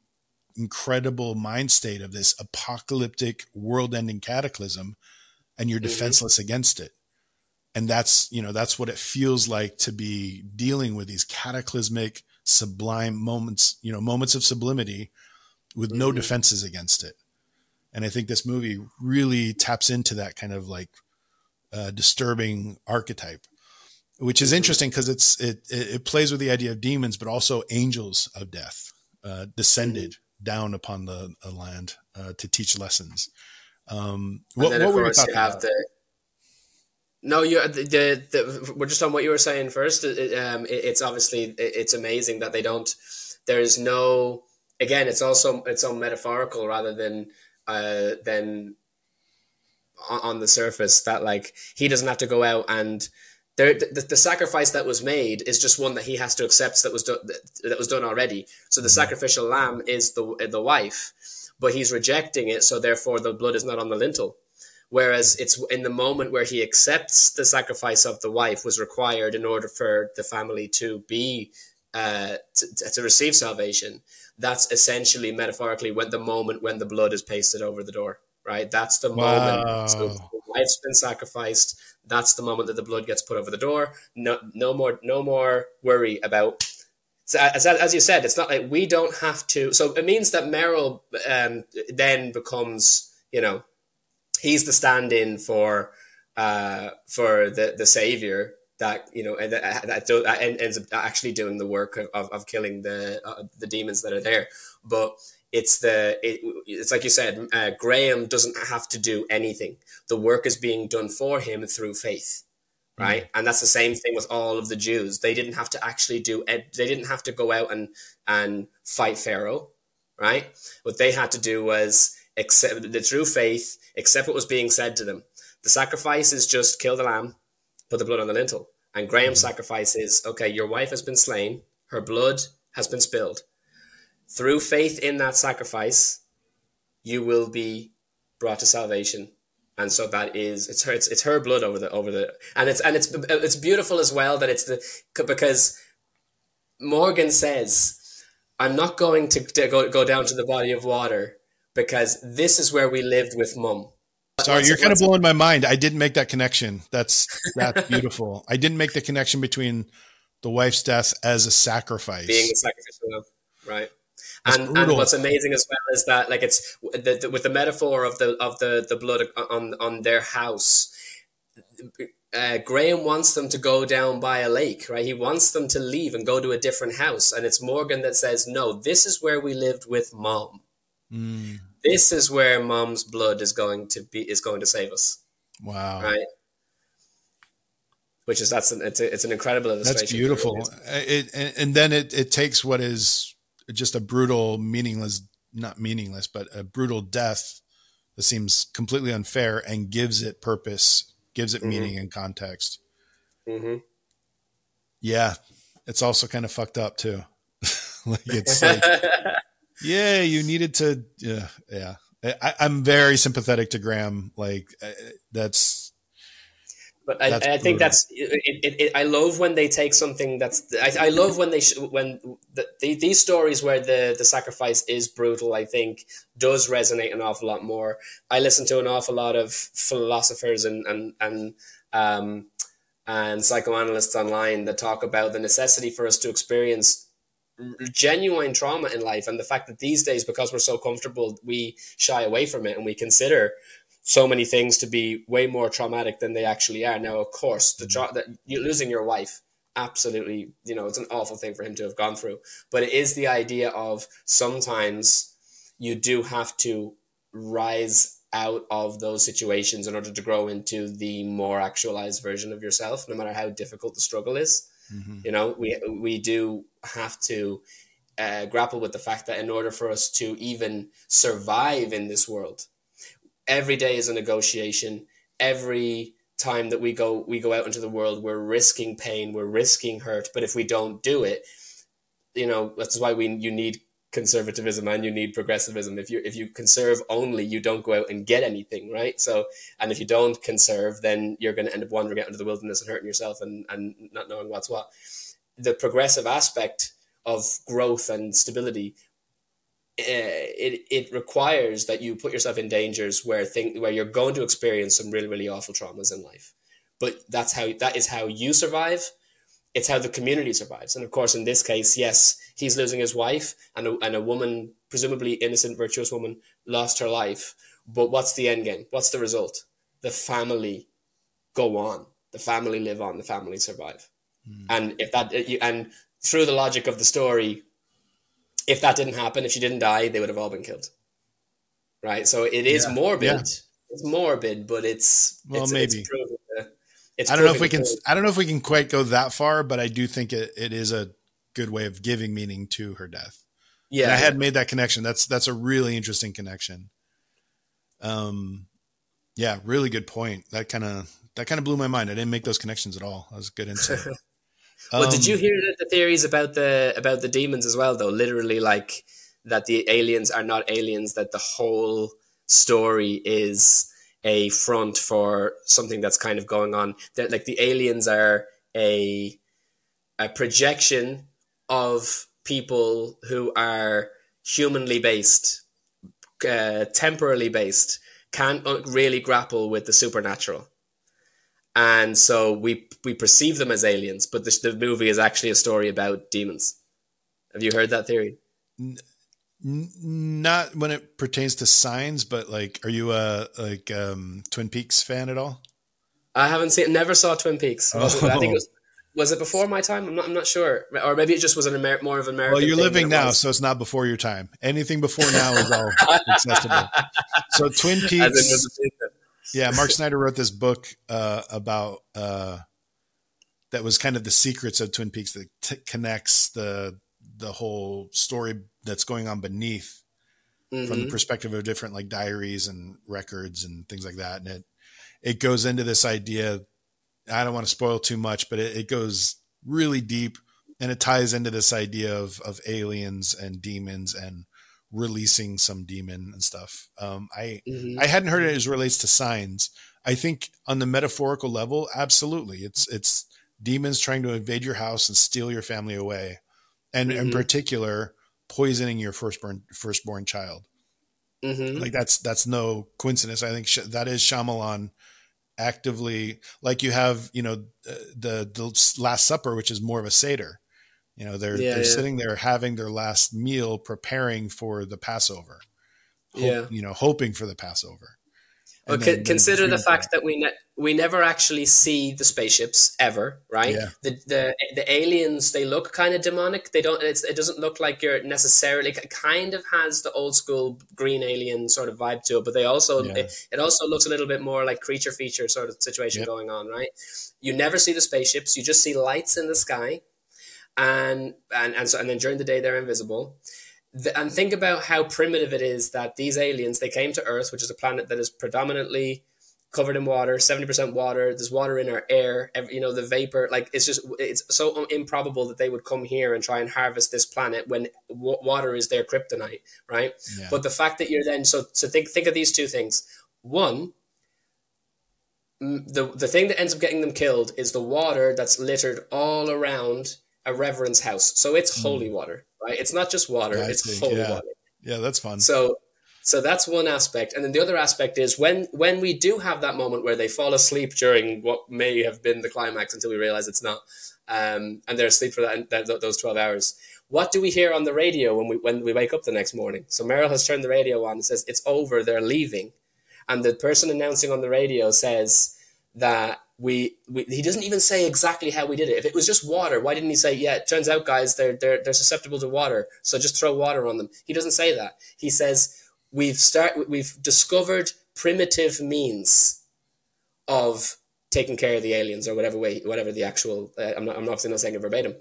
incredible mind state of this apocalyptic world ending cataclysm and you're mm-hmm. defenseless against it and that's you know that's what it feels like to be dealing with these cataclysmic sublime moments you know moments of sublimity with mm-hmm. no defenses against it and i think this movie really taps into that kind of like uh, disturbing archetype which is interesting because it's it, it plays with the idea of demons but also angels of death uh, descended mm-hmm. down upon the, the land uh, to teach lessons um, what, what were you talking about? The, no, you the, the, the, we're just on what you were saying first. It, um, it, it's obviously it, it's amazing that they don't. There's no again. It's also it's all metaphorical rather than uh, than on, on the surface. That like he doesn't have to go out and there, the, the, sacrifice that was made is just one that he has to accept that was done that was done already. So the mm-hmm. sacrificial lamb is the the wife, but he's rejecting it. So therefore, the blood is not on the lintel. Whereas it's in the moment where he accepts the sacrifice of the wife was required in order for the family to be uh, to, to receive salvation. That's essentially metaphorically when the moment when the blood is pasted over the door. Right, that's the wow. moment. So the wife's been sacrificed. That's the moment that the blood gets put over the door. No, no more, no more worry about so as, as you said, it's not like we don't have to. So it means that Merrill um, then becomes, you know, he's the stand-in for uh, for the the savior that you know that, that, that ends up actually doing the work of, of killing the uh, the demons that are there but it's the it, it's like you said uh, graham doesn't have to do anything the work is being done for him through faith right mm. and that's the same thing with all of the jews they didn't have to actually do they didn't have to go out and and fight pharaoh right what they had to do was accept the true faith, accept what was being said to them. The sacrifice is just kill the lamb, put the blood on the lintel. And Graham's mm-hmm. sacrifice is okay, your wife has been slain, her blood has been spilled. Through faith in that sacrifice, you will be brought to salvation. And so that is it's her it's, it's her blood over the over the and it's and it's it's beautiful as well that it's the because Morgan says I'm not going to, to go, go down to the body of water because this is where we lived with mum. Sorry, you're kind of blowing my mind. I didn't make that connection. That's that's beautiful. I didn't make the connection between the wife's death as a sacrifice, being a sacrificial love, right? And, and what's amazing as well is that like it's the, the, with the metaphor of the of the the blood on on their house uh, Graham wants them to go down by a lake, right? He wants them to leave and go to a different house. And it's Morgan that says, no, this is where we lived with mom. Mm. This is where mom's blood is going to be, is going to save us. Wow. Right. Which is, that's an, it's, a, it's an incredible illustration. That's beautiful. It, and, and then it, it takes what is just a brutal, meaningless, not meaningless, but a brutal death that seems completely unfair and gives it purpose gives it mm-hmm. meaning and context. Mm-hmm. Yeah, it's also kind of fucked up too. like it's like, yeah, you needed to. Yeah, yeah. I, am very sympathetic to Graham. Like uh, that's but I, I think that's it, it, it, I love when they take something that's I, I love when they sh- when the, the, these stories where the the sacrifice is brutal. I think does resonate an awful lot more. I listen to an awful lot of philosophers and and and um, and psychoanalysts online that talk about the necessity for us to experience genuine trauma in life and the fact that these days because we're so comfortable we shy away from it and we consider so many things to be way more traumatic than they actually are. Now, of course, the tra- that you losing your wife, absolutely, you know, it's an awful thing for him to have gone through. But it is the idea of sometimes you do have to rise out of those situations in order to grow into the more actualized version of yourself, no matter how difficult the struggle is. Mm-hmm. You know, we we do have to uh, grapple with the fact that in order for us to even survive in this world, every day is a negotiation. Every time that we go we go out into the world, we're risking pain, we're risking hurt. But if we don't do it, you know that's why we you need conservatism and you need progressivism. If you if you conserve only, you don't go out and get anything, right? So, and if you don't conserve, then you're going to end up wandering out into the wilderness and hurting yourself and and not knowing what's what. The progressive aspect of growth and stability it it requires that you put yourself in dangers where thing where you're going to experience some really really awful traumas in life. But that's how that is how you survive. It's how the community survives. And of course in this case yes he's losing his wife and a, and a woman presumably innocent virtuous woman lost her life. But what's the end game? What's the result? The family go on. The family live on. The family survive. Mm. and if that and through the logic of the story if that didn't happen, if she didn't die, they would have all been killed. Right. So it is yeah. morbid. Yeah. It's morbid, but it's well it's, maybe. It's proven it's I don't know if we can. I don't know if we can quite go that far, but I do think it, it is a good way of giving meaning to her death. Yeah, and I had made that connection. That's that's a really interesting connection. Um, yeah, really good point. That kind of that kind of blew my mind. I didn't make those connections at all. That was good insight. Well, um, did you hear the, the theories about the about the demons as well? Though, literally, like that the aliens are not aliens. That the whole story is a front for something that's kind of going on. That like the aliens are a a projection of people who are humanly based, uh, temporally based, can't really grapple with the supernatural and so we we perceive them as aliens, but the, the movie is actually a story about demons. Have you heard that theory? N- not when it pertains to signs, but like, are you a like um, Twin Peaks fan at all? I haven't seen, never saw Twin Peaks. Oh. I think it was. Was it before my time? I'm not. I'm not sure. Or maybe it just was an Amer- more of an American. Well, you're living now, so it's not before your time. Anything before now is all accessible. So Twin Peaks. Yeah, Mark Snyder wrote this book uh, about uh, that was kind of the secrets of Twin Peaks that t- connects the the whole story that's going on beneath mm-hmm. from the mm-hmm. perspective of different like diaries and records and things like that. And it it goes into this idea. I don't want to spoil too much, but it, it goes really deep and it ties into this idea of of aliens and demons and releasing some demon and stuff. Um, I mm-hmm. I hadn't heard it as relates to signs. I think on the metaphorical level, absolutely, it's it's demons trying to invade your house and steal your family away, and mm-hmm. in particular, poisoning your firstborn firstborn child. Mm-hmm. Like that's that's no coincidence. I think sh- that is Shyamalan actively like you have you know uh, the the Last Supper, which is more of a seder you know, they're yeah, they're yeah. sitting there having their last meal, preparing for the Passover. Hope, yeah, you know, hoping for the Passover. Well, then- then consider the fact that we ne- we never actually see the spaceships ever, right? Yeah. The the the aliens they look kind of demonic. They don't. It's, it doesn't look like you're necessarily. It kind of has the old school green alien sort of vibe to it, but they also Yeah. it, it also looks a little bit more like creature feature sort of situation Yep. going on, right? You never see the spaceships. You just see lights in the sky, and and and so and then during the day they're invisible. The, and think about how primitive it is that these aliens they came to earth which is a planet that is predominantly covered in water 70% water there's water in our air every, you know the vapor like it's just it's so improbable that they would come here and try and harvest this planet when w- water is their kryptonite right? Yeah. but the fact that you're then so so think think of these two things. One the the thing that ends up getting them killed is the water that's littered all around a reverend's house. So it's holy water, right? It's not just water; Hmm. I it's see, holy yeah. water. yeah, that's fun. So, so that's one aspect, and then the other aspect is when when we do have that moment where they fall asleep during what may have been the climax until we realize it's not, um, and they're asleep for that, that those twelve hours. What do we hear on the radio when we when we wake up the next morning? So Merrill has turned the radio on and says it's over. They're leaving, and the person announcing on the radio says that we, we he doesn't even say exactly how we did it. If it was just water, why didn't he say, "Yeah, it turns out, guys, they're they're they're susceptible to water, so just throw water on them." He doesn't say that. He says, "We've start we've discovered primitive means of taking care of the aliens, or whatever way, whatever the actual. Uh, I'm not I'm obviously not saying it verbatim."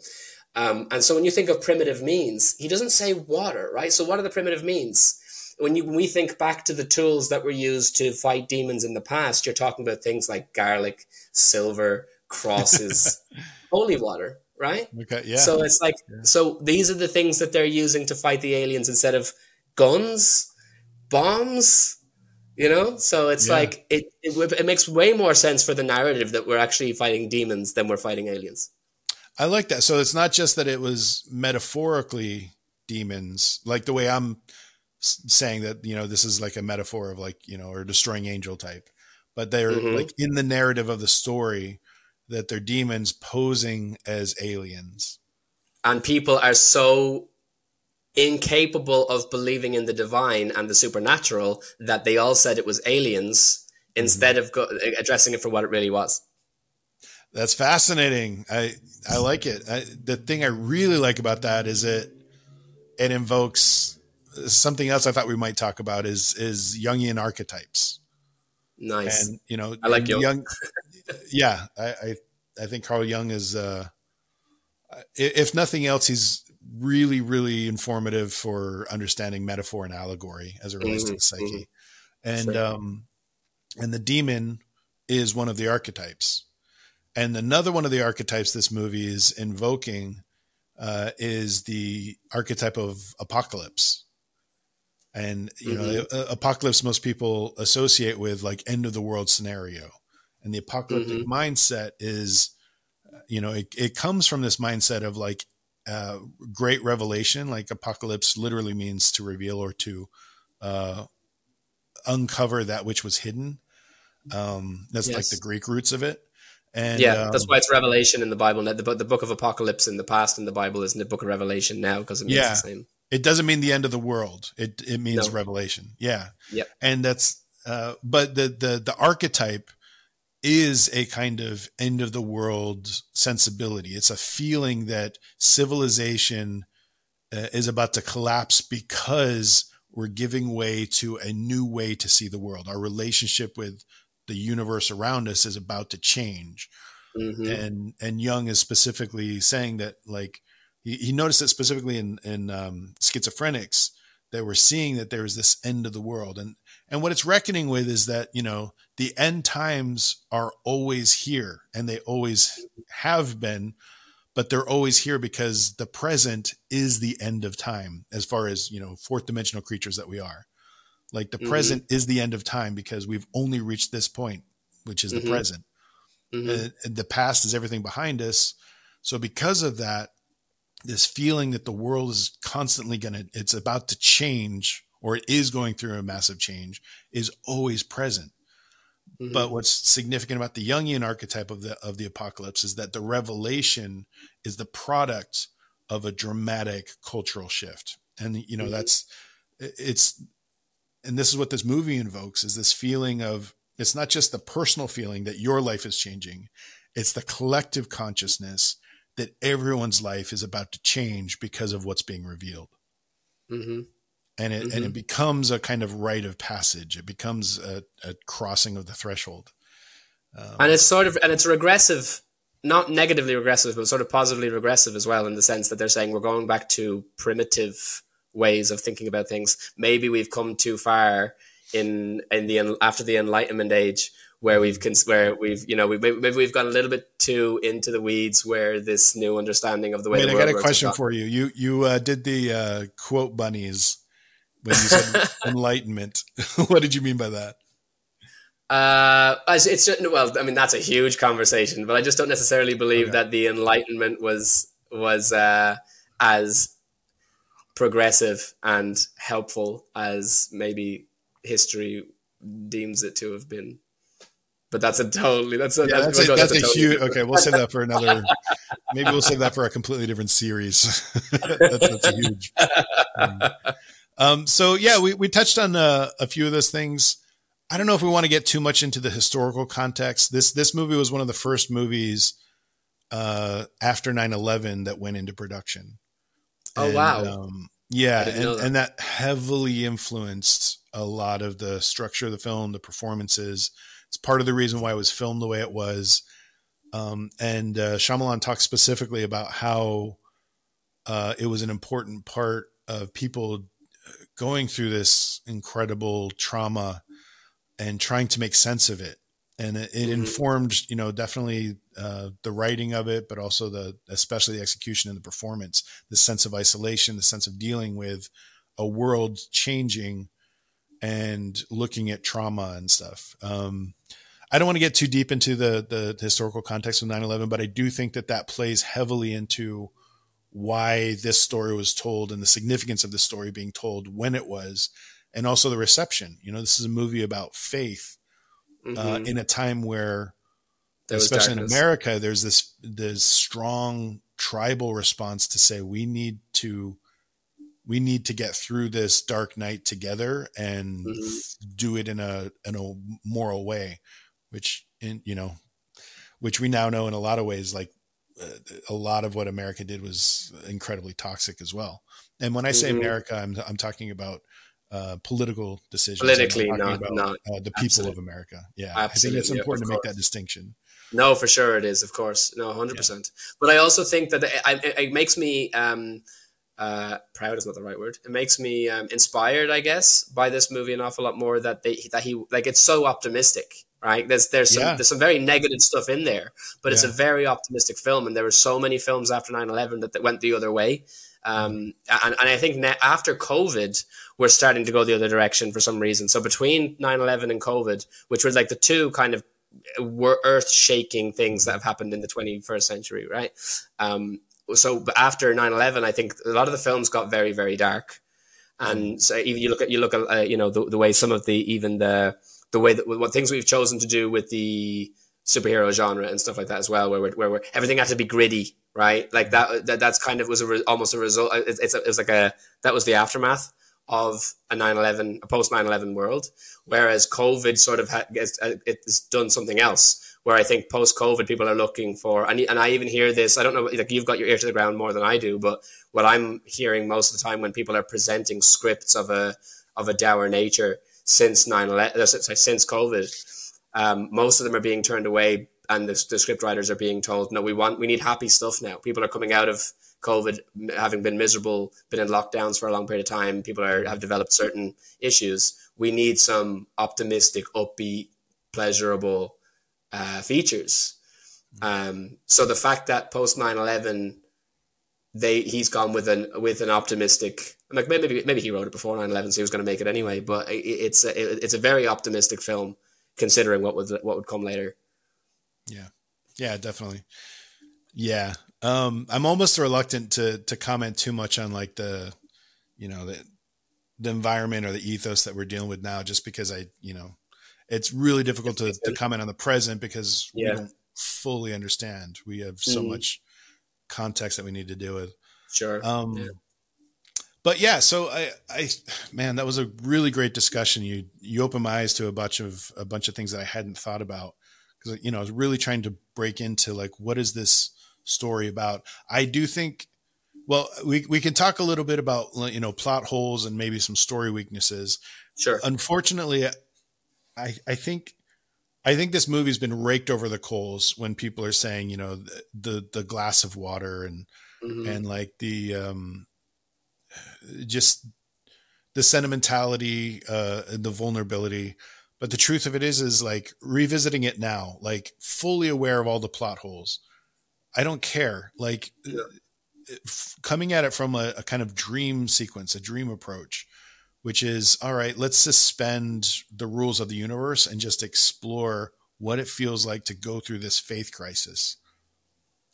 Um, and so when you think of primitive means, he doesn't say water, right? So what are the primitive means? When you when we think back to the tools that were used to fight demons in the past, you're talking about things like garlic, silver, crosses, holy water, right? Okay, yeah. So it's like so these are the things that they're using to fight the aliens instead of guns, bombs, you know? So it's Yeah. like it, it it makes way more sense for the narrative that we're actually fighting demons than we're fighting aliens. I like that. So it's not just that it was metaphorically demons, like the way I'm saying that, you know, this is like a metaphor of like, you know, or destroying angel type, but they're Mhm. like in the narrative of the story that they're demons posing as aliens. and people are so incapable of believing in the divine and the supernatural that they all said it was aliens instead of go- addressing it for what it really was. That's fascinating. I I like it. I, the thing I really like about that is it it invokes something else I thought we might talk about is is Jungian archetypes. Nice. and you know I like Jung. yeah I, I i think carl jung is uh if nothing else he's really really informative for understanding metaphor and allegory as it relates to Mhm, the psyche mhm. and Sure. um and the demon is one of the archetypes and another one of the archetypes this movie is invoking uh, is the archetype of apocalypse and you know uh, apocalypse most people associate with like end of the world scenario and the apocalyptic Mhm. mindset is you know it, it comes from this mindset of like uh, great revelation like apocalypse literally means to reveal or to uh, uncover that which was hidden um, that's like the greek roots of it and yeah, um, that's why it's Revelation in the Bible. The, book- the book of Apocalypse in the past in the Bible isn't the book of Revelation now because it means Yeah. the same. It doesn't mean the end of the world. It it means No. revelation. Yeah. Yeah. and that's uh but the the the archetype is a kind of end of the world sensibility. It's a feeling that civilization uh, is about to collapse because we're giving way to a new way to see the world. Our relationship with the universe around us is about to change. Hmm and and Jung is specifically saying that like he, he noticed that specifically in in um, schizophrenics that we're seeing that there is this end of the world and and what it's reckoning with is that you know the end times are always here and they always have been but they're always here because the present is the end of time as far as you know fourth dimensional creatures that we are like the Mhm. present is the end of time because we've only reached this point which is the Mhm. present hmm uh, the past is everything behind us. So because of that, this feeling that the world is constantly going to, it's about to change or it is going through a massive change is always present. Mm-hmm. But what's significant about the Jungian archetype of the, of the apocalypse is that the revelation is the product of a dramatic cultural shift. And, you know, Mhm. that's, it's, and this is what this movie invokes is this feeling of It's not just the personal feeling that your life is changing. It's the collective consciousness that everyone's life is about to change because of what's being revealed. Mm-hmm. And it, Mm-hmm. and it becomes a kind of rite of passage. It becomes a, a crossing of the threshold. Um, and it's sort of and it's regressive not negatively regressive but sort of positively regressive as well in the sense that they're saying we're going back to primitive ways of thinking about things maybe we've come too far in in the after the enlightenment age where we've cons- where we've you know we maybe, we've gone a little bit too into the weeds where this new understanding of the way Wait, the I got a question for you. You you uh, did the uh, quote bunnies when you said enlightenment. what did you mean by that? Uh, it's it's just, well, I mean that's a huge conversation, but I just don't necessarily believe Okay. that the Enlightenment was was uh, as progressive and helpful as maybe history deems it to have been. But that's a totally that's a Yeah, that's, a, that's that's a totally huge. Okay, we'll save that for another. Maybe we'll save that for a completely different series. that's, that's a huge. thing. Um, so yeah, we we touched on uh, a few of those things. I don't know if we want to get too much into the historical context. This this movie was one of the first movies uh, after 9-11 that went into production. Oh, And, wow. Um, yeah, and, that. and that heavily influenced a lot of the structure of the film, the performances. It's part of the reason why it was filmed the way it was. Um, and uh, Shyamalan talks specifically about how uh, it was an important part of people going through this incredible trauma and trying to make sense of it. And it, it Mhm. informed, you know, definitely uh, the writing of it, but also the, especially the execution and the performance, the sense of isolation, the sense of dealing with a world changing and looking at trauma and stuff. Um, I don't want to get too deep into the, the historical context of 9-11, but I do think that that plays heavily into why this story was told and the significance of the story being told when it was, and also the reception. You know, this is a movie about faith uh, Mhm. in a time where, There especially in. America, there's this this strong tribal response to say we need to we need to get through this dark night together and Mhm. do it in a in a moral way, which in you know, which we now know in a lot of ways, like uh, a lot of what America did was incredibly toxic as well. And when I say Mhm. America, I'm I'm talking about uh, political decisions. Politically, not- about, not- uh, the people absolutely. of America. Yeah, I think it's Absolutely, important to make course. that distinction. No, for sure it is. Of course, no, hundred percent. But I also think that it, it, it makes me um, uh, proud is not the right word. It makes me um, inspired, I guess, by this movie an awful lot more. That they that he like it's so optimistic, right? There's there's some Yeah. there's some very negative stuff in there, but it's a very optimistic film. And there were so many films after 9-11 that, that went the other way. Um, and, and I think ne- after COVID, we're starting to go the other direction for some reason. So between 9-11 and COVID, which were like the two kind of were earth shaking things that have happened in the 21st century, right? Um, so after 9-11, I think a lot of the films got very, very dark. And so even you look at, you look at, uh, you know, the, the way some of the, even the, the way that what things we've chosen to do with the superhero genre and stuff like that as well, where we're, where we're, everything had to be gritty, right? Like that, that that's kind of was a re, almost a result. It's, it's, a, it's like a, that was the aftermath of a 9-11, a post 9-11 world. Whereas COVID sort of ha- it's, uh, it's done something else where I think post COVID people are looking for, and, and I even hear this, I don't know, like you've got your ear to the ground more than I do, but what I'm hearing most of the time when people are presenting scripts of a, of a dour nature since 9-11, uh, since COVID, um, most of them are being turned away and the, the script writers are being told, no, we want, we need happy stuff now. People are coming out of COVID having been miserable, been in lockdowns for a long period of time. People are, have developed certain issues. We need some optimistic, upbeat, pleasurable uh, features. Um, so the fact that post 9-11, they he's gone with an with an optimistic like maybe maybe he wrote it before 9-11 so he was going to make it anyway but it, it's a, it's a very optimistic film considering what would what would come later Yeah. Yeah, definitely. Yeah. Um, I'm almost reluctant to, to comment too much on like the, you know, the, the environment or the ethos that we're dealing with now, just because I, you know, it's really difficult to, to comment on the present because Yeah. we don't fully understand. We have so Mhm. much context that we need to deal with. sure Um, Yeah. but yeah, so I, I, man, that was a really great discussion. You, you opened my eyes to a bunch of, a bunch of things that I hadn't thought about because, you know, I was really trying to break into like, what is this story about? I do think, well, we, we can talk a little bit about, you know, plot holes and maybe some story weaknesses. Sure. Unfortunately, I, I think, I think this movie's been raked over the coals when people are saying, you know, the, the, the glass of water and, mm-hmm. and like the, um, just the sentimentality uh, and the vulnerability. But the truth of it is, is like revisiting it now, like fully aware of all the plot holes. I don't care. Like yeah. f- coming at it from a, a kind of dream sequence, a dream approach, which is all right. Let's suspend the rules of the universe and just explore what it feels like to go through this faith crisis.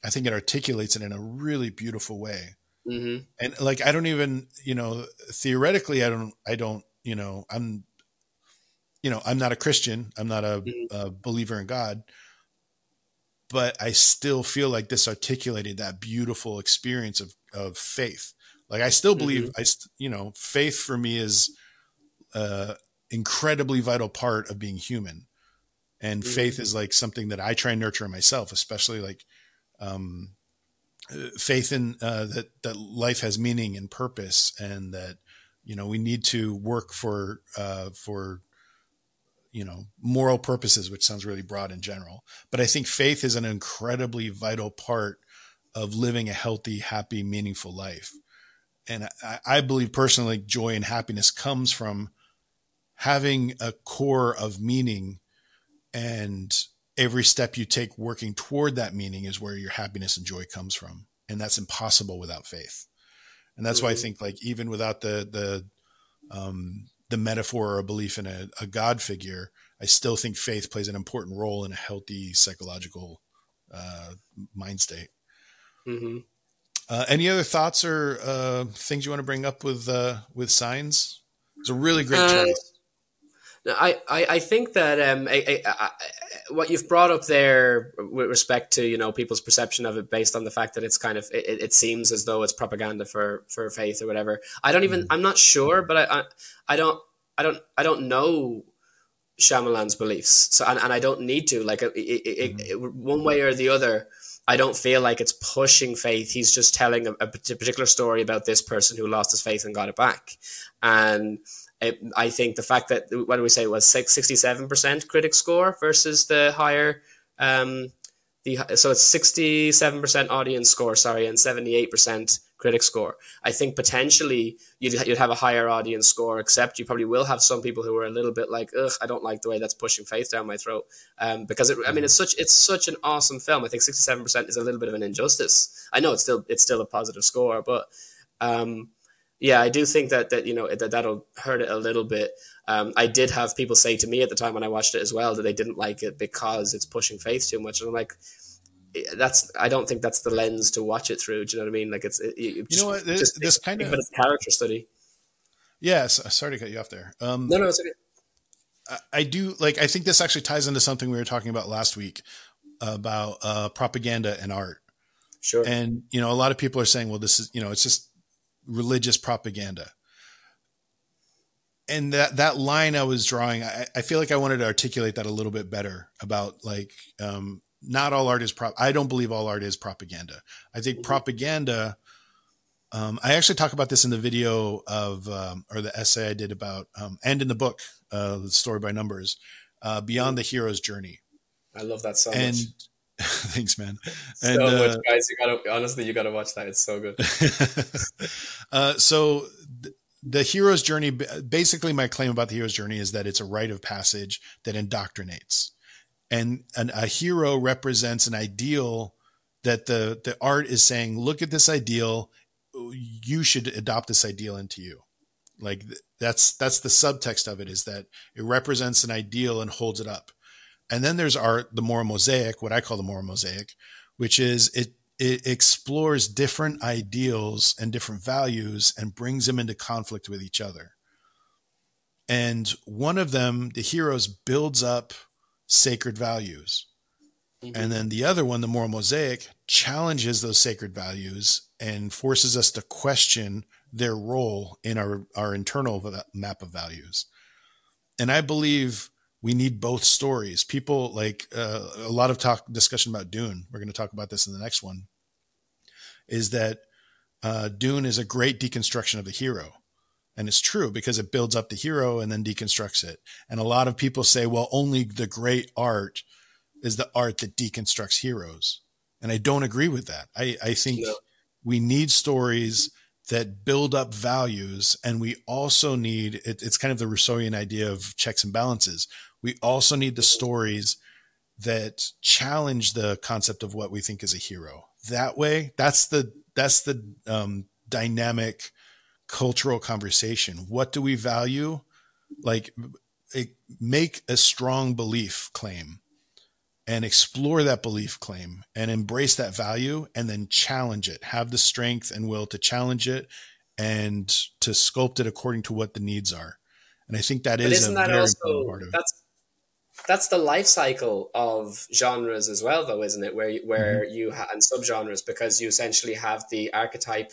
I think it articulates it in a really beautiful way. Mm-hmm. And like, I don't even, you know, theoretically, I don't, I don't, you know, I'm, you know, I'm not a Christian. I'm not a, mm-hmm. a believer in God, but I still feel like this articulated that beautiful experience of, of faith. Like I still believe mm-hmm. I, you know, faith for me is a incredibly vital part of being human. And mm-hmm. faith is like something that I try and nurture in myself, especially like, um, faith in uh, that that life has meaning and purpose, and that you know we need to work for uh, for you know moral purposes, which sounds really broad in general. But I think faith is an incredibly vital part of living a healthy, happy, meaningful life. And I, I believe personally, joy and happiness comes from having a core of meaning and every step you take working toward that meaning is where your happiness and joy comes from and that's impossible without faith and that's why i mm-hmm. think like even without the the um the metaphor or a belief in a, a, god figure i still think faith plays an important role in a healthy psychological uh, mind state mm-hmm. Uh, any other thoughts or uh, things you want to bring up with uh, with signs it's a really great uh, choice I, I, I think that um, I, I, what you've brought up there with respect to you know people's perception of it based on the fact that it's kind of it, it seems as though it's propaganda for for faith or whatever. I don't even mm. I'm not sure, but I, I, I don't I don't I don't know Shyamalan's beliefs, so and, and I don't need to like it, it, mm. one way or the other. I don't feel like it's pushing faith. He's just telling a, a particular story about this person who lost his faith and got it back, and it, I think the fact that what do we say was sixty-seven percent critic score versus the higher, um, the so it's sixty-seven percent audience score, sorry, and seventy-eight percent critic score. I think potentially you'd you'd have a higher audience score, except you probably will have some people who are a little bit like, ugh, I don't like the way that's pushing faith down my throat. Um, because it, I mean, it's such it's such an awesome film. I think sixty-seven percent is a little bit of an injustice. I know it's still it's still a positive score, but um, yeah, I do think that that you know that that'll hurt it a little bit. Um, I did have people say to me at the time when I watched it as well that they didn't like it because it's pushing faith too much, and I'm like, that's I don't think that's the lens to watch it through. Do you know what I mean? Like it's it, you know what this, just, this kind of character study. Yes, sorry to cut you off there. Um, no, no, it's okay. I, I do like. I think this actually ties into something we were talking about last week about uh, propaganda and art. Sure. And you know, a lot of people are saying, "Well, this is you know, it's just religious propaganda. And that that line I was drawing, I, I feel like I wanted to articulate that a little bit better about like um, not all art is prop. I don't believe all art is propaganda. I think mm-hmm. propaganda. Um, I actually talk about this in the video of um, or the essay I did about um, and in the book, uh, the story by numbers, uh, beyond the hero's journey. I love that so and, much. Thanks, man. So much, uh, guys. You gotta honestly, you gotta watch that. It's so good. uh, so th- the hero's journey. Basically, my claim about the hero's journey is that it's a rite of passage that indoctrinates, and an, a hero represents an ideal that the the art is saying, look at this ideal. You should adopt this ideal into you. Like that's that's the subtext of it is that it represents an ideal and holds it up and then there's art, the moral mosaic, what I call the moral mosaic, which is it it explores different ideals and different values and brings them into conflict with each other. And one of them, the heroes builds up sacred values. Mm-hmm. And then the other one, the moral mosaic, challenges those sacred values and forces us to question their role in our, our internal map of values. And I believe we need both stories. People like uh, a lot of talk discussion about Dune. We're going to talk about this in the next one. Is that uh, Dune is a great deconstruction of the hero. And it's true because it builds up the hero and then deconstructs it. And a lot of people say, well, only the great art is the art that deconstructs heroes. And I don't agree with that. I, I think no. we need stories that build up values. And we also need, it, it's kind of the Rousseauian idea of checks and balances. We also need the stories that challenge the concept of what we think is a hero. That way, that's the, that's the um, dynamic cultural conversation. What do we value? Like, make a strong belief claim and explore that belief claim and embrace that value and then challenge it. Have the strength and will to challenge it and to sculpt it according to what the needs are. And I think that but is a that very also, important part of that's, that's the life cycle of genres as well, though, isn't it? Where where mm-hmm. you have and subgenres because you essentially have the archetype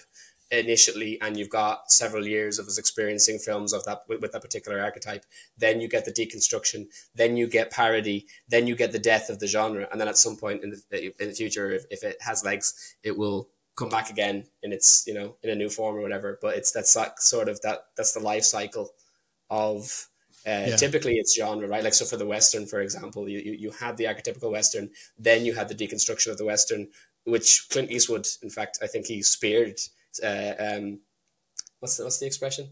initially and you've got several years of us experiencing films of that with, with, that particular archetype then you get the deconstruction then you get parody then you get the death of the genre and then at some point in the, in the future if, if it has legs it will come back again in its you know in a new form or whatever but it's that's like sort of that that's the life cycle of uh, yeah. Typically, it's genre, right? Like, so for the Western, for example, you, you, you had the archetypical Western, then you had the deconstruction of the Western, which Clint Eastwood, in fact, I think he speared uh, um, what's the, what's the expression?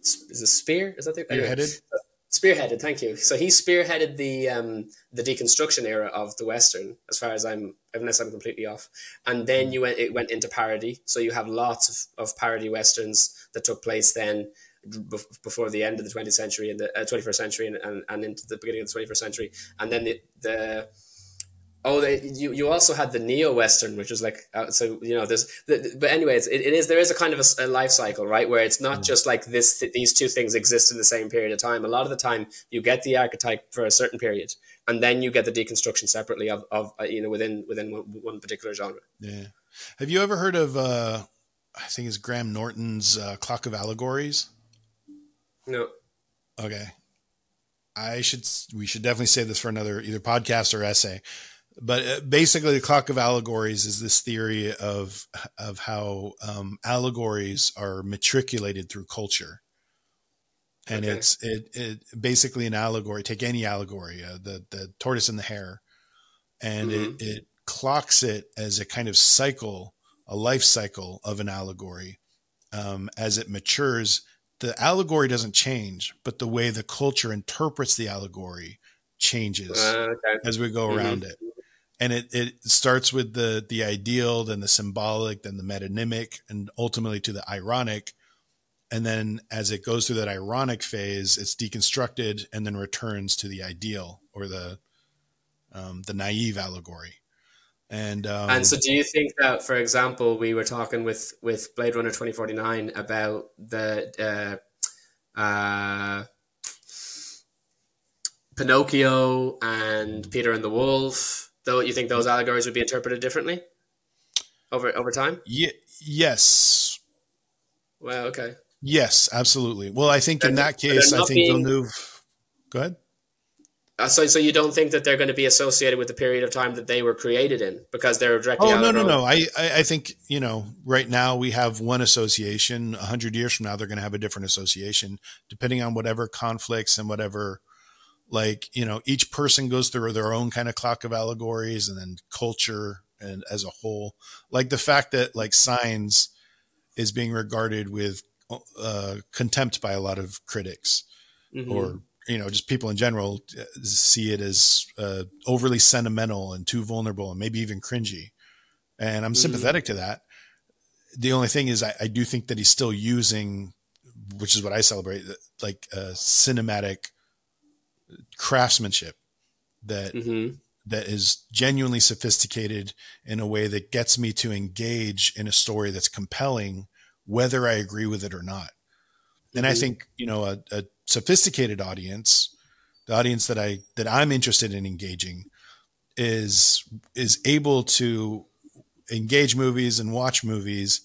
Is a spear? Is that the spearheaded? Spearheaded. Thank you. So he spearheaded the um, the deconstruction era of the Western, as far as I'm, unless I'm completely off. And then you went it went into parody. So you have lots of, of parody westerns that took place then before the end of the 20th century and the uh, 21st century and, and, and into the beginning of the 21st century. And then the, the Oh, they, you you also had the neo western, which was like uh, so you know there's the, but anyways it, it is there is a kind of a, a life cycle right where it's not mm. just like this th- these two things exist in the same period of time. A lot of the time you get the archetype for a certain period, and then you get the deconstruction separately of of uh, you know within within one, one, particular genre. Yeah, have you ever heard of uh, I think it's Graham Norton's uh, Clock of Allegories? No. Okay. I should we should definitely save this for another either podcast or essay but uh, basically the clock of allegories is this theory of of how um, allegories are matriculated through culture and okay. it's it, it basically an allegory take any allegory uh, the the tortoise and the hare and mm-hmm. it, it clocks it as a kind of cycle a life cycle of an allegory um, as it matures the allegory doesn't change but the way the culture interprets the allegory changes uh, okay. as we go mm-hmm. around it and it, it starts with the the ideal then the symbolic then the metonymic and ultimately to the ironic. And then as it goes through that ironic phase it's deconstructed and then returns to the ideal or the um, the naive allegory. And um, and so do you think that for example we were talking with with blade runner 2049 about the uh, uh, pinocchio and peter and the wolf though you think those allegories would be interpreted differently over over time? Yeah, yes. Well, okay. Yes, absolutely. Well, I think in that case, I think being, Villeneuve. Go ahead. Uh, so, so you don't think that they're going to be associated with the period of time that they were created in because they're directly? Oh no, no, no. I, I think you know, right now we have one association. A hundred years from now, they're going to have a different association, depending on whatever conflicts and whatever like you know each person goes through their own kind of clock of allegories and then culture and as a whole like the fact that like signs is being regarded with uh, contempt by a lot of critics mm-hmm. or you know just people in general uh, see it as uh, overly sentimental and too vulnerable and maybe even cringy and i'm mm-hmm. sympathetic to that the only thing is I, I, do think that he's still using which is what i celebrate like a cinematic craftsmanship that mm-hmm. that is genuinely sophisticated in a way that gets me to engage in a story that's compelling, whether I agree with it or not. Mm-hmm. And I mm-hmm. think you know a, a sophisticated audience, the audience that I that I'm interested in engaging, is is able to engage movies and watch movies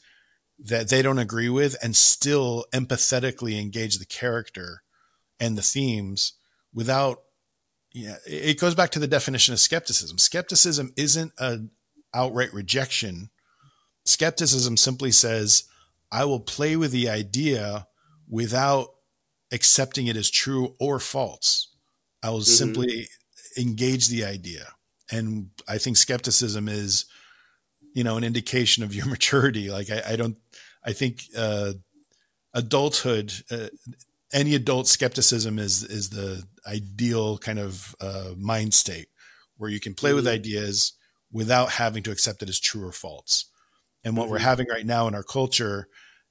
that they don't agree with and still empathetically engage the character and the themes without yeah it goes back to the definition of skepticism. Skepticism isn't an outright rejection. Skepticism simply says i will play with the idea without accepting it as true or false. I will mm-hmm. simply engage the idea. And i think skepticism is you know an indication of your maturity. Like i, I don't i think uh adulthood uh, any adult skepticism is is the ideal kind of uh, mind state where you can play mm-hmm. with ideas without having to accept it as true or false and what mm-hmm. we're having right now in our culture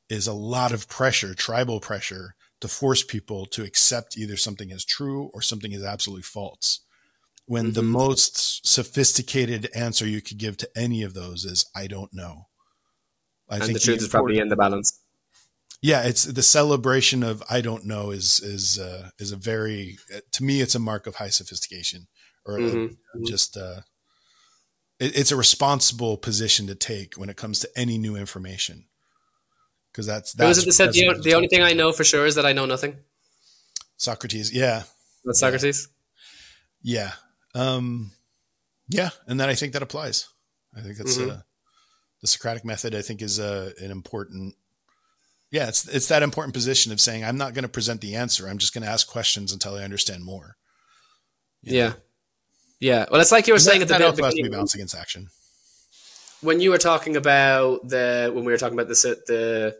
is a lot of pressure tribal pressure to force people to accept either something as true or something as absolutely false when mm-hmm. the most sophisticated answer you could give to any of those is I don't know. I and think the truth is probably in the balance. Yeah, it's the celebration of I don't know is is uh, is a very to me it's a mark of high sophistication or mm-hmm. mm-hmm. just uh, it, it's a responsible position to take when it comes to any new information because that's that's. Was it that said the, the only thing I know for sure is that I know nothing? Socrates, yeah. That's Socrates. Yeah, um, yeah, and then I think that applies. I think that's mm-hmm. uh, the Socratic method. I think is uh, an important. Yeah, it's it's that important position of saying I'm not going to present the answer. I'm just going to ask questions until I understand more. You yeah, know? yeah. Well, it's like you were and saying that, at the that to be balanced against action. When you were talking about the when we were talking about the the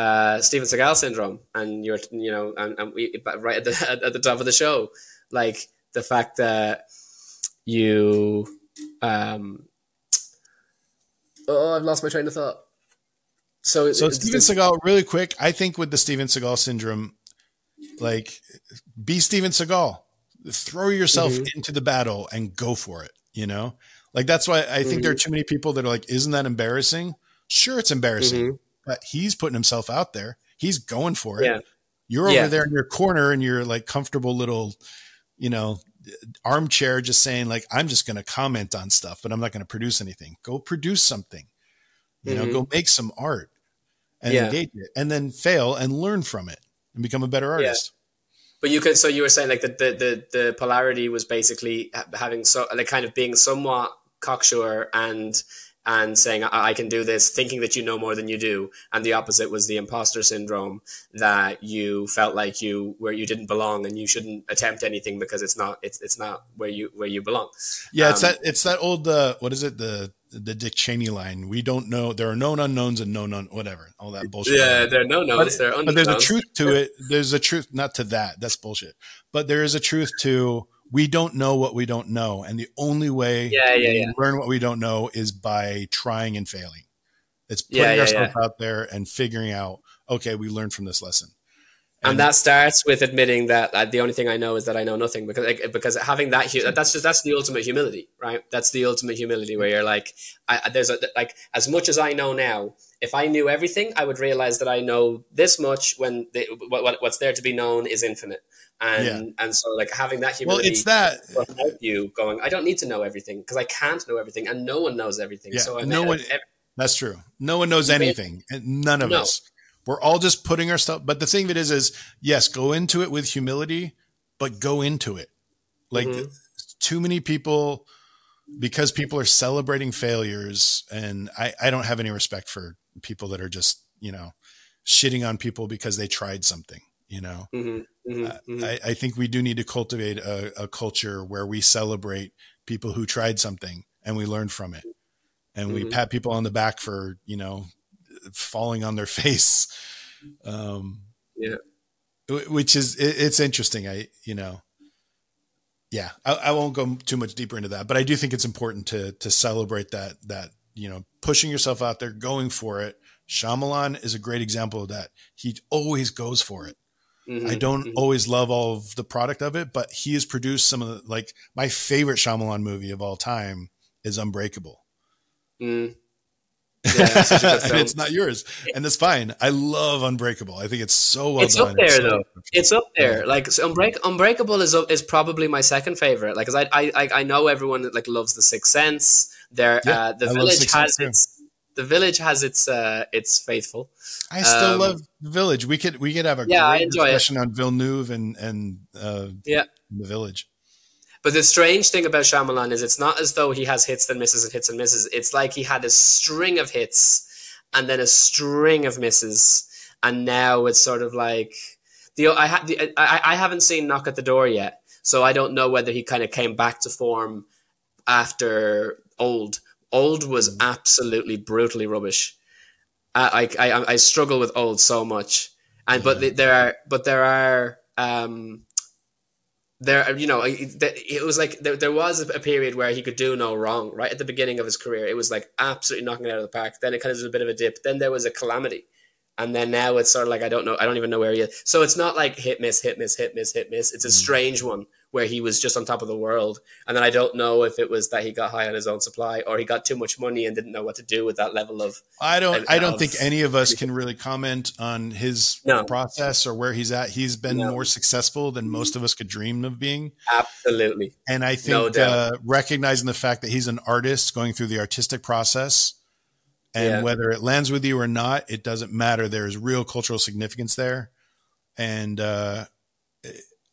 uh, Steven Seagal syndrome, and you're you know, and, and we right at the at the top of the show, like the fact that you um oh i've lost my train of thought so so steven seagal really quick i think with the steven seagal syndrome like be steven seagal throw yourself mm-hmm. into the battle and go for it you know like that's why i think mm-hmm. there are mm-hmm. too many people that are like isn't that embarrassing sure it's embarrassing mm-hmm. but he's putting himself out there he's going for it yeah. you're over there in your corner and you're like comfortable little you know armchair just saying like i'm just going to comment on stuff but i'm not going to produce anything go produce something you mm-hmm. know go mm-hmm. make some art and yeah. engage it and then fail and learn from it and become a better artist yeah. but you could so you were saying like the, the the the polarity was basically having so like kind of being somewhat cocksure and and saying I-, I can do this thinking that you know more than you do and the opposite was the imposter syndrome that you felt like you where you didn't belong and you shouldn't attempt anything because it's not it's it's not where you where you belong yeah um, it's that it's that old uh what is it the the Dick Cheney line. We don't know. There are known unknowns and known un, whatever. All that bullshit. Yeah, there are no knowns. But, there are but there's a truth to it. There's a truth, not to that. That's bullshit. But there is a truth to we don't know what we don't know, and the only way yeah, yeah, yeah. learn what we don't know is by trying and failing. It's putting yeah, yeah, ourselves yeah. out there and figuring out, okay, we learned from this lesson. And, and that starts with admitting that uh, the only thing I know is that I know nothing because like, because having that that's just that's the ultimate humility, right? That's the ultimate humility where you're like, I, there's a like as much as I know now. If I knew everything, I would realize that I know this much when the, what, what's there to be known is infinite and yeah. and so like having that humility well it's that will help you going i don't need to know everything because i can't know everything and no one knows everything yeah, so no one every, that's true no one knows anything none of no. us we're all just putting our stuff but the thing that is is yes go into it with humility but go into it like mm-hmm. too many people because people are celebrating failures and I, I don't have any respect for people that are just you know shitting on people because they tried something you know mm-hmm. Mm-hmm, uh, mm-hmm. I, I, think we do need to cultivate a, a, culture where we celebrate people who tried something and we learn from it and we mm-hmm. pat people on the back for you know falling on their face um yeah which is it, it's interesting i you know yeah I, I won't go too much deeper into that but i do think it's important to to celebrate that that you know pushing yourself out there going for it Shyamalan is a great example of that. He always goes for it. Mm-hmm, I don't mm-hmm. always love all of the product of it, but he has produced some of the like my favorite Shyamalan movie of all time is Unbreakable. Mm. Yeah, such a good and it's not yours, and that's fine. I love Unbreakable. I think it's so well it's done. up there so- though. It's up there. Like so Unbreak- Unbreakable is is probably my second favorite. Like, 'cause I, I I I know everyone that, like loves The Sixth Sense. There, Yeah, uh, the I village has Sense, too. its the village has its uh its faithful. I still Um, love the Village. We could we could have a Yeah, I great enjoy it. discussion on Villeneuve and and uh, Yeah. the Village. But the strange thing about Shyamalan is it's not as though he has hits and misses and hits and misses. It's like he had a string of hits and then a string of misses, and now it's sort of like the I ha- the, I, I haven't seen Knock at the Door yet, so I don't know whether he kind of came back to form after Old. Old was absolutely brutally rubbish. I I, I, I struggle with Old so much, and but Yeah. there are but there are. Um, there you know it was like there, there was a period where he could do no wrong right at the beginning of his career. It was like absolutely knocking it out of the park. Then it kind of did a bit of a dip. Then there was a calamity. And then now it's sort of like i don't know i don't even know where he is. So it's not like hit miss hit miss hit miss hit miss. It's a mm. strange one where he was just on top of the world and then i don't know if it was that he got high on his own supply or he got too much money and didn't know what to do with that level of I don't. And I don't think any of us can really comment on his No. process or where he's at. He's been No. more successful than most of us could dream of being, absolutely and I think doubt. uh, recognizing the fact that he's an artist going through the artistic process, and Yeah. whether it lands with you or not, it doesn't matter. There is real cultural significance there, and uh,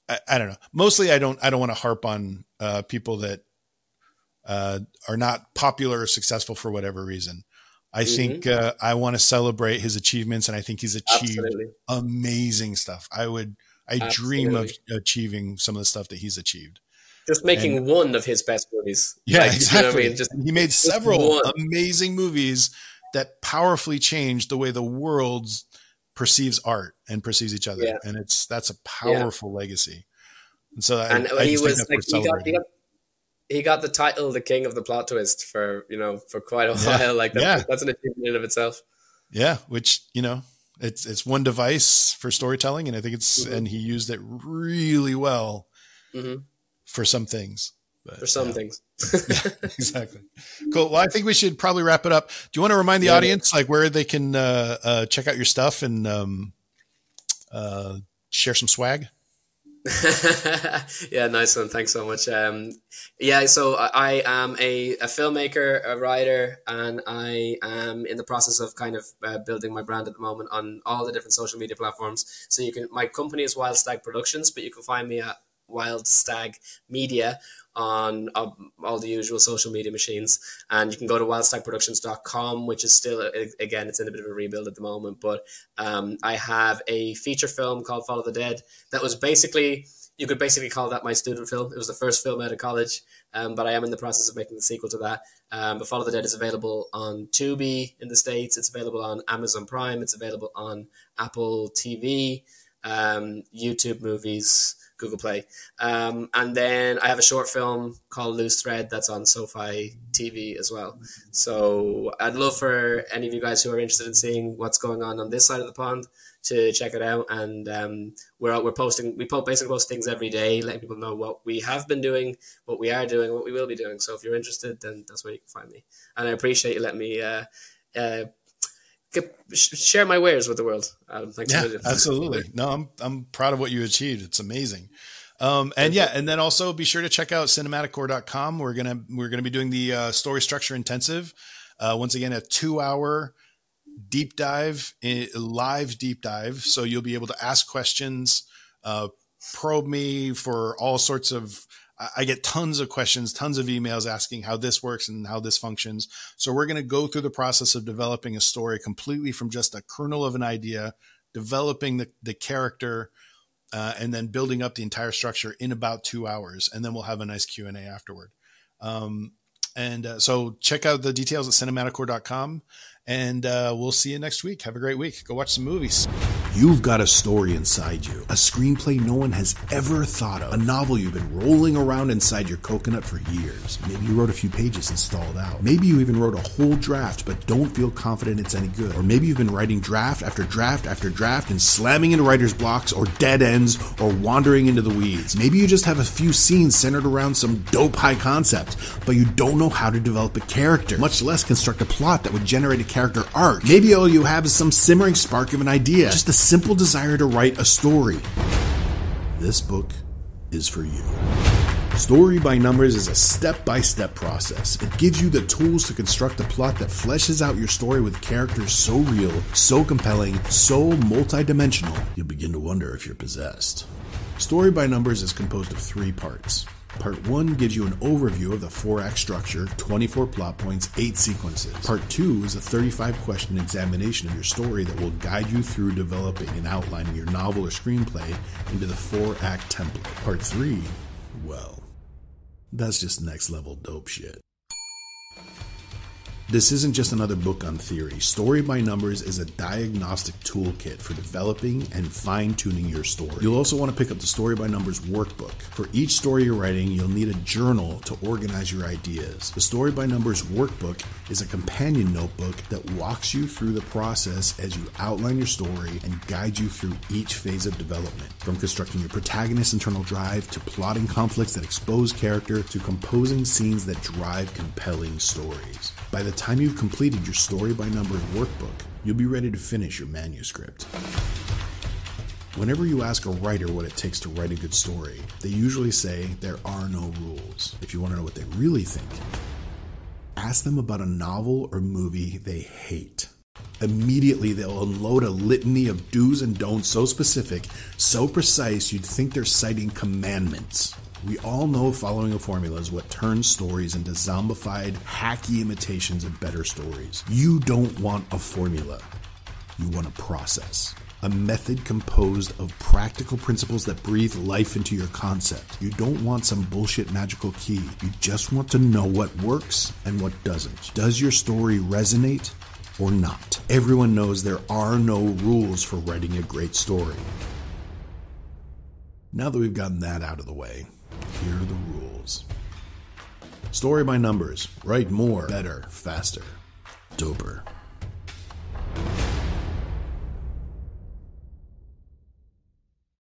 I, I don't know. Mostly, I don't. I don't want to harp on uh, people that uh, are not popular or successful for whatever reason. I Mm-hmm. think uh, I want to celebrate his achievements, and I think he's achieved absolutely amazing stuff. I would, I dream of achieving some of the stuff that he's achieved. just making one of his best movies Yeah, Like, you know exactly. I mean? just he made several amazing movies that powerfully changed the way the world perceives art and perceives each other, Yeah. and it's that's a powerful legacy. And so, I, and I he just was like he got, he got he got the title the king of the plot twist for you know for quite a Yeah. while like that, Yeah. that's an achievement in of itself Yeah, which you know, it's it's one device for storytelling, and I think it's Mhm. and he used it really well hmm for some things. But, for some yeah. exactly. Cool. Well, I think we should probably wrap it up. Do you want to remind the Yeah. audience like where they can uh, uh, check out your stuff and um, uh, share some swag? yeah nice one thanks so much um yeah so i I am a, a filmmaker a writer and i am in the process of kind of uh, building my brand at the moment on all the different social media platforms so you can my company is wild stag productions but you can find me at wild stag media on um, all the usual social media machines. And you can go to wildstagproductions.com which is still again it's in a bit of a rebuild at the moment. But um, i have a feature film called follow the dead that was basically you could basically call that my student film. It was the first film out of college um, but i am in the process of making the sequel to that. Um, but follow the dead is available on tubi in the states. It's available on amazon prime. It's available on apple tv um, youtube movies google play um, and then I have a short film called Loose Thread that's on Sofy TV as well. So I'd love for any of you guys who are interested in seeing what's going on on this side of the pond to check it out. And um, we're we're posting we po- basically post things every day, letting people know what we have been doing, what we are doing, what we will be doing. So if you're interested, then that's where you can find me. And I appreciate you letting me. Uh, uh, get- Share my wares with the world. Adam. Thanks Yeah, absolutely. No, I'm I'm proud of what you achieved. It's amazing. Um, and yeah, and then also be sure to check out cinematicore.com. We're gonna we're gonna be doing the uh, story structure intensive. Uh, once again, a two hour deep dive, live deep dive. So you'll be able to ask questions, uh, probe me for all sorts of. I- get tons of questions, tons of emails asking how this works and how this functions. So we're going to go through the process of developing a story completely from just a kernel of an idea, developing the, the character, uh, and then building up the entire structure in about two hours. And then we'll have a nice Q and A afterward. Um, and uh, so check out the details at cinematicore.com and uh, we'll see you next week. Have a great week. Go watch some movies. You've got a story inside you, a screenplay no one has ever thought of, a novel you've been rolling around inside your coconut for years. Maybe you wrote a few pages and stalled out. Maybe you even wrote a whole draft but don't feel confident it's any good. Or maybe you've been writing draft after draft after draft and slamming into writer's blocks or dead ends or wandering into the weeds. Maybe you just have a few scenes centered around some dope high concept, but you don't know how to develop a character, much less construct a plot that would generate a character arc. Maybe all you have is some simmering spark of an idea, just a simple desire to write a story. This book is for you. Story by Numbers is a step by step process. It gives you the tools to construct a plot that fleshes out your story with characters so real, so compelling, so multidimensional, you'll begin to wonder if you're possessed. Story by Numbers is composed of three parts. Part 1 gives you an overview of the 4 act structure, 24 plot points, 8 sequences. Part 2 is a 35 question examination of your story that will guide you through developing and outlining your novel or screenplay into the 4 act template. Part 3, well, that's just next level dope shit. This isn't just another book on theory. Story by Numbers is a diagnostic toolkit for developing and fine tuning your story. You'll also want to pick up the Story by Numbers workbook. For each story you're writing, you'll need a journal to organize your ideas. The Story by Numbers workbook is a companion notebook that walks you through the process as you outline your story and guide you through each phase of development. From constructing your protagonist's internal drive to plotting conflicts that expose character to composing scenes that drive compelling stories. By the time you've completed your story by numbers workbook, you'll be ready to finish your manuscript. Whenever you ask a writer what it takes to write a good story, they usually say there are no rules. If you want to know what they really think, ask them about a novel or movie they hate. Immediately, they'll unload a litany of do's and don'ts so specific, so precise, you'd think they're citing commandments. We all know following a formula is what turns stories into zombified, hacky imitations of better stories. You don't want a formula, you want a process. A method composed of practical principles that breathe life into your concept. You don't want some bullshit magical key. You just want to know what works and what doesn't. Does your story resonate or not? Everyone knows there are no rules for writing a great story. Now that we've gotten that out of the way, here are the rules Story by numbers. Write more, better, faster, doper.